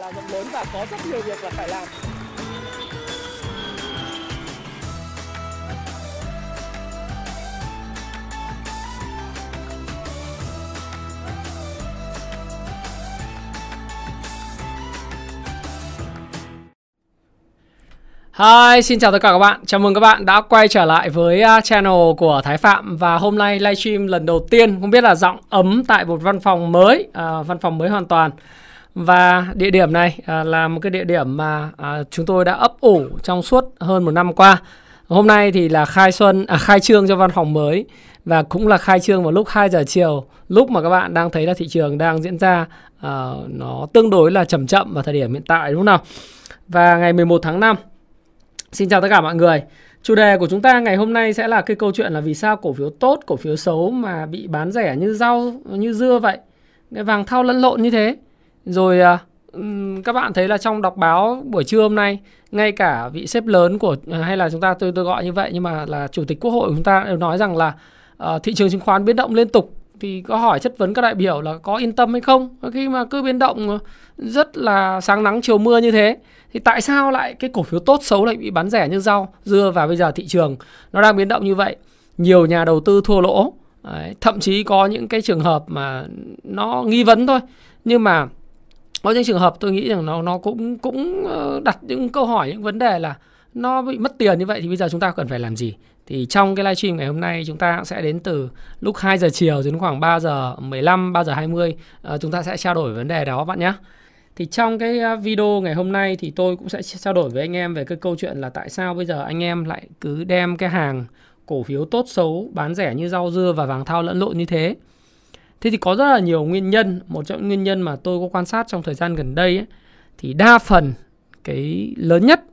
là rộng lớn và có rất nhiều việc là phải làm Hi, xin chào tất cả các bạn. Chào mừng các bạn đã quay trở lại với à, channel của Thái Phạm và hôm nay livestream lần đầu tiên không biết là giọng ấm tại một văn phòng mới, à, văn phòng mới hoàn toàn. Và địa điểm này à, là một cái địa điểm mà à, chúng tôi đã ấp ủ trong suốt hơn một năm qua. Hôm nay thì là khai xuân, à, khai trương cho văn phòng mới và cũng là khai trương vào lúc 2 giờ chiều, lúc mà các bạn đang thấy là thị trường đang diễn ra à, nó tương đối là chậm chậm vào thời điểm hiện tại đúng không nào? Và ngày 11 tháng 5 Xin chào tất cả mọi người. Chủ đề của chúng ta ngày hôm nay sẽ là cái câu chuyện là vì sao cổ phiếu tốt, cổ phiếu xấu mà bị bán rẻ như rau, như dưa vậy. Cái vàng thao lẫn lộn như thế. Rồi à, các bạn thấy là trong đọc báo buổi trưa hôm nay, ngay cả vị sếp lớn của ờ, hay là chúng ta tôi tôi gọi như vậy nhưng mà là chủ tịch quốc hội của chúng ta đều nói rằng là uh, thị trường chứng khoán biến động liên tục. Thì có hỏi chất vấn các đại biểu là có yên tâm hay không? Khi mà cứ biến động ờ, rất là sáng nắng chiều mưa như thế thì tại sao lại cái cổ phiếu tốt xấu lại bị bán rẻ như rau dưa và bây giờ thị trường nó đang biến động như vậy? Nhiều nhà đầu tư thua lỗ. Đấy, thậm chí có những cái trường hợp mà nó nghi vấn thôi. Nhưng mà có những trường hợp tôi nghĩ rằng nó nó cũng cũng ờ, đặt những câu hỏi những vấn đề là nó bị mất tiền như vậy thì bây giờ chúng ta cần phải làm gì thì trong cái livestream ngày hôm nay chúng ta sẽ đến từ lúc 2 giờ chiều đến khoảng 3 giờ 15, 3 giờ 20 ờ, chúng ta sẽ trao đổi vấn đề đó bạn nhé. Thì trong cái ờ, video ngày hôm nay thì tôi cũng sẽ trao đổi với anh em về cái câu chuyện là tại sao bây giờ anh em lại cứ đem cái hàng cổ phiếu tốt xấu bán rẻ như rau dưa và vàng thao lẫn lộn như thế. Thế thì có rất là nhiều nguyên nhân, một trong những nguyên nhân mà tôi có quan sát trong thời gian gần đây ấy, thì đa phần cái lớn nhất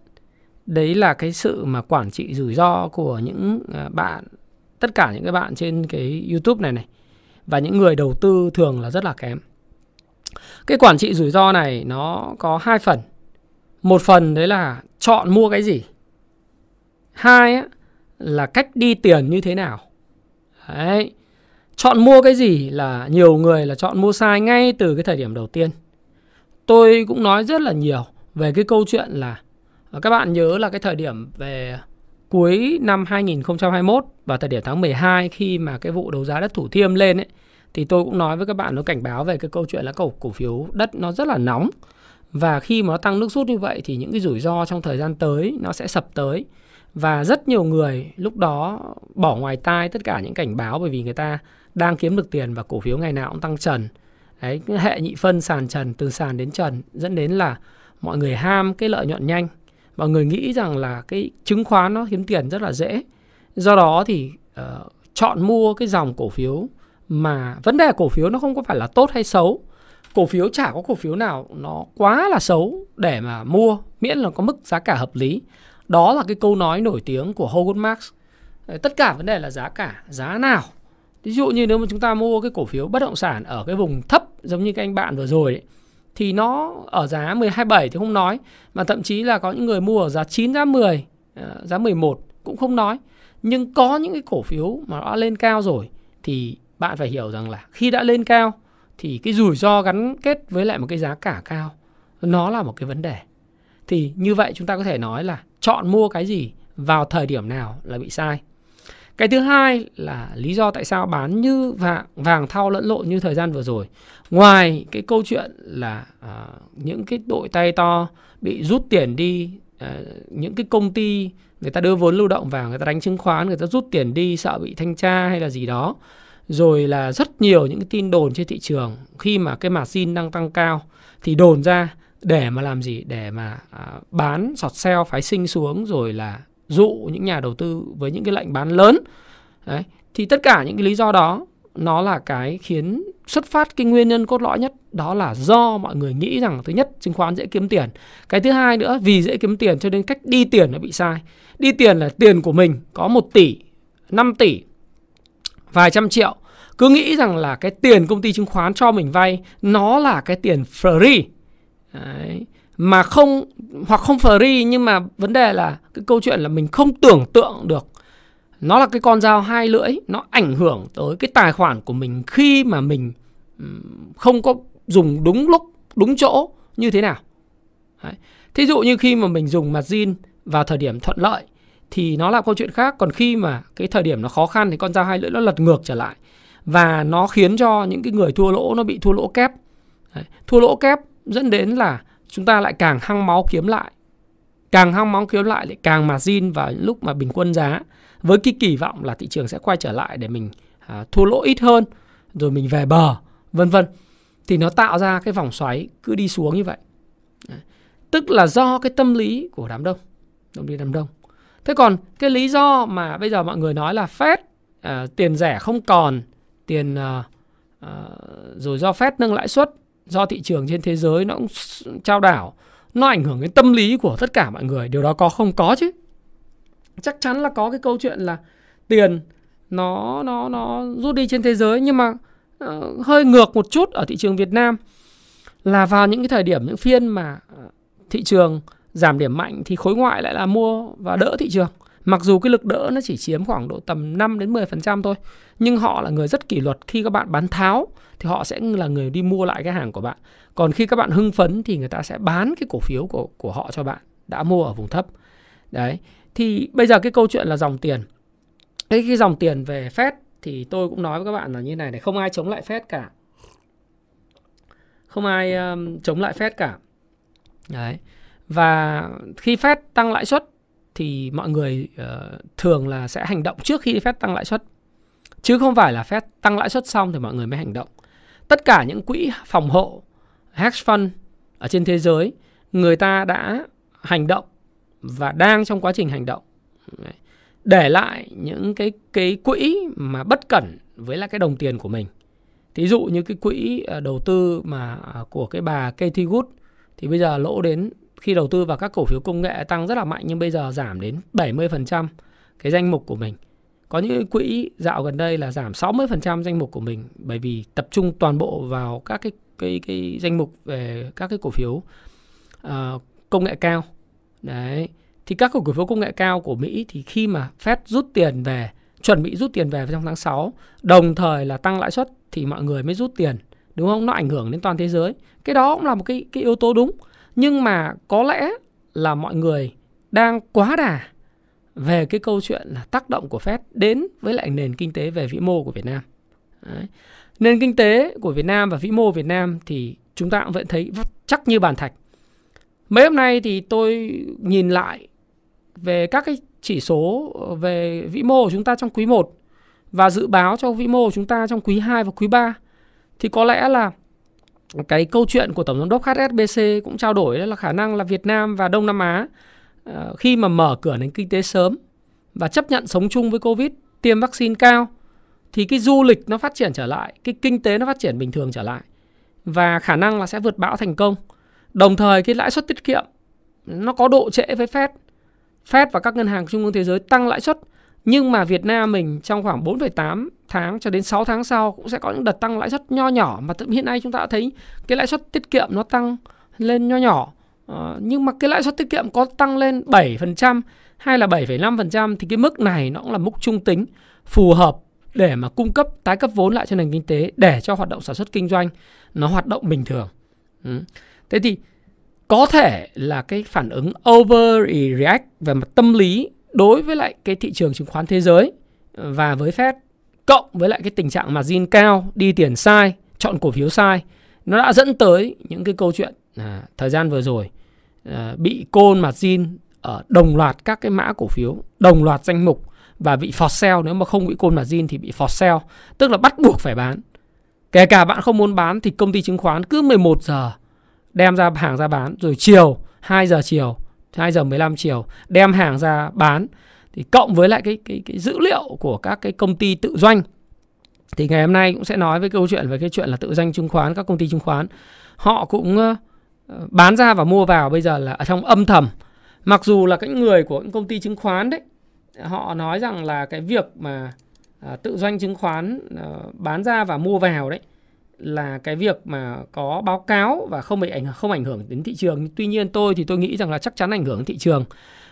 đấy là cái sự mà quản trị rủi ro của những à, bạn tất cả những cái bạn trên cái YouTube này này và những người đầu tư thường là rất là kém. Cái quản trị rủi ro này nó có hai phần. Một phần đấy là chọn mua cái gì. Hai á, là cách đi tiền như thế nào. Đấy. Chọn mua cái gì là nhiều người là chọn mua sai ngay từ cái thời điểm đầu tiên. Tôi cũng nói rất là nhiều về cái câu chuyện là ờ, các bạn nhớ là cái thời điểm về cuối năm 2021 và thời điểm tháng 12 khi mà cái vụ đấu giá đất Thủ Thiêm lên ấy, thì tôi cũng nói với các bạn nó cảnh báo về cái câu chuyện là cổ cổ phiếu đất nó rất là nóng và khi mà nó tăng nước rút như vậy thì những cái rủi ro trong thời gian tới nó sẽ sập tới và rất nhiều người lúc đó bỏ ngoài tai tất cả những cảnh báo bởi vì người ta đang kiếm được tiền và cổ phiếu ngày nào cũng tăng trần. Đấy hệ nhị phân sàn trần từ sàn đến trần dẫn đến là mọi người ham cái lợi nhuận nhanh. Mọi người nghĩ rằng là cái chứng khoán nó kiếm tiền rất là dễ. Do đó thì uh, chọn mua cái dòng cổ phiếu mà vấn đề cổ phiếu nó không có phải là tốt hay xấu. Cổ phiếu chả có cổ phiếu nào nó quá là xấu để mà mua miễn là có mức giá cả hợp lý. Đó là cái câu nói nổi tiếng của Howard Marks. Tất cả vấn đề là giá cả giá nào ví dụ như nếu mà chúng ta mua cái cổ phiếu bất động sản ở cái vùng thấp giống như các anh bạn vừa rồi ấy, thì nó ở giá 12,7 thì không nói mà thậm chí là có những người mua ở giá 9 giá 10 ờ, giá 11 cũng không nói. Nhưng có những cái cổ phiếu mà nó lên cao rồi thì bạn phải hiểu rằng là khi đã lên cao thì cái rủi ro gắn kết với lại một cái giá cả cao nó là một cái vấn đề. Thì như vậy chúng ta có thể nói là chọn mua cái gì vào thời điểm nào là bị sai cái thứ hai là lý do tại sao bán như vàng vàng thao lẫn lộn như thời gian vừa rồi. Ngoài cái câu chuyện là à, những cái đội tay to bị rút tiền đi à, những cái công ty người ta đưa vốn lưu động vào người ta đánh chứng khoán người ta rút tiền đi sợ bị thanh tra hay là gì đó. Rồi là rất nhiều những cái tin đồn trên thị trường. Khi mà cái margin đang tăng cao thì đồn ra để mà làm gì? Để mà à, bán sọt sale phái sinh xuống rồi là dụ những nhà đầu tư với những cái lệnh bán lớn. Đấy. thì tất cả những cái lý do đó, nó là cái khiến xuất phát cái nguyên nhân cốt lõi nhất, đó là do mọi người nghĩ rằng thứ nhất, chứng khoán dễ kiếm tiền. Cái thứ hai nữa, vì dễ kiếm tiền cho nên cách đi tiền nó bị sai. Đi tiền là tiền của mình có 1 tỷ 5 tỷ, vài trăm triệu. Cứ nghĩ rằng là cái tiền công ty chứng khoán cho mình vay, nó là cái tiền free. Đấy mà không, hoặc không free, nhưng mà vấn đề là cái câu chuyện là mình không tưởng tượng được nó là cái con dao hai lưỡi, nó ảnh hưởng tới cái tài khoản của mình khi mà mình không có dùng đúng lúc, đúng chỗ như thế nào Đấy. Thí dụ như khi mà mình dùng margin vào thời điểm thuận lợi thì nó là câu chuyện khác, còn khi mà cái thời điểm nó khó khăn thì con dao hai lưỡi nó lật ngược trở lại và nó khiến cho những cái người thua lỗ, nó bị thua lỗ kép Đấy. thua lỗ kép dẫn đến là chúng ta lại càng hăng máu kiếm lại. Càng hăng máu kiếm lại lại càng margin vào lúc mà bình quân giá. Với cái kỳ vọng là thị trường sẽ quay trở lại để mình à, thua lỗ ít hơn rồi mình về bờ vân vân. Thì nó tạo ra cái vòng xoáy cứ đi xuống như vậy. Đấy. tức là do cái tâm lý của đám đông đông đi đám đông. Thế còn cái lý do mà bây giờ mọi người nói là Fed à, tiền rẻ không còn tiền à, à, rồi do Fed nâng lãi suất do thị trường trên thế giới nó cũng trao đảo nó ảnh hưởng đến tâm lý của tất cả mọi người điều đó có không có chứ chắc chắn là có cái câu chuyện là tiền nó nó nó rút đi trên thế giới nhưng mà uh, hơi ngược một chút ở thị trường Việt Nam là vào những cái thời điểm những phiên mà thị trường giảm điểm mạnh thì khối ngoại lại là mua và đỡ thị trường. Mặc dù cái lực đỡ nó chỉ chiếm khoảng độ tầm 5 đến 10% thôi, nhưng họ là người rất kỷ luật khi các bạn bán tháo thì họ sẽ là người đi mua lại cái hàng của bạn. Còn khi các bạn hưng phấn thì người ta sẽ bán cái cổ phiếu của của họ cho bạn đã mua ở vùng thấp. Đấy. Thì bây giờ cái câu chuyện là dòng tiền. Cái cái dòng tiền về Fed thì tôi cũng nói với các bạn là như này này, không ai chống lại Fed cả. Không ai um, chống lại Fed cả. Đấy. Và khi Fed tăng lãi suất thì mọi người uh, thường là sẽ hành động trước khi Fed tăng lãi suất. Chứ không phải là Fed tăng lãi suất xong thì mọi người mới hành động. Tất cả những quỹ phòng hộ, hedge fund ở trên thế giới, người ta đã hành động và đang trong quá trình hành động. Để lại những cái cái quỹ mà bất cẩn với lại cái đồng tiền của mình. Thí dụ như cái quỹ ờ, đầu tư mà ờ, của cái bà Katie Wood thì bây giờ lỗ đến khi đầu tư vào các cổ phiếu công nghệ tăng rất là mạnh nhưng bây giờ giảm đến 70% cái danh mục của mình. Có những quỹ dạo gần đây là giảm 60% danh mục của mình bởi vì tập trung toàn bộ vào các cái cái cái danh mục về các cái cổ phiếu uh, công nghệ cao. Đấy. Thì các cổ phiếu công nghệ cao của Mỹ thì khi mà Fed rút tiền về, chuẩn bị rút tiền về trong tháng 6, đồng thời là tăng lãi suất thì mọi người mới rút tiền, đúng không? Nó ảnh hưởng đến toàn thế giới. Cái đó cũng là một cái cái yếu tố đúng nhưng mà có lẽ là mọi người đang quá đà về cái câu chuyện là tác động của Fed đến với lại nền kinh tế về vĩ mô của Việt Nam. Đấy. Nền kinh tế của Việt Nam và vĩ mô Việt Nam thì chúng ta cũng vẫn thấy chắc như bàn thạch. Mấy hôm nay thì tôi nhìn lại về các cái chỉ số về vĩ mô của chúng ta trong quý 1 và dự báo cho vĩ mô của chúng ta trong quý 2 và quý 3 thì có lẽ là cái câu chuyện của tổng giám đốc HSBC cũng trao đổi là khả năng là Việt Nam và Đông Nam Á ờ, khi mà mở cửa nền kinh tế sớm và chấp nhận sống chung với Covid, tiêm vaccine cao thì cái du lịch nó phát triển trở lại, cái kinh tế nó phát triển bình thường trở lại và khả năng là sẽ vượt bão thành công. Đồng thời cái lãi suất tiết kiệm nó có độ trễ với Fed. Fed và các ngân hàng trung ương thế giới tăng lãi suất nhưng mà Việt Nam mình trong khoảng 4,8 tháng cho đến 6 tháng sau cũng sẽ có những đợt tăng lãi suất nho nhỏ mà hiện nay chúng ta đã thấy cái lãi suất tiết kiệm nó tăng lên nho nhỏ. Ờ, nhưng mà cái lãi suất tiết kiệm có tăng lên 7% hay là 7,5% thì cái mức này nó cũng là mức trung tính phù hợp để mà cung cấp tái cấp vốn lại cho nền kinh tế để cho hoạt động sản xuất kinh doanh nó hoạt động bình thường. Ừ. Thế thì có thể là cái phản ứng overreact về mặt tâm lý đối với lại cái thị trường chứng khoán thế giới và với Fed cộng với lại cái tình trạng margin cao, đi tiền sai, chọn cổ phiếu sai, nó đã dẫn tới những cái câu chuyện à, thời gian vừa rồi à, bị côn margin ở đồng loạt các cái mã cổ phiếu, đồng loạt danh mục và bị for sell nếu mà không bị côn margin thì bị for sell, tức là bắt buộc phải bán. Kể cả bạn không muốn bán thì công ty chứng khoán cứ 11 giờ đem ra hàng ra bán rồi chiều 2 giờ chiều 2 giờ 15 chiều, đem hàng ra bán. Thì cộng với lại cái cái cái dữ liệu của các cái công ty tự doanh, thì ngày hôm nay cũng sẽ nói với câu chuyện về cái chuyện là tự doanh chứng khoán, các công ty chứng khoán. Họ cũng ờ, bán ra và mua vào bây giờ là, ở trong âm thầm. Mặc dù là cái người của những công ty chứng khoán đấy, họ nói rằng là cái việc mà ờ, tự doanh chứng khoán ờ, bán ra và mua vào đấy là cái việc mà có báo cáo và không bị ảnh không ảnh hưởng đến thị trường. Tuy nhiên tôi thì tôi nghĩ rằng là chắc chắn ảnh hưởng đến thị trường.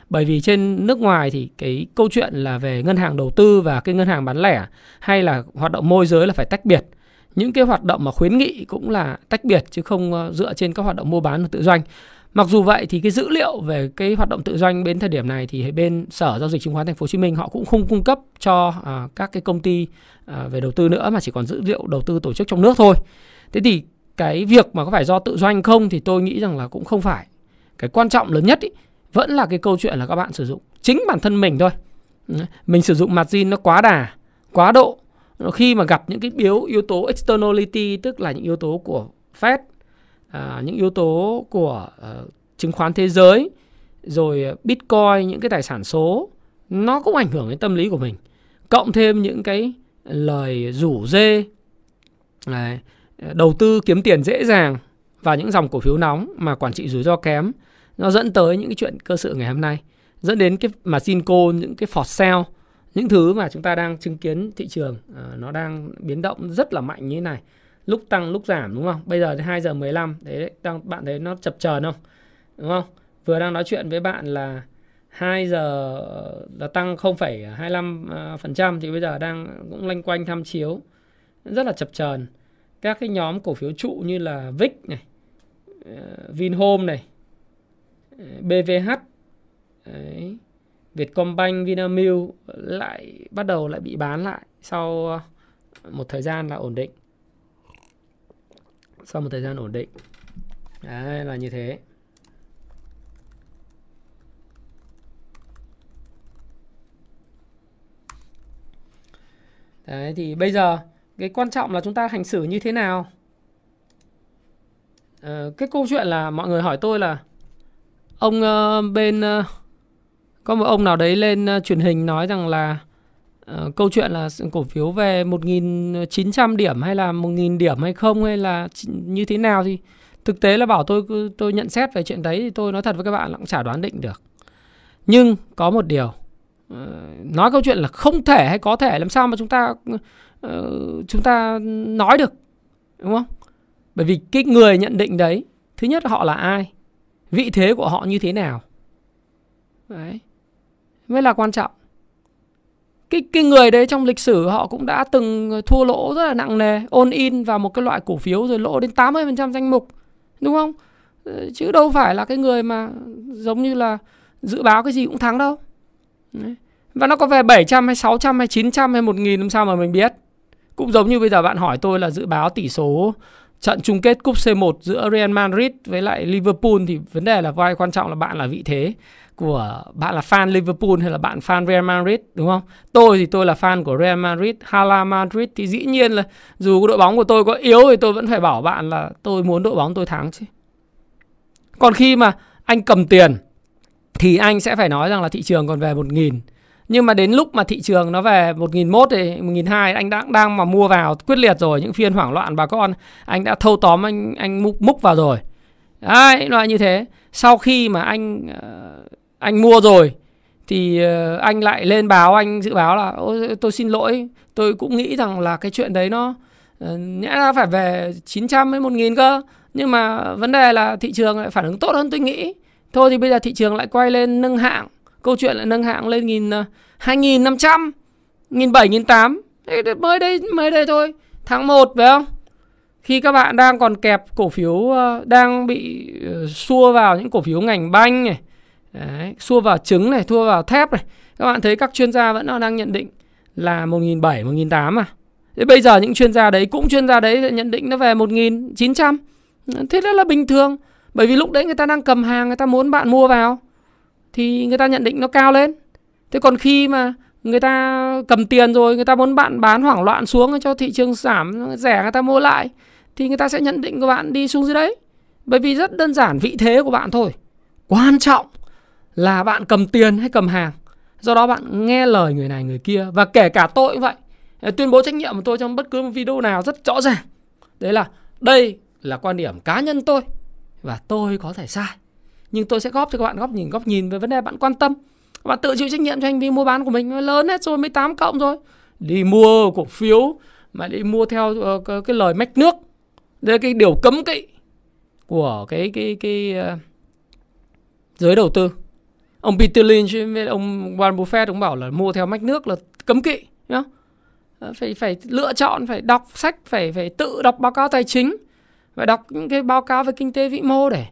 Bởi vì trên nước ngoài thì cái câu chuyện là về ngân hàng đầu tư và cái ngân hàng bán lẻ hay là hoạt động môi giới là phải tách biệt. Những cái hoạt động mà khuyến nghị cũng là tách biệt chứ không ờ, dựa trên các hoạt động mua bán và tự doanh. Mặc dù vậy thì cái dữ liệu về cái hoạt động tự doanh bên thời điểm này thì bên Sở giao dịch chứng khoán Thành phố Hồ Chí Minh họ cũng không cung cấp cho à, các cái công ty à, về đầu tư nữa mà chỉ còn dữ liệu đầu tư tổ chức trong nước thôi. Thế thì cái việc mà có phải do tự doanh không thì tôi nghĩ rằng là cũng không phải. Cái quan trọng lớn nhất ý, vẫn là cái câu chuyện là các bạn sử dụng chính bản thân mình thôi. Mình sử dụng margin nó quá đà, quá độ. Khi mà gặp những cái yếu yếu tố externality tức là những yếu tố của Fed à, những yếu tố của uh, chứng khoán thế giới rồi ờ, bitcoin những cái tài sản số nó cũng ảnh hưởng đến tâm lý của mình cộng thêm những cái lời rủ dê Đấy. đầu tư kiếm tiền dễ dàng và những dòng cổ phiếu nóng mà quản trị rủi ro kém nó dẫn tới những cái chuyện cơ sự ngày hôm nay dẫn đến cái mà cô những cái for sale những thứ mà chúng ta đang chứng kiến thị trường uh, nó đang biến động rất là mạnh như thế này lúc tăng lúc giảm đúng không? Bây giờ 2 giờ 15 đấy đang bạn thấy nó chập chờn không? Đúng không? Vừa đang nói chuyện với bạn là 2 giờ là tăng 0,25% à, thì bây giờ đang cũng lanh quanh tham chiếu. Rất là chập chờn. Các cái nhóm cổ phiếu trụ như là VIX này, à, Vinhome này, à, BVH, đấy, Vietcombank, Vinamilk lại bắt đầu lại bị bán lại sau một thời gian là ổn định. Sau một thời gian ổn định. Đấy là như thế. Đấy thì bây giờ cái quan trọng là chúng ta hành xử như thế nào ờ, cái câu chuyện là mọi người hỏi tôi là ông uh, bên uh, có một ông nào đấy lên uh, truyền hình nói rằng là uh, câu chuyện là cổ phiếu về 1.900 điểm hay là 1.000 điểm hay không hay là như thế nào thì thực tế là bảo tôi tôi nhận xét về chuyện đấy thì tôi nói thật với các bạn là cũng chả đoán định được. Nhưng có một điều Ờ, nói câu chuyện là không thể hay có thể làm sao mà chúng ta uh, chúng ta nói được đúng không? Bởi vì cái người nhận định đấy thứ nhất họ là ai? Vị thế của họ như thế nào? Đấy. Mới là quan trọng cái cái người đấy trong lịch sử họ cũng đã từng thua lỗ rất là nặng nề ôn in vào một cái loại cổ phiếu rồi lỗ đến 80% danh mục đúng không ờ, chứ đâu phải là cái người mà giống như là dự báo cái gì cũng thắng đâu và nó có về 700 hay 600 hay 900 hay 1000 làm sao mà mình biết cũng giống như bây giờ bạn hỏi tôi là dự báo tỷ số trận chung kết cúp C1 giữa Real Madrid với lại Liverpool thì vấn đề là vai quan trọng là bạn là vị thế của bạn là fan Liverpool hay là bạn fan Real Madrid đúng không? Tôi thì tôi là fan của Real Madrid, Hala Madrid thì dĩ nhiên là dù đội bóng của tôi có yếu thì tôi vẫn phải bảo bạn là tôi muốn đội bóng tôi thắng chứ. Còn khi mà anh cầm tiền thì anh sẽ phải nói rằng là thị trường còn về 1.000 nhưng mà đến lúc mà thị trường nó về 1.001 thì 1.200 anh đã đang mà mua vào quyết liệt rồi những phiên hoảng loạn bà con anh đã thâu tóm anh anh múc múc vào rồi. Đấy, loại như thế. Sau khi mà anh ờ, anh mua rồi thì ờ, anh lại lên báo anh dự báo là Ôi, tôi xin lỗi tôi cũng nghĩ rằng là cái chuyện đấy nó ờ, nhẽ ra phải về 900 với 1000 cơ nhưng mà vấn đề là thị trường lại phản ứng tốt hơn tôi nghĩ thôi thì bây giờ thị trường lại quay lên nâng hạng câu chuyện lại nâng hạng lên nghìn ờ, hai nghìn năm trăm nghìn bảy nghìn tám mới đây mới đây thôi tháng 1 phải không khi các bạn đang còn kẹp cổ phiếu à, đang bị ờ, xua vào những cổ phiếu ngành banh này Đấy, xua vào trứng này, thua vào thép này. Các bạn thấy các chuyên gia vẫn đang nhận định là 1.700, 1.800 à. Thế bây giờ những chuyên gia đấy cũng chuyên gia đấy nhận định nó về 1.900. Thế đó là bình thường. Bởi vì lúc đấy người ta đang cầm hàng, người ta muốn bạn mua vào. Thì người ta nhận định nó cao lên. Thế còn khi mà người ta cầm tiền rồi, người ta muốn bạn bán hoảng loạn xuống cho thị trường giảm rẻ người ta mua lại. Thì người ta sẽ nhận định của bạn đi xuống dưới đấy. Bởi vì rất đơn giản vị thế của bạn thôi. Quan trọng là bạn cầm tiền hay cầm hàng do đó bạn nghe lời người này người kia và kể cả tôi cũng vậy tuyên bố trách nhiệm của tôi trong bất cứ một video nào rất rõ ràng đấy là đây là quan điểm cá nhân tôi và tôi có thể sai. Nhưng tôi sẽ góp cho các bạn góc nhìn góc nhìn về vấn đề bạn quan tâm. Các bạn tự chịu trách nhiệm cho hành vi mua bán của mình. Lớn hết rồi 18 cộng rồi. Đi mua cổ phiếu mà đi mua theo ờ, cái, cái lời mách nước. Đây là cái điều cấm kỵ của cái cái cái, cái uh, giới đầu tư. Ông Peter Lynch với ông Warren Buffett cũng bảo là mua theo mách nước là cấm kỵ nhá. Phải phải lựa chọn phải đọc sách phải phải tự đọc báo cáo tài chính và đọc những cái báo cáo về kinh tế vĩ mô để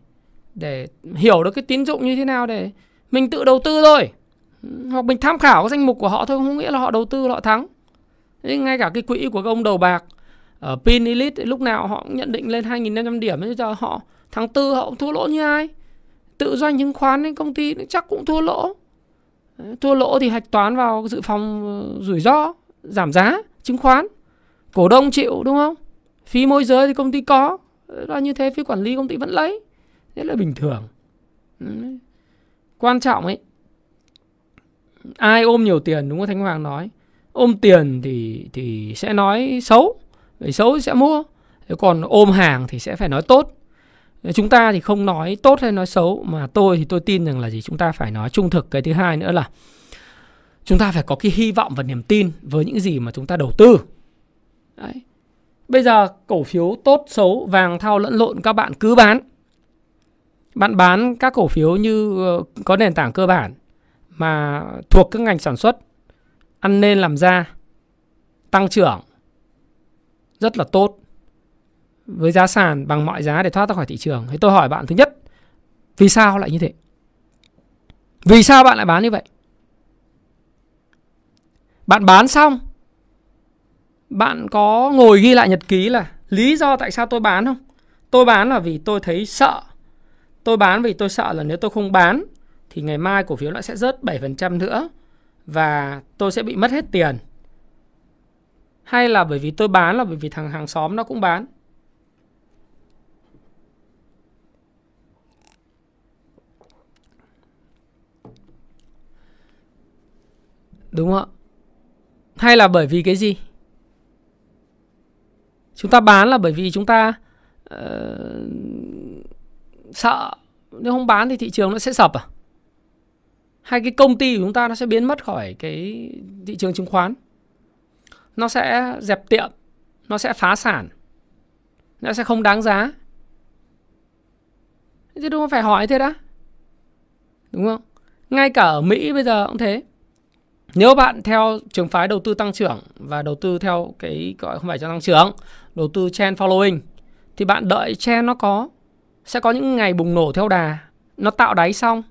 để hiểu được cái tín dụng như thế nào để mình tự đầu tư thôi. Hoặc mình tham khảo cái danh mục của họ thôi không nghĩa là họ đầu tư họ thắng. Thế ngay cả cái quỹ của các ông đầu bạc ở Pin Elite lúc nào họ cũng nhận định lên 2.500 điểm bây giờ họ tháng tư họ cũng thua lỗ như ai. Tự doanh chứng khoán ấy, công ty chắc cũng thua lỗ. Thua lỗ thì hạch toán vào dự phòng ờ, rủi ro giảm giá chứng khoán. Cổ đông chịu đúng không? Phí môi giới thì công ty có. Ờ, là như thế phía quản lý công ty vẫn lấy. Rất là bình thường. Quan trọng ấy, ai ôm nhiều tiền đúng không thanh hoàng nói? Ôm tiền thì thì sẽ nói xấu, người xấu thì sẽ mua. Còn ôm hàng thì sẽ phải nói tốt. Chúng ta thì không nói tốt hay nói xấu, mà tôi thì tôi tin rằng là gì? Chúng ta phải nói trung thực. Cái thứ hai nữa là chúng ta phải có cái hy vọng và niềm tin với những gì mà chúng ta đầu tư. Đấy bây giờ cổ phiếu tốt xấu vàng thao lẫn lộn các bạn cứ bán bạn bán các cổ phiếu như ờ, có nền tảng cơ bản mà thuộc các ngành sản xuất ăn nên làm ra tăng trưởng rất là tốt với giá sàn bằng mọi giá để thoát ra khỏi thị trường. Thế tôi hỏi bạn thứ nhất, vì sao lại như thế? Vì sao bạn lại bán như vậy? Bạn bán xong bạn có ngồi ghi lại nhật ký là lý do tại sao tôi bán không? Tôi bán là vì tôi thấy sợ. Tôi bán vì tôi sợ là nếu tôi không bán, thì ngày mai cổ phiếu nó sẽ rớt 7% nữa và tôi sẽ bị mất hết tiền. Hay là bởi vì tôi bán là bởi vì thằng hàng xóm nó cũng bán. Đúng không ạ? Hay là bởi vì cái gì? Chúng ta bán là bởi vì chúng ta uh, sợ nếu không bán thì thị trường nó sẽ sập à? Hay cái công ty của chúng ta nó sẽ biến mất khỏi cái thị trường chứng khoán? Nó sẽ dẹp tiệm, nó sẽ phá sản, nó sẽ không đáng giá. Chứ đúng không phải hỏi thế đó. Đúng không? Ngay cả ở Mỹ bây giờ cũng thế. Nếu bạn theo trường phái đầu tư tăng trưởng và đầu tư theo cái gọi không phải cho tăng trưởng, đầu tư trend following thì bạn đợi trend nó có sẽ có những ngày bùng nổ theo đà, nó tạo đáy xong,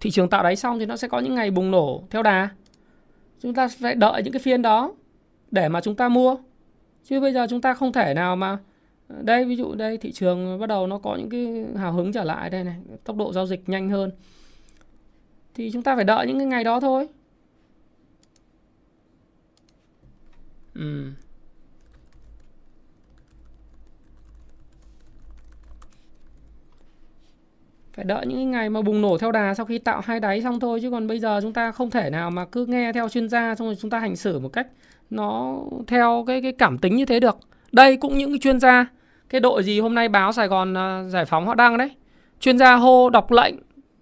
thị trường tạo đáy xong thì nó sẽ có những ngày bùng nổ theo đà. Chúng ta phải đợi những cái phiên đó để mà chúng ta mua. Chứ bây giờ chúng ta không thể nào mà đây ví dụ đây thị trường bắt đầu nó có những cái hào hứng trở lại đây này, tốc độ giao dịch nhanh hơn. Thì chúng ta phải đợi những cái ngày đó thôi. Ừ. Phải đợi những ngày mà bùng nổ theo đà sau khi tạo hai đáy xong thôi chứ còn bây giờ chúng ta không thể nào mà cứ nghe theo chuyên gia xong rồi chúng ta hành xử một cách nó theo cái cái cảm tính như thế được. Đây cũng những cái chuyên gia cái đội gì hôm nay báo Sài Gòn à, giải phóng họ đăng đấy. Chuyên gia hô đọc lệnh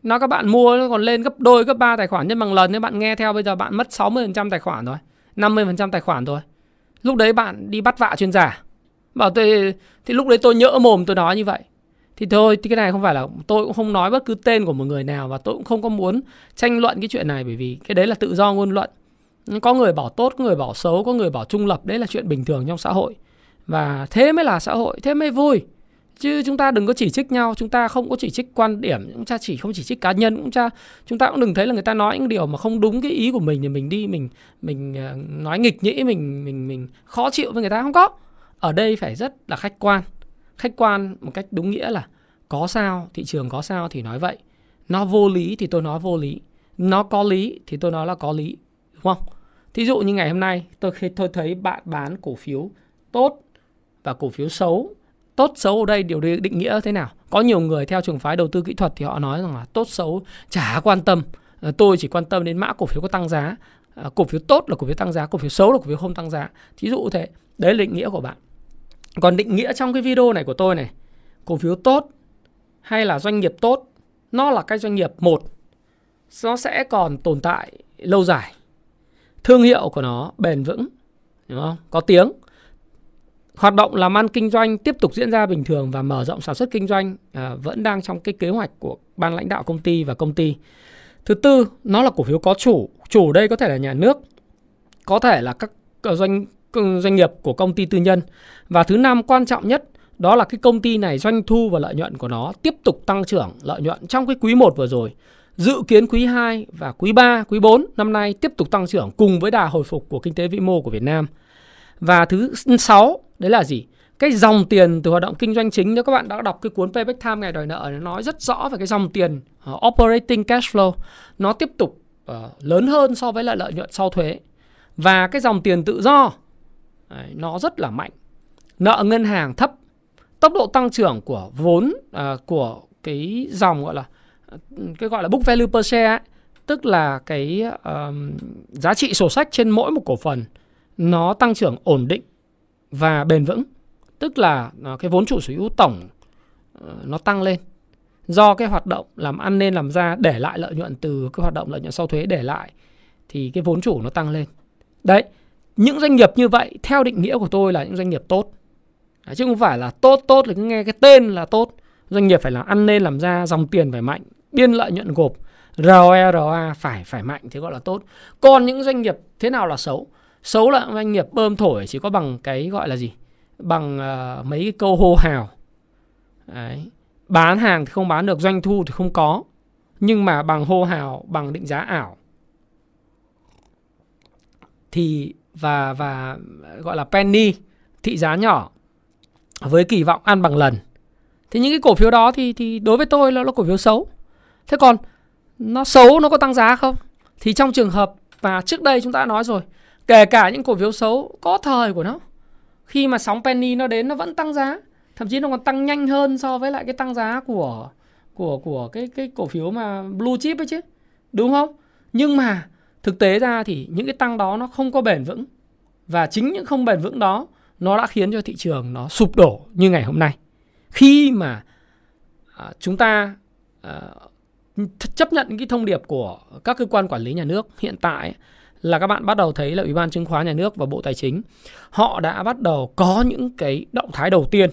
nó các bạn mua nó còn lên gấp đôi gấp ba tài khoản nhân bằng lần nếu bạn nghe theo bây giờ bạn mất 60% tài khoản rồi, 50% tài khoản rồi. Lúc đấy bạn đi bắt vạ chuyên gia. À? Bảo tôi thì lúc đấy tôi nhỡ mồm tôi nói như vậy. Thì thôi, thì cái này không phải là tôi cũng không nói bất cứ tên của một người nào và tôi cũng không có muốn tranh luận cái chuyện này bởi vì cái đấy là tự do ngôn luận. Có người bảo tốt, có người bảo xấu, có người bảo trung lập, đấy là chuyện bình thường trong xã hội. Và thế mới là xã hội, thế mới vui. Chứ chúng ta đừng có chỉ trích nhau, chúng ta không có chỉ trích quan điểm, chúng ta chỉ không chỉ trích cá nhân, cũng cha chúng ta cũng đừng thấy là người ta nói những điều mà không đúng cái ý của mình thì mình đi mình mình ờ, nói nghịch nhĩ mình mình mình khó chịu với người ta không có. Ở đây phải rất là khách quan. Khách quan một cách đúng nghĩa là có sao, thị trường có sao thì nói vậy. Nó vô lý thì tôi nói vô lý. Nó có lý thì tôi nói là có lý, đúng không? Thí dụ như ngày hôm nay tôi tôi thấy bạn bán cổ phiếu tốt và cổ phiếu xấu tốt xấu ở đây, điều định nghĩa thế nào? Có nhiều người theo trường phái đầu tư kỹ thuật thì họ nói rằng là tốt xấu chả quan tâm. Ờ, tôi chỉ quan tâm đến mã cổ phiếu có tăng giá. Ờ, cổ phiếu tốt là cổ phiếu tăng giá, cổ phiếu xấu là cổ phiếu không tăng giá. Thí dụ thế, đấy là định nghĩa của bạn. Còn định nghĩa trong cái video này của tôi này, cổ phiếu tốt hay là doanh nghiệp tốt, nó là cái doanh nghiệp một, nó sẽ còn tồn tại lâu dài. Thương hiệu của nó bền vững, đúng không? Có tiếng. Hoạt động làm ăn kinh doanh tiếp tục diễn ra bình thường và mở rộng sản xuất kinh doanh à, vẫn đang trong cái kế hoạch của ban lãnh đạo công ty và công ty. Thứ tư, nó là cổ phiếu có chủ. Chủ đây có thể là nhà nước, có thể là các doanh doanh nghiệp của công ty tư nhân. Và thứ năm quan trọng nhất, đó là cái công ty này doanh thu và lợi nhuận của nó tiếp tục tăng trưởng lợi nhuận trong cái quý 1 vừa rồi. Dự kiến quý 2 và quý 3, quý 4 năm nay tiếp tục tăng trưởng cùng với đà hồi phục của kinh tế vĩ mô của Việt Nam. Và thứ 6, đấy là gì? Cái dòng tiền từ hoạt động kinh doanh chính nếu các bạn đã đọc cái cuốn Payback Time ngày đòi nợ nó nói rất rõ về cái dòng tiền uh, operating cash flow nó tiếp tục uh, lớn hơn so với lại lợi nhuận sau thuế. Và cái dòng tiền tự do đấy, nó rất là mạnh. Nợ ngân hàng thấp tốc độ tăng trưởng của vốn uh, của cái dòng gọi là cái gọi là book value per share ấy, tức là cái um, giá trị sổ sách trên mỗi một cổ phần nó tăng trưởng ổn định và bền vững tức là à, cái vốn chủ sở hữu tổng ờ, nó tăng lên. Do cái hoạt động làm ăn nên làm ra để lại lợi nhuận từ cái hoạt động lợi nhuận sau thuế để lại thì cái vốn chủ nó tăng lên. Đấy những doanh nghiệp như vậy theo định nghĩa của tôi là những doanh nghiệp tốt. Đấy, chứ không phải là tốt tốt là cứ nghe cái tên là tốt. Doanh nghiệp phải là ăn nên làm ra dòng tiền phải mạnh biên lợi nhuận gộp ROE ROA phải phải mạnh thì gọi là tốt. Còn những doanh nghiệp thế nào là xấu? Xấu là doanh nghiệp bơm thổi chỉ có bằng cái gọi là gì? Bằng uh, mấy cái câu hô hào. Đấy. bán hàng thì không bán được doanh thu thì không có. Nhưng mà bằng hô hào bằng định giá ảo. Thì và và gọi là penny thị giá nhỏ với kỳ vọng ăn bằng lần. Thì những cái cổ phiếu đó thì thì đối với tôi là nó cổ phiếu xấu. Thế còn nó xấu nó có tăng giá không? Thì trong trường hợp mà trước đây chúng ta đã nói rồi kể cả những cổ phiếu xấu có thời của nó. Khi mà sóng penny nó đến nó vẫn tăng giá. Thậm chí nó còn tăng nhanh hơn so với lại cái tăng giá của của của cái cái cổ phiếu mà blue chip ấy chứ. Đúng không? Nhưng mà thực tế ra thì những cái tăng đó nó không có bền vững. Và chính những không bền vững đó nó đã khiến cho thị trường nó sụp đổ như ngày hôm nay. Khi mà à, chúng ta à, chấp nhận cái thông điệp của các cơ quan quản lý nhà nước hiện tại là các bạn bắt đầu thấy là ủy ban chứng khoán nhà nước và bộ tài chính họ đã bắt đầu có những cái động thái đầu tiên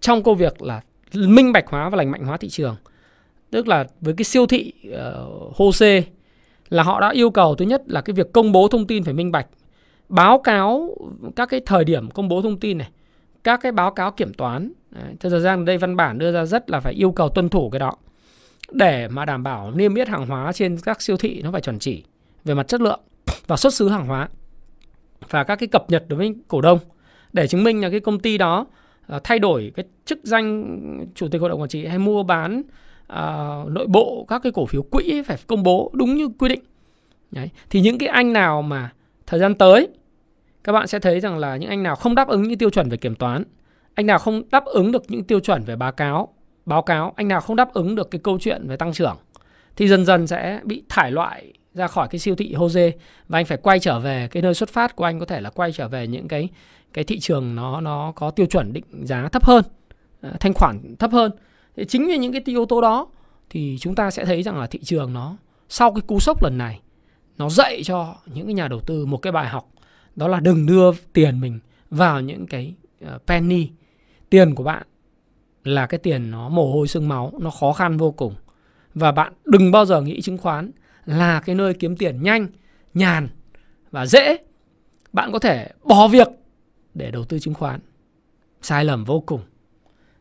trong công việc là minh bạch hóa và lành mạnh hóa thị trường. Tức là với cái siêu thị ờ, uh, HOSE là họ đã yêu cầu thứ nhất là cái việc công bố thông tin phải minh bạch báo cáo các cái thời điểm công bố thông tin này các cái báo cáo kiểm toán. Đấy, thời gian đây văn bản đưa ra rất là phải yêu cầu tuân thủ cái đó để mà đảm bảo niêm yết hàng hóa trên các siêu thị nó phải chuẩn chỉ về mặt chất lượng và xuất xứ hàng hóa và các cái cập nhật đối với cổ đông để chứng minh là cái công ty đó uh, thay đổi cái chức danh chủ tịch hội đồng quản trị hay mua bán uh, nội bộ các cái cổ phiếu quỹ phải công bố đúng như quy định Đấy. thì những cái anh nào mà thời gian tới các bạn sẽ thấy rằng là những anh nào không đáp ứng những tiêu chuẩn về kiểm toán anh nào không đáp ứng được những tiêu chuẩn về báo cáo báo cáo anh nào không đáp ứng được cái câu chuyện về tăng trưởng thì dần dần sẽ bị thải loại ra khỏi cái siêu thị Jose và anh phải quay trở về cái nơi xuất phát của anh, có thể là quay trở về những cái cái thị trường nó nó có tiêu chuẩn định giá thấp hơn à, thanh khoản thấp hơn. Thì chính vì những cái yếu tố đó thì chúng ta sẽ thấy rằng là thị trường nó, sau cái cú sốc lần này, nó dạy cho những cái nhà đầu tư một cái bài học, đó là đừng đưa tiền mình vào những cái ờ, penny. Tiền của bạn là cái tiền nó mồ hôi xương máu, nó khó khăn vô cùng. Và bạn đừng bao giờ nghĩ chứng khoán là cái nơi kiếm tiền nhanh, nhàn và dễ. Bạn có thể bỏ việc để đầu tư chứng khoán. Sai lầm vô cùng.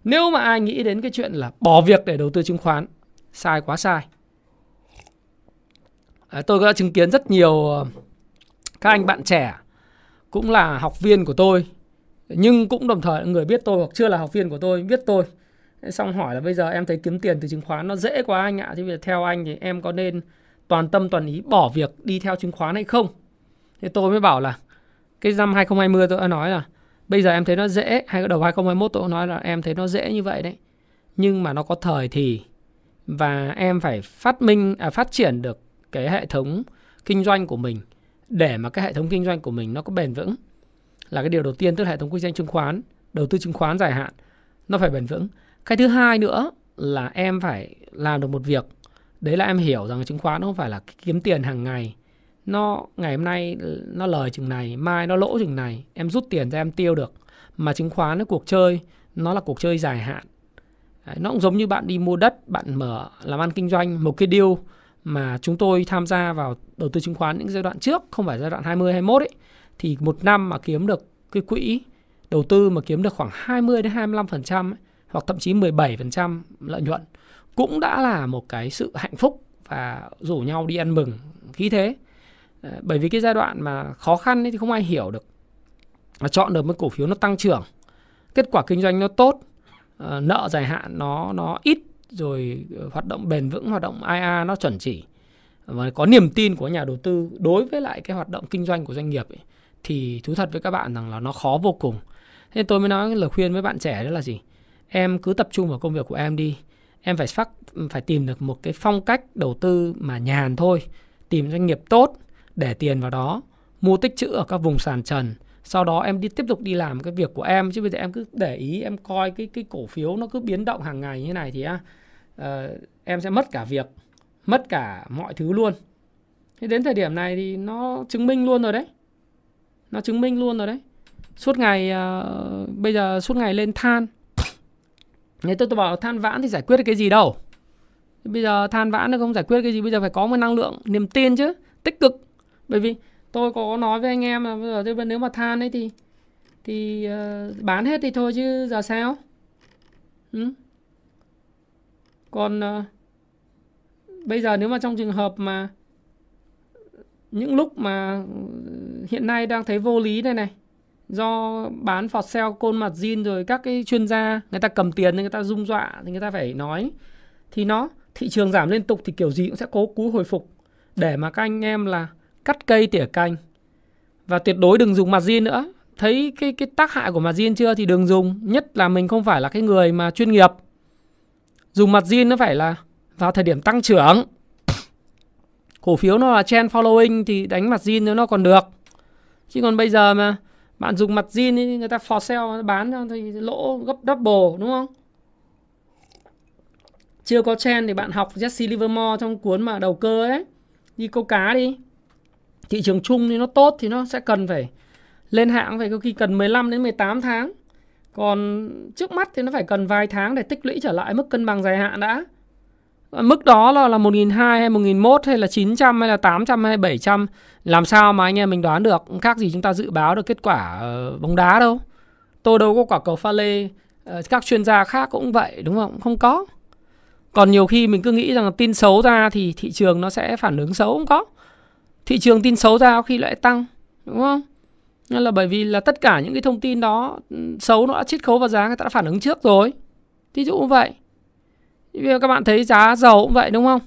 Nếu mà ai nghĩ đến cái chuyện là bỏ việc để đầu tư chứng khoán, sai quá sai. À, tôi đã chứng kiến rất nhiều ờ, các anh bạn trẻ cũng là học viên của tôi, nhưng cũng đồng thời người biết tôi hoặc chưa là học viên của tôi biết tôi. Xong hỏi là bây giờ em thấy kiếm tiền từ chứng khoán nó dễ quá anh ạ thế bây giờ theo anh thì em có nên toàn tâm toàn ý bỏ việc đi theo chứng khoán hay không? Thế tôi mới bảo là cái năm 2020 tôi đã nói là bây giờ em thấy nó dễ hay đầu 2021 tôi nói là em thấy nó dễ như vậy đấy. Nhưng mà nó có thời thì và em phải phát minh à, phát triển được cái hệ thống kinh doanh của mình để mà cái hệ thống kinh doanh của mình nó có bền vững. Là cái điều đầu tiên tức là hệ thống kinh doanh chứng khoán đầu tư chứng khoán dài hạn nó phải bền vững. Cái thứ hai nữa là em phải làm được một việc đấy là em hiểu rằng chứng khoán nó không phải là kiếm tiền hàng ngày. Nó ngày hôm nay nó lời chừng này mai nó lỗ chừng này em rút tiền ra em tiêu được. Mà chứng khoán nó cuộc chơi nó là cuộc chơi dài hạn. Đấy, nó cũng giống như bạn đi mua đất bạn mở làm ăn kinh doanh một cái deal mà chúng tôi tham gia vào đầu tư chứng khoán những giai đoạn trước không phải giai đoạn 20 21 ấy thì một năm mà kiếm được cái quỹ đầu tư mà kiếm được khoảng 20 đến 25% ấy, hoặc thậm chí 17% lợi nhuận cũng đã là một cái sự hạnh phúc và rủ nhau đi ăn mừng khí thế. Ờ, bởi vì cái giai đoạn mà khó khăn ấy thì không ai hiểu được. Mà chọn được một cổ phiếu nó tăng trưởng, kết quả kinh doanh nó tốt, ờ, nợ dài hạn nó nó ít rồi ờ, hoạt động bền vững, hoạt động IA nó chuẩn chỉ và có niềm tin của nhà đầu tư đối với lại cái hoạt động kinh doanh của doanh nghiệp ấy, thì thú thật với các bạn rằng là nó khó vô cùng. Thế tôi mới nói lời khuyên với bạn trẻ đó là gì? Em cứ tập trung vào công việc của em đi. Em phải phát phải tìm được một cái phong cách đầu tư mà nhàn thôi, tìm doanh nghiệp tốt để tiền vào đó, mua tích trữ ở các vùng sàn trần. Sau đó em đi tiếp tục đi làm cái việc của em chứ bây giờ em cứ để ý em coi cái cái cổ phiếu nó cứ biến động hàng ngày như này thì uh, em sẽ mất cả việc mất cả mọi thứ luôn. Thế đến thời điểm này thì nó chứng minh luôn rồi đấy. Nó chứng minh luôn rồi đấy. Suốt ngày uh, bây giờ suốt ngày lên than nếu tôi, tôi bảo than vãn thì giải quyết được cái gì đâu. Bây giờ than vãn nó không giải quyết cái gì Bây giờ phải có một năng lượng niềm tin chứ Tích cực. Bởi vì tôi có nói với anh em là bây giờ nếu mà than ấy thì Thì uh, bán hết thì thôi chứ giờ sao? Ừ? Còn uh, bây giờ nếu mà trong trường hợp mà những lúc mà hiện nay đang thấy vô lý đây này do bán phọt sale côn mặt zin rồi các cái chuyên gia, người ta cầm tiền người ta rung dọa thì người ta phải nói. Thì nó, thị trường giảm liên tục thì kiểu gì cũng sẽ cố cú hồi phục. Để mà các anh em là cắt cây tỉa cành. Và tuyệt đối đừng dùng mặt zin nữa. Thấy cái cái tác hại của mặt zin chưa thì đừng dùng. Nhất là mình không phải là cái người mà chuyên nghiệp. Dùng mặt zin nó phải là vào thời điểm tăng trưởng. Cổ phiếu nó là trend following thì đánh mặt zin nó còn được. Chứ còn bây giờ mà bạn dùng mặt zin người ta for sale bán cho thì lỗ gấp double, đúng không? Chưa có trend thì bạn học Jesse Livermore trong cuốn mà đầu cơ ấy. Đi câu cá đi. Thị trường chung thì nó tốt thì nó sẽ cần phải lên hạng phải có khi cần 15 đến 18 tháng. Còn trước mắt thì nó phải cần vài tháng để tích lũy trở lại mức cân bằng dài hạn đã. Ờ, mức đó là là 1.200 hay 1.100 hay là 900 hay là 800 hay 700 Làm sao mà anh em mình đoán được Khác gì chúng ta dự báo được kết quả ờ, bóng đá đâu? Tôi đâu có quả cầu pha lê ờ, Các chuyên gia khác cũng vậy, đúng không? Không có. Còn nhiều khi mình cứ nghĩ rằng tin xấu ra Thì thị trường nó sẽ phản ứng xấu, Không có. Thị trường tin xấu ra khi lại tăng, Đúng không? Nên là bởi vì là tất cả những cái thông tin đó ừ, Xấu nó đã chiết khấu vào giá, Người ta đã phản ứng trước rồi. Ví dụ như vậy. Bây giờ các bạn thấy giá dầu cũng vậy đúng không?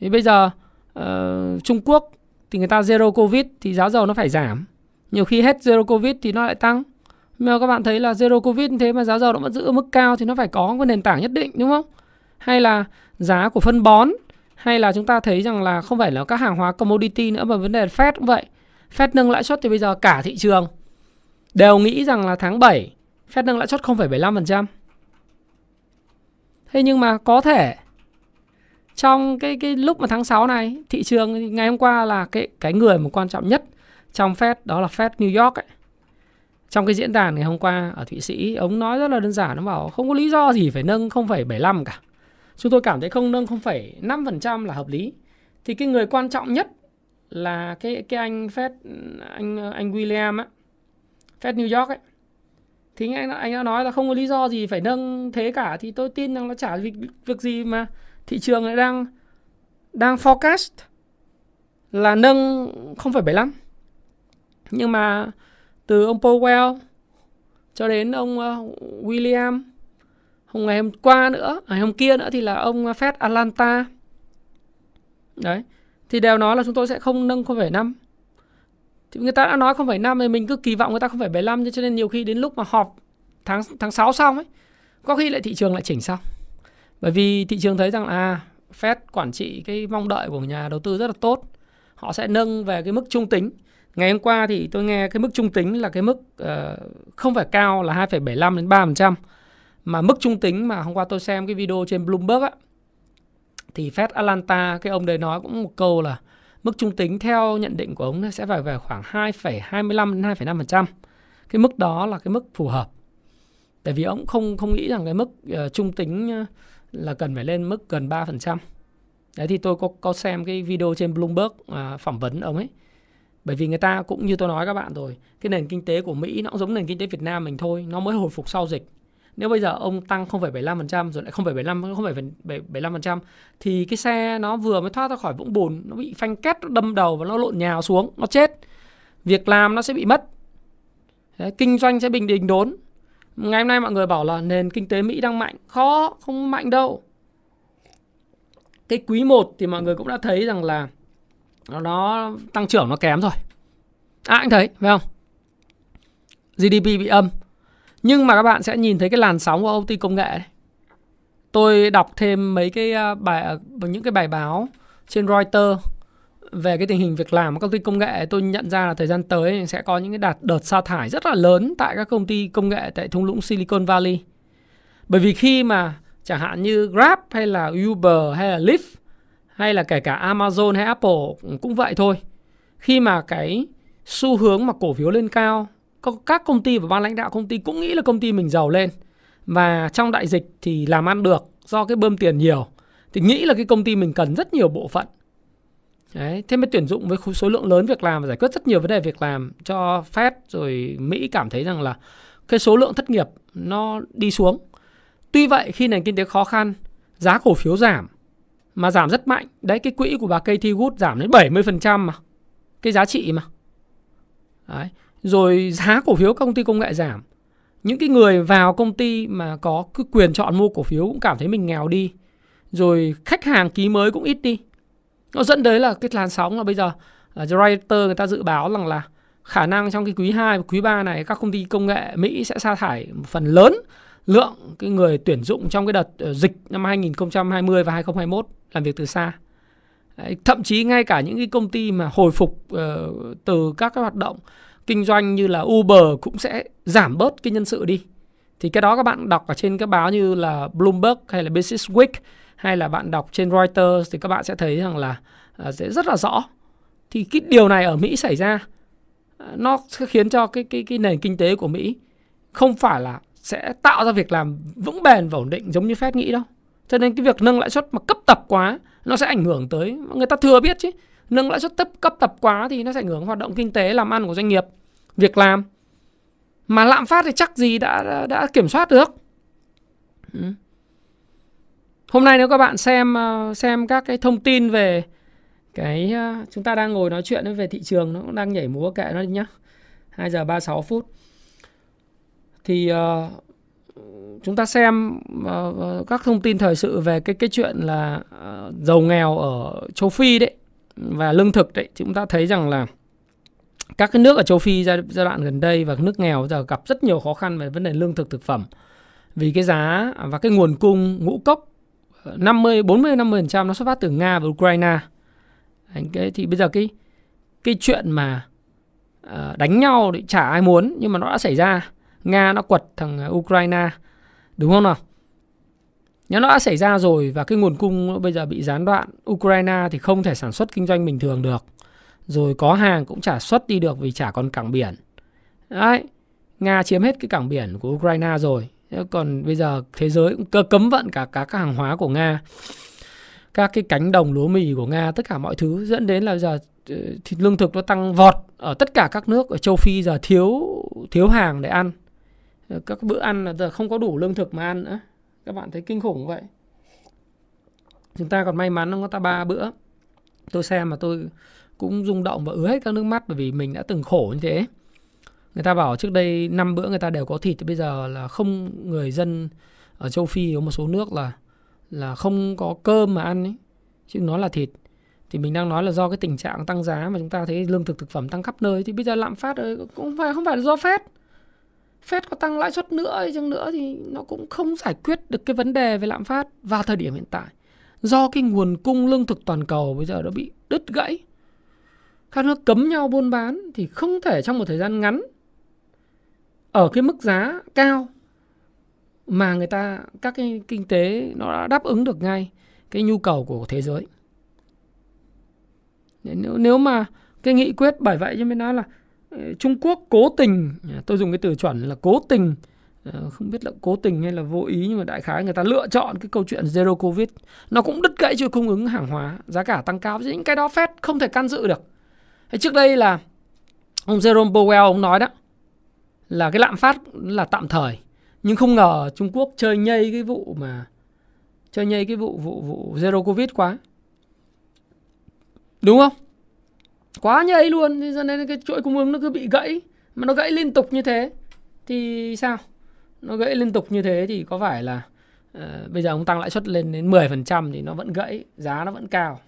Thì bây giờ uh, Trung Quốc thì người ta zero covid thì giá dầu nó phải giảm. Nhiều khi hết zero covid thì nó lại tăng. Mà các bạn thấy là zero covid thế mà giá dầu nó vẫn giữ ở mức cao thì nó phải có một nền tảng nhất định đúng không? Hay là giá của phân bón hay là chúng ta thấy rằng là không phải là các hàng hóa commodity nữa mà vấn đề Fed cũng vậy. Fed nâng lãi suất thì bây giờ cả thị trường đều nghĩ rằng là tháng 7 Fed nâng lãi suất 0,75%. Thế nhưng mà có thể trong cái cái lúc mà tháng 6 này thị trường ngày hôm qua là cái cái người mà quan trọng nhất trong Fed đó là Fed New York ấy. Trong cái diễn đàn ngày hôm qua ở Thụy Sĩ, ông nói rất là đơn giản, nó bảo không có lý do gì phải nâng 0,75 cả. Chúng tôi cảm thấy không nâng 0,5% là hợp lý. Thì cái người quan trọng nhất là cái cái anh Fed anh anh William á, Fed New York ấy thì anh anh đã nói là không có lý do gì phải nâng thế cả thì tôi tin rằng nó chả việc việc gì mà thị trường lại đang đang forecast là nâng 0,75 nhưng mà từ ông Powell cho đến ông uh, William hôm ngày hôm qua nữa ngày hôm kia nữa thì là ông ờ, Fed Atlanta. Đấy thì đều nói là chúng tôi sẽ không nâng 0,5 thì người ta đã nói 0,5 thì mình cứ kỳ vọng người ta 0,75 cho nên nhiều khi đến lúc mà họp tháng tháng 6 xong ấy có khi lại thị trường lại chỉnh xong. Bởi vì thị trường thấy rằng à Fed quản trị cái mong đợi của nhà đầu tư rất là tốt họ sẽ nâng về cái mức trung tính. Ngày hôm qua thì tôi nghe cái mức trung tính là cái mức uh, không phải cao là 2,75 đến 3% mà mức trung tính mà hôm qua tôi xem cái video trên Bloomberg á thì Fed Atlanta cái ông đấy nói cũng một câu là Mức trung tính theo nhận định của ông sẽ phải về khoảng 2,25 đến 2,5%. Cái mức đó là cái mức phù hợp. Tại vì ông không không nghĩ rằng cái mức uh, trung tính ờ, là cần phải lên mức gần 3%. Đấy thì tôi có có xem cái video trên Bloomberg uh, phỏng vấn ông ấy. bởi vì người ta cũng như tôi nói các bạn rồi cái nền kinh tế của Mỹ nó cũng giống nền kinh tế Việt Nam mình thôi nó mới hồi phục sau dịch nếu bây giờ ông tăng 0,75% rồi lại 0,75 0,75% thì cái xe nó vừa mới thoát ra khỏi vũng bùn nó bị phanh két nó đâm đầu và nó lộn nhào xuống nó chết. Việc làm nó sẽ bị mất. Đấy, kinh doanh sẽ bình đình đốn. Ngày hôm nay mọi người bảo là nền kinh tế Mỹ đang mạnh. Khó không mạnh đâu. Cái quý 1 thì mọi người cũng đã thấy rằng là nó tăng trưởng nó kém rồi. À anh thấy phải không? GDP bị âm nhưng mà các bạn sẽ nhìn thấy cái làn sóng của công ty công nghệ này. tôi đọc thêm mấy cái à, bài à, những cái bài báo trên Reuters về cái tình hình việc làm của công ty công nghệ tôi nhận ra là thời gian tới sẽ có những cái đạt đợt sa thải rất là lớn tại các công ty công nghệ tại thung lũng Silicon Valley. Bởi vì khi mà chẳng hạn như Grab hay là Uber hay là Lyft hay là kể cả Amazon hay Apple cũng vậy thôi. Khi mà cái xu hướng mà cổ phiếu lên cao, các công ty và ban lãnh đạo công ty cũng nghĩ là công ty mình giàu lên. Và trong đại dịch thì làm ăn được do cái bơm tiền nhiều. Thì nghĩ là cái công ty mình cần rất nhiều bộ phận. Đấy, thế mới tuyển dụng với số lượng lớn việc làm và giải quyết rất nhiều vấn đề việc làm cho Fed rồi Mỹ cảm thấy rằng là cái số lượng thất nghiệp nó đi xuống. Tuy vậy khi nền kinh tế khó khăn, giá cổ phiếu giảm mà giảm rất mạnh. Đấy cái quỹ của bà Katie Wood giảm đến 70% mà. Cái giá trị mà. Đấy. Rồi giá cổ phiếu công ty công nghệ giảm. Những cái người vào công ty mà có cái quyền chọn mua cổ phiếu cũng cảm thấy mình nghèo đi. Rồi khách hàng ký mới cũng ít đi. Nó dẫn đến là cái làn sóng là bây giờ à, uh, Reuters người ta dự báo rằng là khả năng trong cái quý 2 và quý 3 này các công ty công nghệ Mỹ sẽ sa thải một phần lớn lượng cái người tuyển dụng trong cái đợt ờ, dịch năm 2020 và 2021 làm việc từ xa. Thậm chí ngay cả những cái công ty mà hồi phục uh, từ các cái hoạt động kinh doanh như là Uber cũng sẽ giảm bớt cái nhân sự đi. Thì cái đó các bạn đọc ở trên các báo như là Bloomberg hay là Business Week hay là bạn đọc trên Reuters thì các bạn sẽ thấy rằng là à, sẽ rất là rõ. Thì cái điều này ở Mỹ xảy ra à, nó sẽ khiến cho cái cái cái nền kinh tế của Mỹ không phải là sẽ tạo ra việc làm vững bền và ổn định giống như Fed nghĩ đâu. Cho nên cái việc nâng lãi suất mà cấp tập quá, nó sẽ ảnh hưởng tới người ta thừa biết chứ. Nâng lãi suất cấp cấp tập quá thì nó sẽ ảnh hưởng hoạt động kinh tế làm ăn của doanh nghiệp, việc làm. Mà lạm phát thì chắc gì đã đã, đã kiểm soát được. Ừ. Hôm nay nếu các bạn xem ờ, xem các cái thông tin về cái ờ, chúng ta đang ngồi nói chuyện về thị trường nó cũng đang nhảy múa kệ nó đi nhá. 2 giờ 36 phút. Thì uh, chúng ta xem uh, các thông tin thời sự về cái cái chuyện là uh, giàu nghèo ở châu Phi đấy và lương thực đấy chúng ta thấy rằng là các cái nước ở châu Phi giai, giai đoạn gần đây và nước nghèo giờ gặp rất nhiều khó khăn về vấn đề lương thực thực phẩm vì cái giá và cái nguồn cung ngũ cốc 50 40 50% nó xuất phát từ Nga và Ukraine. Cái thì bây giờ cái cái chuyện mà ờ, đánh nhau thì chả ai muốn nhưng mà nó đã xảy ra. Nga nó quật thằng ờ, Ukraine đúng không nào? Nếu nó đã xảy ra rồi và cái nguồn cung bây giờ bị gián đoạn, Ukraine thì không thể sản xuất kinh doanh bình thường được. Rồi có hàng cũng chả xuất đi được vì chả còn cảng biển. Đấy, Nga chiếm hết cái cảng biển của Ukraine rồi. Còn bây giờ thế giới cũng cấm vận cả các hàng hóa của nga. Các cái cánh đồng lúa mì của nga tất cả mọi thứ dẫn đến là giờ ờ, thịt lương thực nó tăng vọt ở tất cả các nước. Ở châu phi giờ thiếu thiếu hàng để ăn. Các bữa ăn là giờ không có đủ lương thực mà ăn nữa các bạn thấy kinh khủng vậy. Chúng ta còn may mắn nó có ta ba bữa. Tôi xem mà tôi cũng rung động và ứa hết các nước mắt bởi vì mình đã từng khổ như thế. Người ta bảo trước đây năm bữa người ta đều có thịt thì bây giờ là không người dân ở châu Phi, có một số nước là là không có cơm mà ăn ấy, chứ nó là thịt. Thì mình đang nói là do cái tình trạng tăng giá mà chúng ta thấy lương thực thực phẩm tăng khắp nơi. Thì bây giờ lạm phát ờ, cũng phải không phải là do phép Fed có tăng lãi suất nữa hay chăng nữa thì nó cũng không giải quyết được cái vấn đề về lạm phát vào thời điểm hiện tại. Do cái nguồn cung lương thực toàn cầu bây giờ nó bị đứt gãy. Các nước cấm nhau buôn bán thì không thể trong một thời gian ngắn ở cái mức giá cao mà người ta, các cái kinh tế nó đã đáp ứng được ngay cái nhu cầu của thế giới. Nếu nếu mà cái nghị quyết bởi vậy cho nên nói là Trung Quốc cố tình à, tôi dùng cái từ chuẩn là cố tình à, không biết là cố tình hay là vô ý nhưng mà đại khái người ta lựa chọn cái câu chuyện zero covid. Nó cũng đứt gãy chuỗi cung ứng hàng hóa, giá cả tăng cao, những cái đó phép không thể can dự được. Trước đây là ông Jerome Powell, ông nói đó, là cái lạm phát là tạm thời, nhưng không ngờ Trung Quốc chơi nhây cái vụ mà, chơi nhây cái vụ vụ vụ zero covid quá. Đúng không? Quá nhây luôn cho nên cái chuỗi cung ứng nó cứ bị gãy mà nó gãy liên tục như thế thì sao? Nó gãy liên tục như thế thì có phải là uh, bây giờ ông tăng lãi suất lên đến 10% thì nó vẫn gãy giá nó vẫn cao?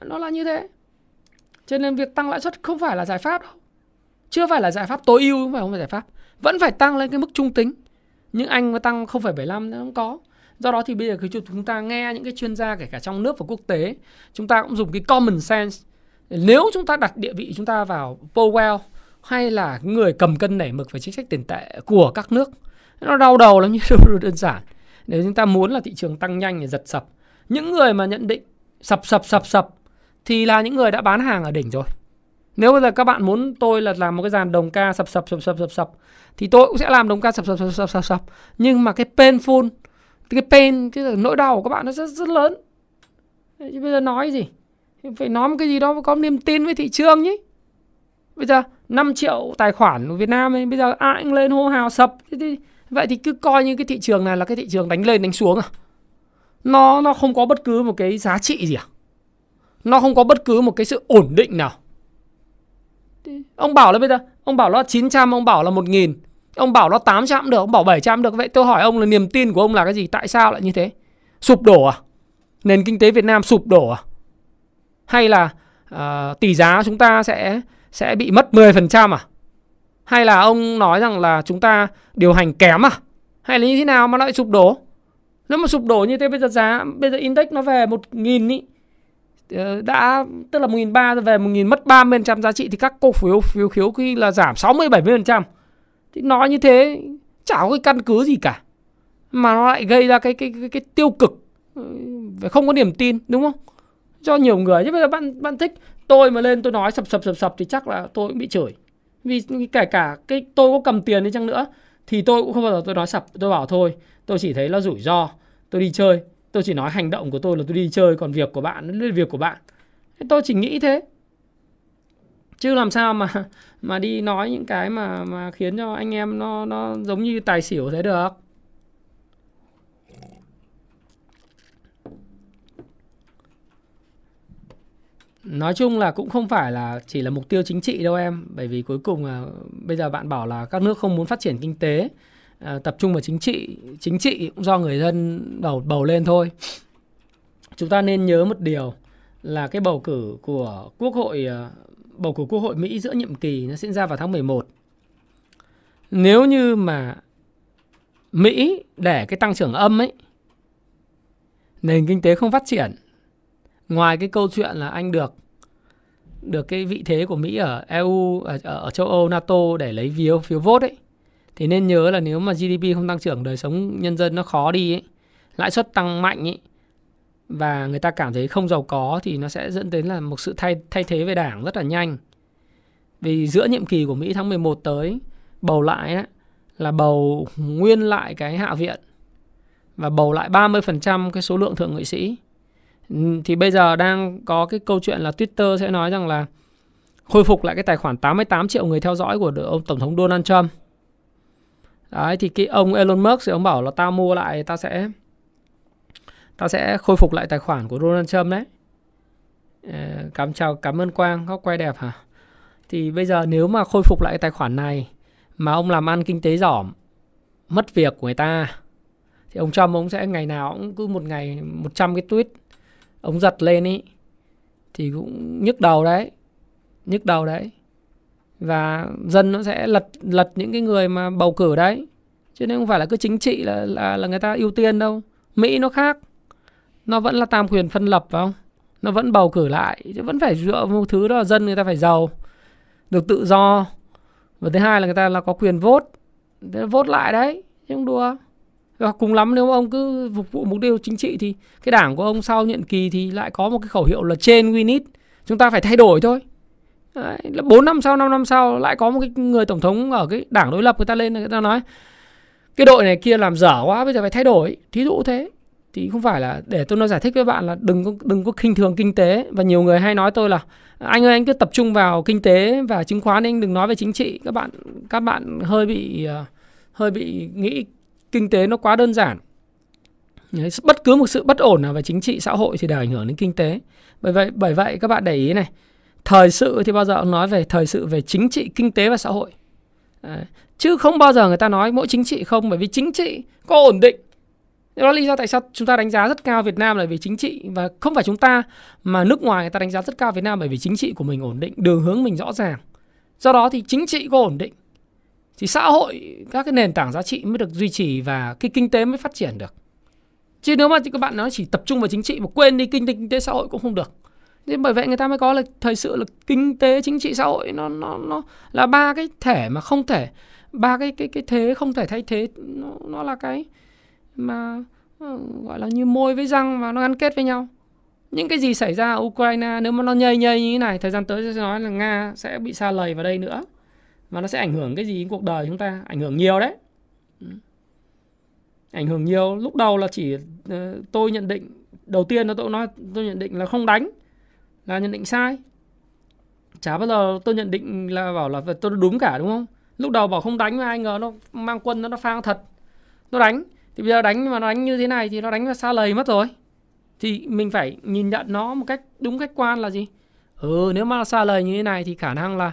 Nó là như thế. Cho nên việc tăng lãi suất không phải là giải pháp đâu. Chưa phải là giải pháp tối ưu không phải không phải giải pháp. Vẫn phải tăng lên cái mức trung tính. Nhưng anh mà tăng 0,75 nó không có. Do đó thì bây giờ khi chúng ta nghe những cái chuyên gia kể cả trong nước và quốc tế chúng ta cũng dùng cái common sense nếu chúng ta đặt địa vị chúng ta vào Powell hay là người cầm cân nảy mực về chính sách tiền tệ của các nước nó đau đầu lắm như đơn giản nếu chúng ta muốn là thị trường tăng nhanh thì giật sập những người mà nhận định sập sập sập sập thì là những người đã bán hàng ở đỉnh rồi nếu bây giờ các bạn muốn tôi là làm một cái dàn đồng ca sập sập sập sập sập sập thì tôi cũng sẽ làm đồng ca sập sập sập sập sập sập nhưng mà cái painful cái pain cái nỗi đau của các bạn nó rất rất lớn chứ bây giờ nói gì phải nói một cái gì đó có niềm tin với thị trường nhé bây giờ 5 triệu tài khoản của Việt Nam ấy bây giờ ai cũng lên hô hào sập. Thì, vậy thì cứ coi như cái thị trường này là cái thị trường đánh lên đánh xuống à? Nó nó không có bất cứ một cái giá trị gì à? Nó không có bất cứ một cái sự ổn định nào. Ông bảo là bây giờ ông bảo nó 900 ông bảo là 1000 ông bảo nó 800 cũng được ông bảo 700 được. Vậy tôi hỏi ông là niềm tin của ông là cái gì? Tại sao lại như thế? Sụp đổ à? Nền kinh tế Việt Nam sụp đổ à? Hay là uh, tỷ giá chúng ta sẽ sẽ bị mất 10% à hay là ông nói rằng là chúng ta điều hành kém à hay là như thế nào mà lại sụp đổ nếu mà sụp đổ như thế bây giờ giá bây giờ index nó về 1000 ý ờ, đã tức là 1.300 về 1.000 mất 30% giá trị thì các cổ phiếu phiếu khiếu khi là giảm 60 70%. Thì nói như thế chả có cái căn cứ gì cả. Mà nó lại gây ra cái cái cái, cái tiêu cực ờ, về không có niềm tin đúng không? Cho nhiều người. Chứ bây giờ bạn bạn thích tôi mà lên tôi nói sập sập sập sập thì chắc là tôi cũng bị chửi. Vì kể cả cái tôi có cầm tiền đi chăng nữa thì tôi cũng không bao giờ tôi nói sập, tôi bảo thôi, tôi chỉ thấy là rủi ro, tôi đi chơi tôi chỉ nói hành động của tôi là tôi đi chơi. Còn việc của bạn là việc của bạn. Tôi chỉ nghĩ thế. Chứ làm sao mà mà đi nói những cái mà mà khiến cho anh em nó nó giống như tài xỉu thế được. Nói chung là cũng không phải là chỉ là mục tiêu chính trị đâu em. Bởi vì cuối cùng là bây giờ bạn bảo là các nước không muốn phát triển kinh tế à, tập trung vào chính trị chính trị cũng do người dân bầu bầu lên thôi. Chúng ta nên nhớ một điều là cái bầu cử của quốc hội à, bầu cử quốc hội Mỹ giữa nhiệm kỳ nó diễn ra vào tháng 11 nếu như mà Mỹ để cái tăng trưởng âm ấy nền kinh tế không phát triển ngoài cái câu chuyện là anh được được cái vị thế của Mỹ ở EU ở, ở châu Âu NATO để lấy phiếu phiếu vote ấy thì nên nhớ là nếu mà GDP không tăng trưởng đời sống nhân dân nó khó đi ấy, lãi suất tăng mạnh ấy và người ta cảm thấy không giàu có thì nó sẽ dẫn đến là một sự thay thay thế về đảng rất là nhanh. Vì giữa nhiệm kỳ của Mỹ tháng 11 tới bầu lại ấy, là bầu nguyên lại cái hạ viện và bầu lại 30% cái số lượng thượng nghị sĩ. Thì bây giờ đang có cái câu chuyện là Twitter sẽ nói rằng là khôi phục lại cái tài khoản 88 triệu người theo dõi của ông tổng thống Donald Trump. Đấy, thì cái ông Elon Musk thì ông bảo là tao mua lại, tao sẽ tao sẽ khôi phục lại tài khoản của Donald Trump đấy. Ờ, cảm chào cảm ơn Quang, góc quay đẹp hả? Thì bây giờ nếu mà khôi phục lại tài khoản này mà ông làm ăn kinh tế giỏm mất việc của người ta, thì ông Trump ông sẽ ngày nào cũng cứ một ngày 100 cái tweet ông giật lên ý, thì cũng nhức đầu đấy, nhức đầu đấy. Và dân nó sẽ lật lật những cái người mà bầu cử đấy. Chứ nên không phải là cứ chính trị là là là người ta ưu tiên đâu. Mỹ nó khác. Nó vẫn là tam quyền phân lập phải không? Nó vẫn bầu cử lại, chứ vẫn phải dựa một thứ đó là dân người ta phải giàu, được tự do. Và thứ hai là người ta là có quyền vote. Vốt vote lại đấy, chứ không đùa. Ờ, cùng lắm nếu ông cứ phục vụ mục tiêu chính trị thì cái đảng của ông sau nhiệm kỳ thì lại có một cái khẩu hiệu là trên we need chúng ta phải thay đổi thôi Đấy, 4 năm sau, 5 năm sau lại có một cái người tổng thống ở cái đảng đối lập người ta lên người ta nói cái đội này kia làm dở quá bây giờ phải thay đổi. Thí dụ thế. thì không phải là để tôi nói giải thích với bạn là đừng có đừng có khinh thường kinh tế và nhiều người hay nói tôi là anh ơi anh cứ tập trung vào kinh tế và chứng khoán anh đừng nói về chính trị các bạn các bạn hơi bị ờ, hơi bị nghĩ kinh tế nó quá đơn giản bất cứ một sự bất ổn nào về chính trị xã hội thì đều ảnh hưởng đến kinh tế bởi vậy bởi vậy các bạn để ý này thời sự thì bao giờ cũng nói về thời sự về chính trị kinh tế và xã hội Đấy. chứ không bao giờ người ta nói mỗi chính trị không bởi vì chính trị có ổn định đó là lý do tại sao chúng ta đánh giá rất cao Việt Nam là vì chính trị và không phải chúng ta mà nước ngoài người ta đánh giá rất cao Việt Nam bởi vì chính trị của mình ổn định, đường hướng mình rõ ràng. Do đó thì chính trị có ổn định thì xã hội các cái nền tảng giá trị mới được duy trì và cái kinh tế mới phát triển được. Chứ nếu mà các bạn nói chỉ tập trung vào chính trị mà quên đi kinh tế, kinh tế xã hội cũng không được. Nên bởi vậy người ta mới có là thời sự là kinh tế chính trị xã hội nó nó nó là ba cái thể mà không thể ba cái cái cái thế không thể thay thế nó nó là cái mà ờ, gọi là như môi với răng và nó gắn kết với nhau những cái gì xảy ra ở Ukraine nếu mà nó nhây nhây như thế này thời gian tới sẽ nói là Nga sẽ bị xa lầy vào đây nữa và nó sẽ ảnh hưởng cái gì đến cuộc đời chúng ta? Ảnh hưởng nhiều đấy. Ảnh hưởng nhiều. Lúc đầu là chỉ ờ, tôi nhận định, đầu tiên là tôi nói, tôi nhận định là không đánh, là nhận định sai. Chả bao giờ tôi nhận định là bảo là tôi đúng cả đúng không? Lúc đầu bảo không đánh mà ai ngờ nó mang quân nó nó phang thật. Nó đánh. Thì bây giờ đánh mà nó đánh như thế này thì nó đánh vào xa lầy mất rồi. Thì mình phải nhìn nhận nó một cách, đúng khách quan là gì? Ừ nếu mà xa lầy như thế này thì khả năng là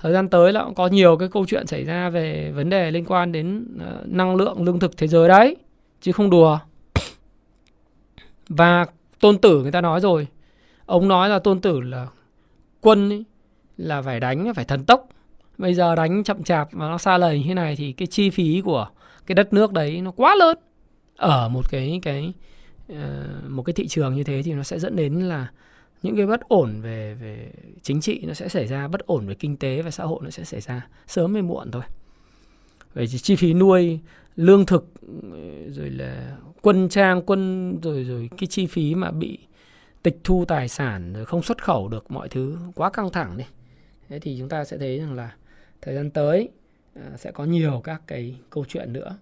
thời gian tới là cũng có nhiều cái câu chuyện xảy ra về vấn đề liên quan đến ờ, năng lượng lương thực thế giới đấy chứ không đùa. Và tôn tử người ta nói rồi ông nói là tôn tử là quân ý, là phải đánh phải thần tốc. Bây giờ đánh chậm chạp mà nó xa lầy như thế này thì cái chi phí của cái đất nước đấy nó quá lớn. Ở một cái cái ờ, một cái thị trường như thế thì nó sẽ dẫn đến là những cái bất ổn về về chính trị nó sẽ xảy ra, bất ổn về kinh tế và xã hội nó sẽ xảy ra sớm hay muộn thôi. Về chi phí nuôi, lương thực, rồi là quân trang, quân, rồi rồi cái chi phí mà bị tịch thu tài sản rồi không xuất khẩu được, mọi thứ quá căng thẳng đi. Thế thì chúng ta sẽ thấy rằng là thời gian tới à, sẽ có nhiều các cái câu chuyện nữa.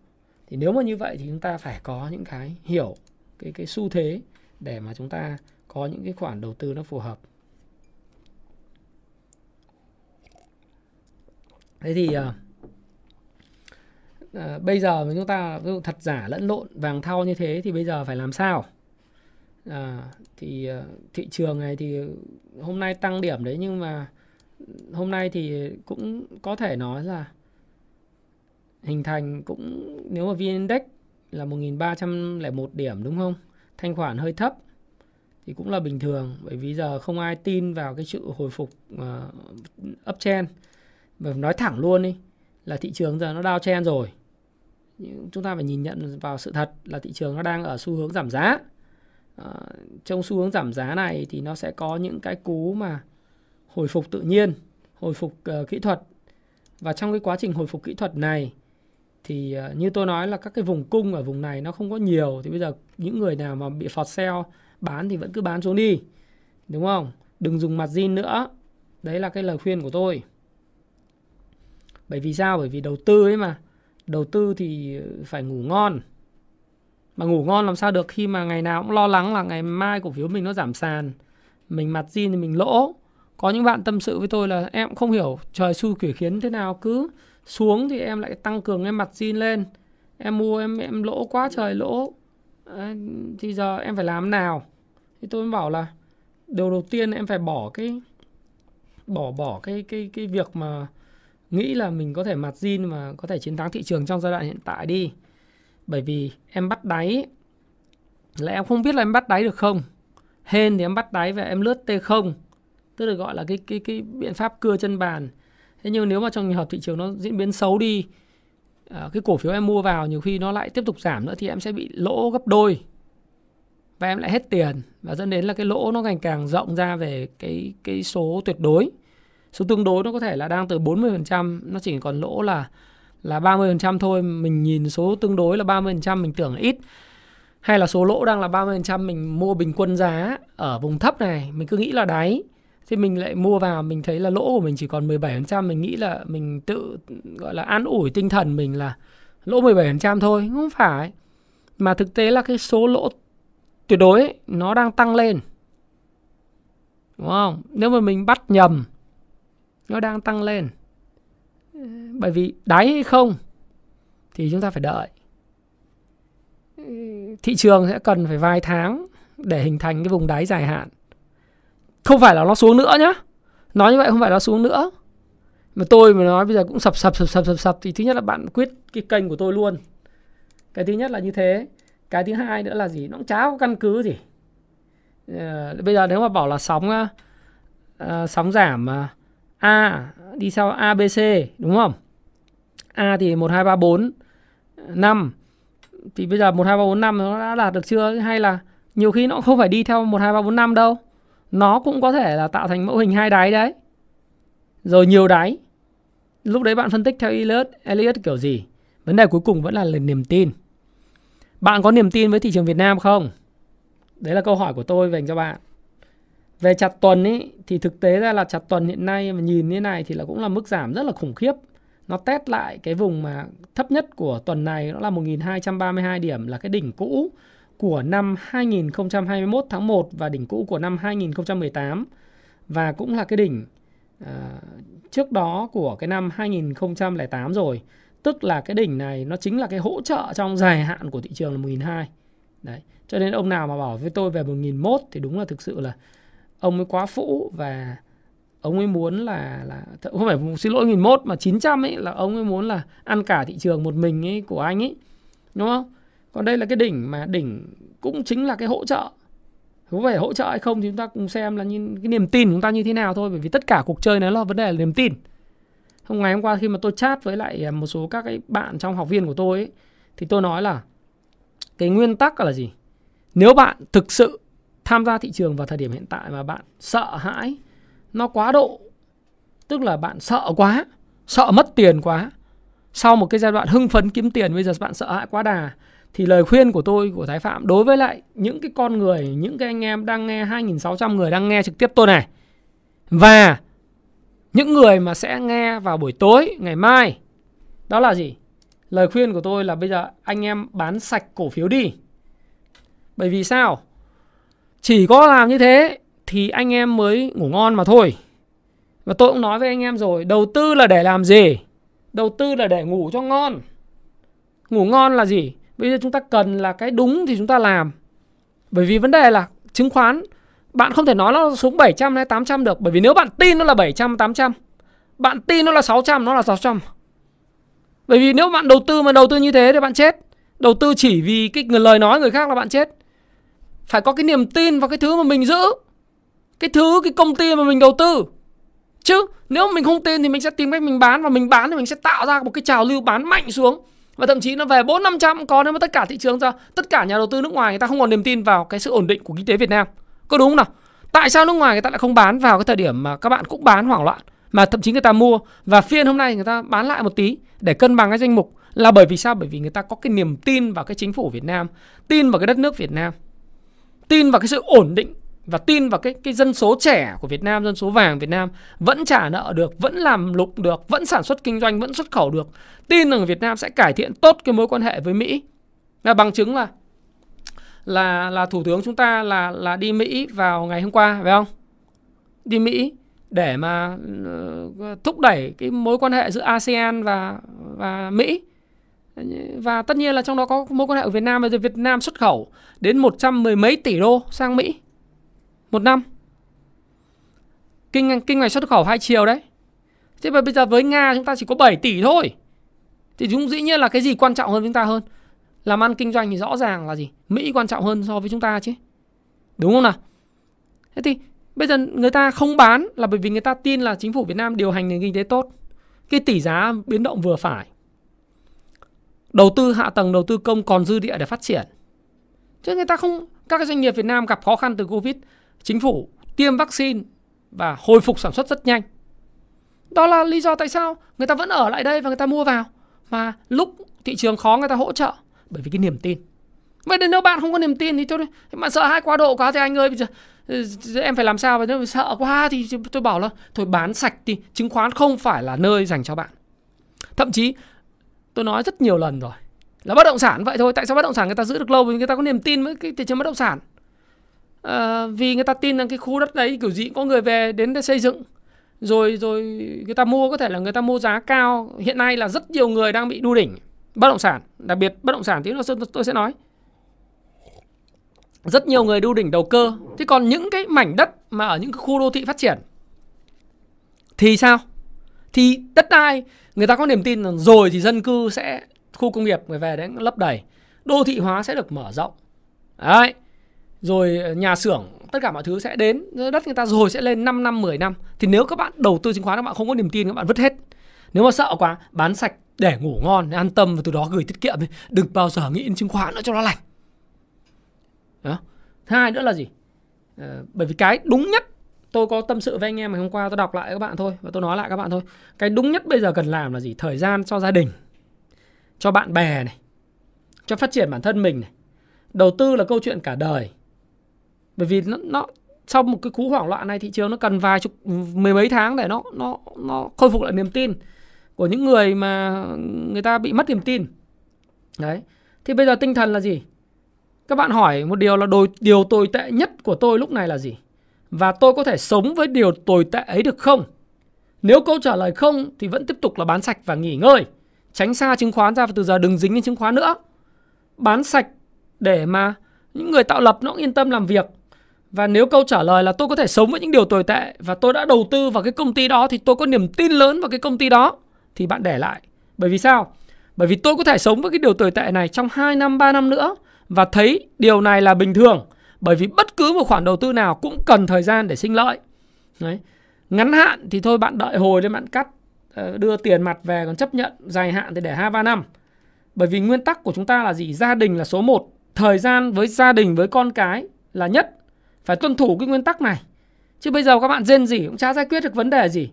Thì nếu mà như vậy thì chúng ta phải có những cái hiểu, cái cái xu thế để mà chúng ta có những cái khoản đầu tư nó phù hợp. Thế thì à, bây giờ mà chúng ta ví dụ thật giả lẫn lộn vàng thau như thế thì bây giờ phải làm sao? À, thì thị trường này thì hôm nay tăng điểm đấy nhưng mà hôm nay thì cũng có thể nói là hình thành cũng nếu mà VN Index là 1301 điểm đúng không? Thanh khoản hơi thấp thì cũng là bình thường bởi vì giờ không ai tin vào cái sự hồi phục ờ, uh, uptrend. Và nói thẳng luôn đi là thị trường giờ nó downtrend rồi. Nhưng chúng ta phải nhìn nhận vào sự thật là thị trường nó đang ở xu hướng giảm giá. Uh, trong xu hướng giảm giá này thì nó sẽ có những cái cú mà hồi phục tự nhiên, hồi phục uh, kỹ thuật và trong cái quá trình hồi phục kỹ thuật này thì uh, như tôi nói là các cái vùng cung ở vùng này nó không có nhiều thì bây giờ những người nào mà bị phọt sell bán thì vẫn cứ bán xuống đi, đúng không? Đừng dùng mặt zin nữa. Đấy là cái lời khuyên của tôi. Bởi vì sao? Bởi vì đầu tư ấy mà. Đầu tư thì phải ngủ ngon. Mà ngủ ngon làm sao được khi mà ngày nào cũng lo lắng là ngày mai cổ phiếu mình nó giảm sàn. Mình mặt zin thì mình lỗ. Có những bạn tâm sự với tôi là em không hiểu trời xui quỷ khiến thế nào. Cứ xuống thì em lại tăng cường em mặt zin lên. Em mua em em lỗ quá trời lỗ à, thì giờ em phải làm nào? Thì tôi mới bảo là điều đầu tiên em phải bỏ cái bỏ bỏ cái cái cái việc mà nghĩ là mình có thể mặt zin mà có thể chiến thắng thị trường trong giai đoạn hiện tại đi. Bởi vì em bắt đáy là em không biết là em bắt đáy được không? Hên thì em bắt đáy và em lướt T0, tức là gọi là cái cái cái biện pháp cưa chân bàn. Thế nhưng nếu mà trong trường hợp thị trường nó diễn biến xấu đi à, cái cổ phiếu em mua vào nhiều khi nó lại tiếp tục giảm nữa thì em sẽ bị lỗ gấp đôi. Và em lại hết tiền và dẫn đến là cái lỗ nó ngày càng rộng ra về cái cái số tuyệt đối. Số tương đối nó có thể là đang từ 40% nó chỉ còn lỗ là là 30% thôi. Mình nhìn số tương đối là 30% mình tưởng là ít. Hay là số lỗ đang là 30% mình mua bình quân giá ở vùng thấp này mình cứ nghĩ là đáy thì mình lại mua vào mình thấy là lỗ của mình chỉ còn 17% mình nghĩ là mình tự gọi là an ủi tinh thần mình là lỗ 17% thôi không phải. Mà thực tế là cái số lỗ tuyệt đối ấy, nó đang tăng lên. Đúng không? Nếu mà mình bắt nhầm nó đang tăng lên. Bởi vì đáy hay không thì chúng ta phải đợi. Thị trường sẽ cần phải vài tháng để hình thành cái vùng đáy dài hạn không phải là nó xuống nữa nhá. Nói như vậy không phải nó xuống nữa. Mà tôi mà nói bây giờ cũng sập sập sập sập sập sập. Thì thứ nhất là bạn quyết cái kênh của tôi luôn. Cái thứ nhất là như thế. Cái thứ hai nữa là gì? Nó cũng chả có căn cứ gì. À, bây giờ nếu mà bảo là sóng à, sóng giảm à, A đi sau ABC đúng không? A thì một hai ba bốn năm. Thì bây giờ một hai ba bốn năm nó đã đạt được chưa? Hay là nhiều khi nó không phải đi theo một hai ba bốn năm đâu? Nó cũng có thể là tạo thành mẫu hình hai đáy đấy. Rồi nhiều đáy. Lúc đấy bạn phân tích theo Elliot. Elliot kiểu gì? Vấn đề cuối cùng vẫn là niềm tin. Bạn có niềm tin với thị trường Việt Nam không? Đấy là câu hỏi của tôi dành cho bạn. Về chặt tuần ấy thì thực tế ra là chặt tuần hiện nay mà nhìn như này thì là cũng là mức giảm rất là khủng khiếp. Nó test lại cái vùng mà thấp nhất của tuần này nó là 1232 điểm là cái đỉnh cũ của năm 2021 tháng 1 và đỉnh cũ của năm 2018 và cũng là cái đỉnh à, trước đó của cái năm 2008 rồi. Tức là cái đỉnh này nó chính là cái hỗ trợ trong dài hạn của thị trường là 1002. Đấy. Cho nên ông nào mà bảo với tôi về 1001 thì đúng là thực sự là ông ấy quá phũ và ông ấy muốn là là không phải xin lỗi 1001 mà 900 ấy là ông ấy muốn là ăn cả thị trường một mình ấy của anh ấy. Đúng không? Còn đây là cái đỉnh mà đỉnh cũng chính là cái hỗ trợ. Có phải hỗ trợ hay không thì chúng ta cùng xem là như cái niềm tin của chúng ta như thế nào thôi bởi vì tất cả cuộc chơi này là vấn đề là niềm tin. Hôm ngày hôm qua khi mà tôi chat với lại à, một số các cái bạn trong học viên của tôi ấy, thì tôi nói là cái nguyên tắc là gì? Nếu bạn thực sự tham gia thị trường vào thời điểm hiện tại mà bạn sợ hãi nó quá độ tức là bạn sợ quá sợ mất tiền quá sau một cái giai đoạn hưng phấn kiếm tiền bây giờ bạn sợ hãi quá đà thì lời khuyên của tôi của Thái Phạm đối với lại những cái con người, những cái anh em đang nghe 2.600 người đang nghe trực tiếp tôi này và những người mà sẽ nghe vào buổi tối ngày mai đó là gì? Lời khuyên của tôi là bây giờ anh em bán sạch cổ phiếu đi. Bởi vì sao? Chỉ có làm như thế thì anh em mới ngủ ngon mà thôi. Và tôi cũng nói với anh em rồi, đầu tư là để làm gì? Đầu tư là để ngủ cho ngon. Ngủ ngon là gì? Bây giờ chúng ta cần là cái đúng thì chúng ta làm. Bởi vì vấn đề là chứng khoán bạn không thể nói nó xuống 700 hay 800 được bởi vì nếu bạn tin nó là 700 800, bạn tin nó là 600 nó là 600. Bởi vì nếu bạn đầu tư mà đầu tư như thế thì bạn chết. Đầu tư chỉ vì cái người lời nói người khác là bạn chết. Phải có cái niềm tin vào cái thứ mà mình giữ. Cái thứ cái công ty mà mình đầu tư. Chứ nếu mình không tin thì mình sẽ tìm cách mình bán và mình bán thì mình sẽ tạo ra một cái trào lưu bán mạnh xuống và thậm chí nó về bốn năm trăm có nếu mà tất cả thị trường ra, tất cả nhà đầu tư nước ngoài người ta không còn niềm tin vào cái sự ổn định của kinh tế Việt Nam. Có đúng không nào? Tại sao nước ngoài người ta lại không bán vào cái thời điểm mà các bạn cũng bán hoảng loạn, mà thậm chí người ta mua và phiên hôm nay người ta bán lại một tí để cân bằng cái danh mục là bởi vì sao? Bởi vì người ta có cái niềm tin vào cái chính phủ Việt Nam, tin vào cái đất nước Việt Nam, tin vào cái sự ổn định và tin vào cái cái dân số trẻ của Việt Nam, dân số vàng Việt Nam vẫn trả nợ được, vẫn làm lục được, vẫn sản xuất kinh doanh, vẫn xuất khẩu được. Tin rằng Việt Nam sẽ cải thiện tốt cái mối quan hệ với Mỹ. Là bằng chứng là là là thủ tướng chúng ta là là đi Mỹ vào ngày hôm qua phải không? Đi Mỹ để mà ờ, thúc đẩy cái mối quan hệ giữa ASEAN và và Mỹ. Và tất nhiên là trong đó có mối quan hệ của Việt Nam bây giờ Việt Nam xuất khẩu đến 100 mười mấy tỷ đô sang Mỹ một năm. Kinh kinh ngạch xuất khẩu hai chiều đấy. Thế mà bây giờ với nga chúng ta chỉ có 7 tỷ thôi. Thì chúng dĩ nhiên là cái gì quan trọng hơn chúng ta hơn? Làm ăn kinh doanh thì rõ ràng là gì? Mỹ quan trọng hơn so với chúng ta chứ. Đúng không nào? Thế thì bây giờ người ta không bán là bởi vì người ta tin là chính phủ việt nam điều hành nền kinh tế tốt. Cái tỷ giá biến động vừa phải. Đầu tư hạ tầng, đầu tư công còn dư địa để phát triển. Chứ người ta không, các cái doanh nghiệp Việt Nam gặp khó khăn từ Covid chính phủ tiêm vaccine và hồi phục sản xuất rất nhanh. Đó là lý do tại sao người ta vẫn ở lại đây và người ta mua vào. mà lúc thị trường khó người ta hỗ trợ, bởi vì cái niềm tin. Vậy nên nếu bạn không có niềm tin thì thôi, bạn sợ hai quá độ quá thì anh ơi, bây giờ ờ, em phải làm sao nếu sợ quá thì tôi bảo là, thôi bán sạch đi, chứng khoán không phải là nơi dành cho bạn. Thậm chí, tôi nói rất nhiều lần rồi, là bất động sản vậy thôi tại sao bất động sản người ta giữ được lâu vì người ta có niềm tin với cái thị trường bất động sản à, vì người ta tin rằng cái khu đất đấy kiểu gì cũng có người về đến để xây dựng. Rồi rồi người ta mua có thể là người ta mua giá cao. Hiện nay là rất nhiều người đang bị đu đỉnh bất động sản. Đặc biệt bất động sản thì nó tôi sẽ nói. Rất nhiều người đu đỉnh đầu cơ. Thế còn những cái mảnh đất mà ở những cái khu đô thị phát triển thì sao? Thì đất đai người ta có niềm tin rằng rồi thì dân cư sẽ khu công nghiệp người về đấy lấp đầy. Đô thị hóa sẽ được mở rộng. Đấy rồi ờ, nhà xưởng, tất cả mọi thứ sẽ đến đất người ta rồi sẽ lên 5 năm 10 năm. Thì nếu các bạn đầu tư chứng khoán, các bạn không có niềm tin, các bạn vứt hết. Nếu mà sợ quá, bán sạch để ngủ ngon để an tâm và từ đó gửi tiết kiệm đừng bao giờ nghĩ đến chứng khoán nữa cho nó lành. Đó. thứ hai nữa là gì? Ờ, bởi vì cái đúng nhất, tôi có tâm sự với anh em ngày hôm qua, tôi đọc lại các bạn thôi và tôi nói lại các bạn thôi. Cái đúng nhất bây giờ cần làm là gì? Thời gian cho gia đình, cho bạn bè này, cho phát triển bản thân mình này. Đầu tư là câu chuyện cả đời bởi vì nó, nó sau một cái cú hoảng loạn này thị trường nó cần vài chục mười mấy tháng để nó nó nó khôi phục lại niềm tin của những người mà người ta bị mất niềm tin. Đấy. Thì bây giờ tinh thần là gì? Các bạn hỏi một điều là đồ, điều tồi tệ nhất của tôi lúc này là gì? Và tôi có thể sống với điều tồi tệ ấy được không? Nếu câu trả lời không thì vẫn tiếp tục là bán sạch và nghỉ ngơi. Tránh xa chứng khoán ra và từ giờ đừng dính đến chứng khoán nữa. Bán sạch để mà những người tạo lập nó cũng yên tâm làm việc và nếu câu trả lời là tôi có thể sống với những điều tồi tệ và tôi đã đầu tư vào cái công ty đó thì tôi có niềm tin lớn vào cái công ty đó thì bạn để lại. Bởi vì sao? Bởi vì tôi có thể sống với cái điều tồi tệ này trong 2 năm, 3 năm nữa và thấy điều này là bình thường. Bởi vì bất cứ một khoản đầu tư nào cũng cần thời gian để sinh lợi. Đấy. Ngắn hạn thì thôi bạn đợi hồi lên bạn cắt ờ, đưa tiền mặt về còn chấp nhận dài hạn thì để 2 3 năm. Bởi vì nguyên tắc của chúng ta là gì? Gia đình là số 1, thời gian với gia đình với con cái là nhất phải tuân thủ cái nguyên tắc này. Chứ bây giờ các bạn rên gì cũng chả giải quyết được vấn đề gì.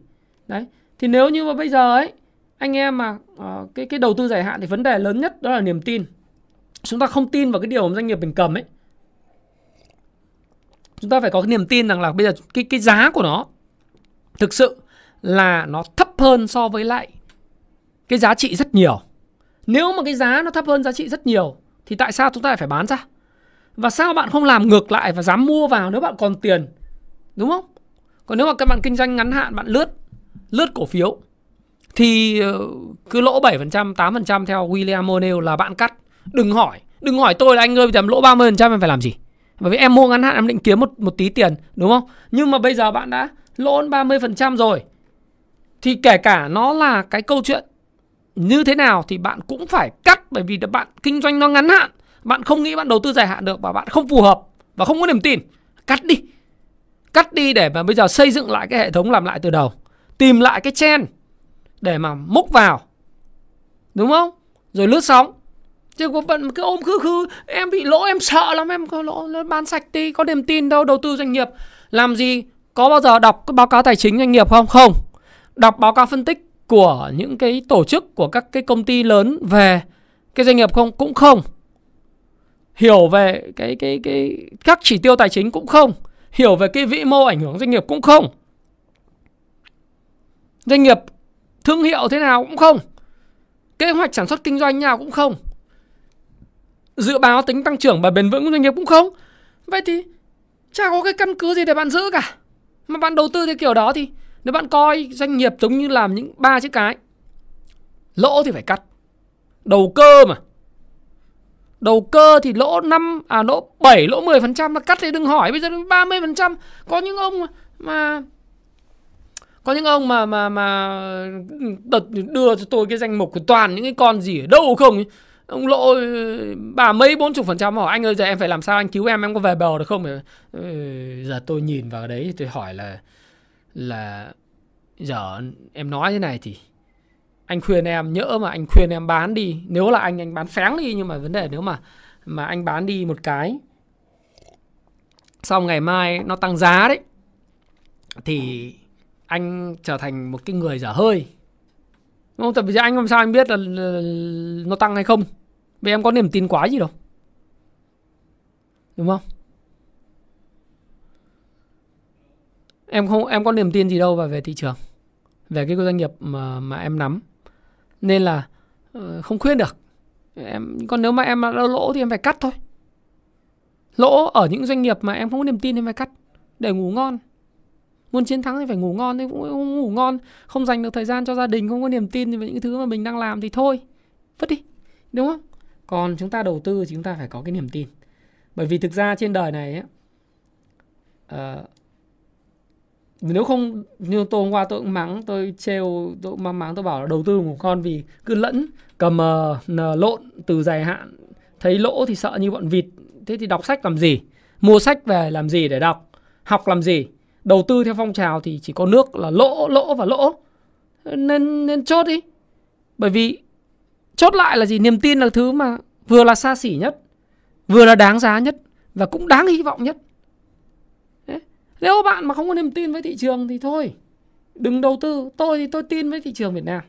Đấy thì nếu như mà bây giờ ấy anh em mà uh, cái cái đầu tư dài hạn thì vấn đề lớn nhất đó là niềm tin. Chúng ta không tin vào cái điều mà doanh nghiệp mình cầm ấy. Chúng ta phải có cái niềm tin rằng là bây giờ cái cái giá của nó thực sự là nó thấp hơn so với lại cái giá trị rất nhiều. Nếu mà cái giá nó thấp hơn giá trị rất nhiều thì tại sao chúng ta lại phải bán ra? Và sao bạn không làm ngược lại và dám mua vào nếu bạn còn tiền đúng không còn nếu mà các bạn kinh doanh ngắn hạn bạn lướt lướt cổ phiếu thì ờ, cứ lỗ 7%, 8% theo William O'Neill là bạn cắt. Đừng hỏi, đừng hỏi tôi là anh ơi tầm lỗ 30% em phải làm gì? Bởi vì em mua ngắn hạn em định kiếm một một tí tiền, đúng không? Nhưng mà bây giờ bạn đã lỗ 30% rồi. Thì kể cả nó là cái câu chuyện như thế nào thì bạn cũng phải cắt bởi vì bạn kinh doanh nó ngắn hạn bạn không nghĩ bạn đầu tư dài hạn được và bạn không phù hợp và không có niềm tin. Cắt đi. Cắt đi để mà bây giờ xây dựng lại cái hệ thống làm lại từ đầu. Tìm lại cái chen để mà múc vào. Đúng không? Rồi lướt sóng. Chứ có bận cái ôm khư khư, em bị lỗ, em sợ lắm, em có lỗ bán sạch đi, có niềm tin đâu, đầu tư doanh nghiệp. Làm gì? Có bao giờ đọc cái báo cáo tài chính doanh nghiệp không? Không. Đọc báo cáo phân tích của những cái tổ chức, của các cái công ty lớn về cái doanh nghiệp không? Cũng không hiểu về cái cái cái, các chỉ tiêu tài chính cũng không, hiểu về cái vĩ mô ảnh hưởng doanh nghiệp cũng không. Doanh nghiệp thương hiệu thế nào cũng không, kế hoạch sản xuất kinh doanh nào cũng không, dự báo tính tăng trưởng và bền vững của doanh nghiệp cũng không. Vậy thì chả có cái căn cứ gì để bạn giữ cả. Mà bạn đầu tư theo kiểu đó thì nếu bạn coi doanh nghiệp giống như làm những ba chiếc cái, lỗ thì phải cắt, đầu cơ mà. Đầu cơ thì lỗ 5 à lỗ 7 lỗ 10% là cắt thì đừng hỏi bây giờ 30%. Có những ông mà có những ông mà mà mà đợt đưa cho tôi cái danh mục của toàn những cái con gì ở đâu không? Ông lỗ ừ, bà mấy bốn chục phần trăm. Hỏi anh ơi giờ em phải làm sao? Anh cứu em em có về bờ được không? Ừ, giờ tôi nhìn vào đấy tôi hỏi là là giờ em nói thế này thì anh khuyên em nhỡ mà anh khuyên em bán đi nếu là anh anh bán phén đi nhưng mà vấn đề nếu mà mà anh bán đi một cái xong ngày mai nó tăng giá đấy thì anh trở thành một cái người dở hơi đúng không? Tại vì anh làm sao anh biết là, nó tăng hay không? Vì em có niềm tin quá gì đâu. Đúng không? Em không em có niềm tin gì đâu về về thị trường. Về cái doanh nghiệp mà mà em nắm nên là ờ, không khuyên được. Em còn nếu mà em đã lỗ thì em phải cắt thôi. Lỗ ở những doanh nghiệp mà em không có niềm tin thì phải cắt để ngủ ngon. Muốn chiến thắng thì phải ngủ ngon thì cũng không ngủ ngon không dành được thời gian cho gia đình không có niềm tin về những thứ mà mình đang làm thì thôi. Vứt đi đúng không? Còn chúng ta đầu tư thì chúng ta phải có cái niềm tin. Bởi vì thực ra trên đời này ấy, uh, nếu không như tôi hôm qua tôi cũng mắng tôi trêu tôi cũng mắng mắng tôi bảo là đầu tư một con vì cứ lẫn cầm uh, lộn từ dài hạn thấy lỗ thì sợ như bọn vịt. Thế thì đọc sách làm gì? Mua sách về làm gì để đọc? Học làm gì? Đầu tư theo phong trào thì chỉ có nước là lỗ lỗ và lỗ. Nên nên chốt đi. Bởi vì chốt lại là gì? Niềm tin là thứ mà vừa là xa xỉ nhất vừa là đáng giá nhất và cũng đáng hy vọng nhất nếu bạn mà không có niềm tin với thị trường thì thôi đừng đầu tư. Tôi thì tôi tin với thị trường Việt Nam.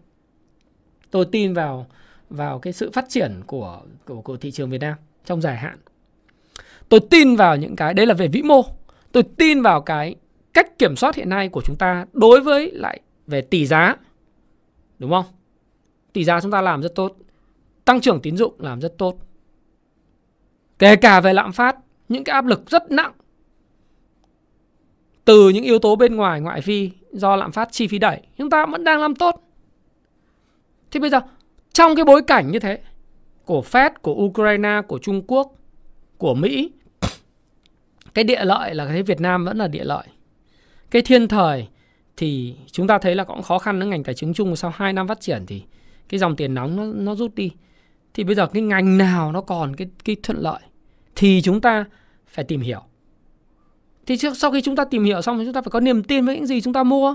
Tôi tin vào vào cái sự phát triển của của, của thị trường Việt Nam trong dài hạn. Tôi tin vào những cái đấy là về vĩ mô. Tôi tin vào cái cách kiểm soát hiện nay của chúng ta đối với lại về tỷ giá. Đúng không? Tỷ giá chúng ta làm rất tốt tăng trưởng tín dụng làm rất tốt. Kể cả về lạm phát những cái áp lực rất nặng từ những yếu tố bên ngoài ngoại phi do lạm phát chi phí đẩy chúng ta vẫn đang làm tốt. Thì bây giờ trong cái bối cảnh như thế của Fed, của Ukraine, của Trung Quốc, của Mỹ cái địa lợi là cái Việt Nam vẫn là địa lợi. Cái thiên thời thì chúng ta thấy là cũng khó khăn với ngành tài chính chung sau 2 năm phát triển thì cái dòng tiền nóng nó nó rút đi. Thì bây giờ cái ngành nào nó còn cái cái thuận lợi thì chúng ta phải tìm hiểu thì trước sau khi chúng ta tìm hiểu xong thì chúng ta phải có niềm tin với những gì chúng ta mua.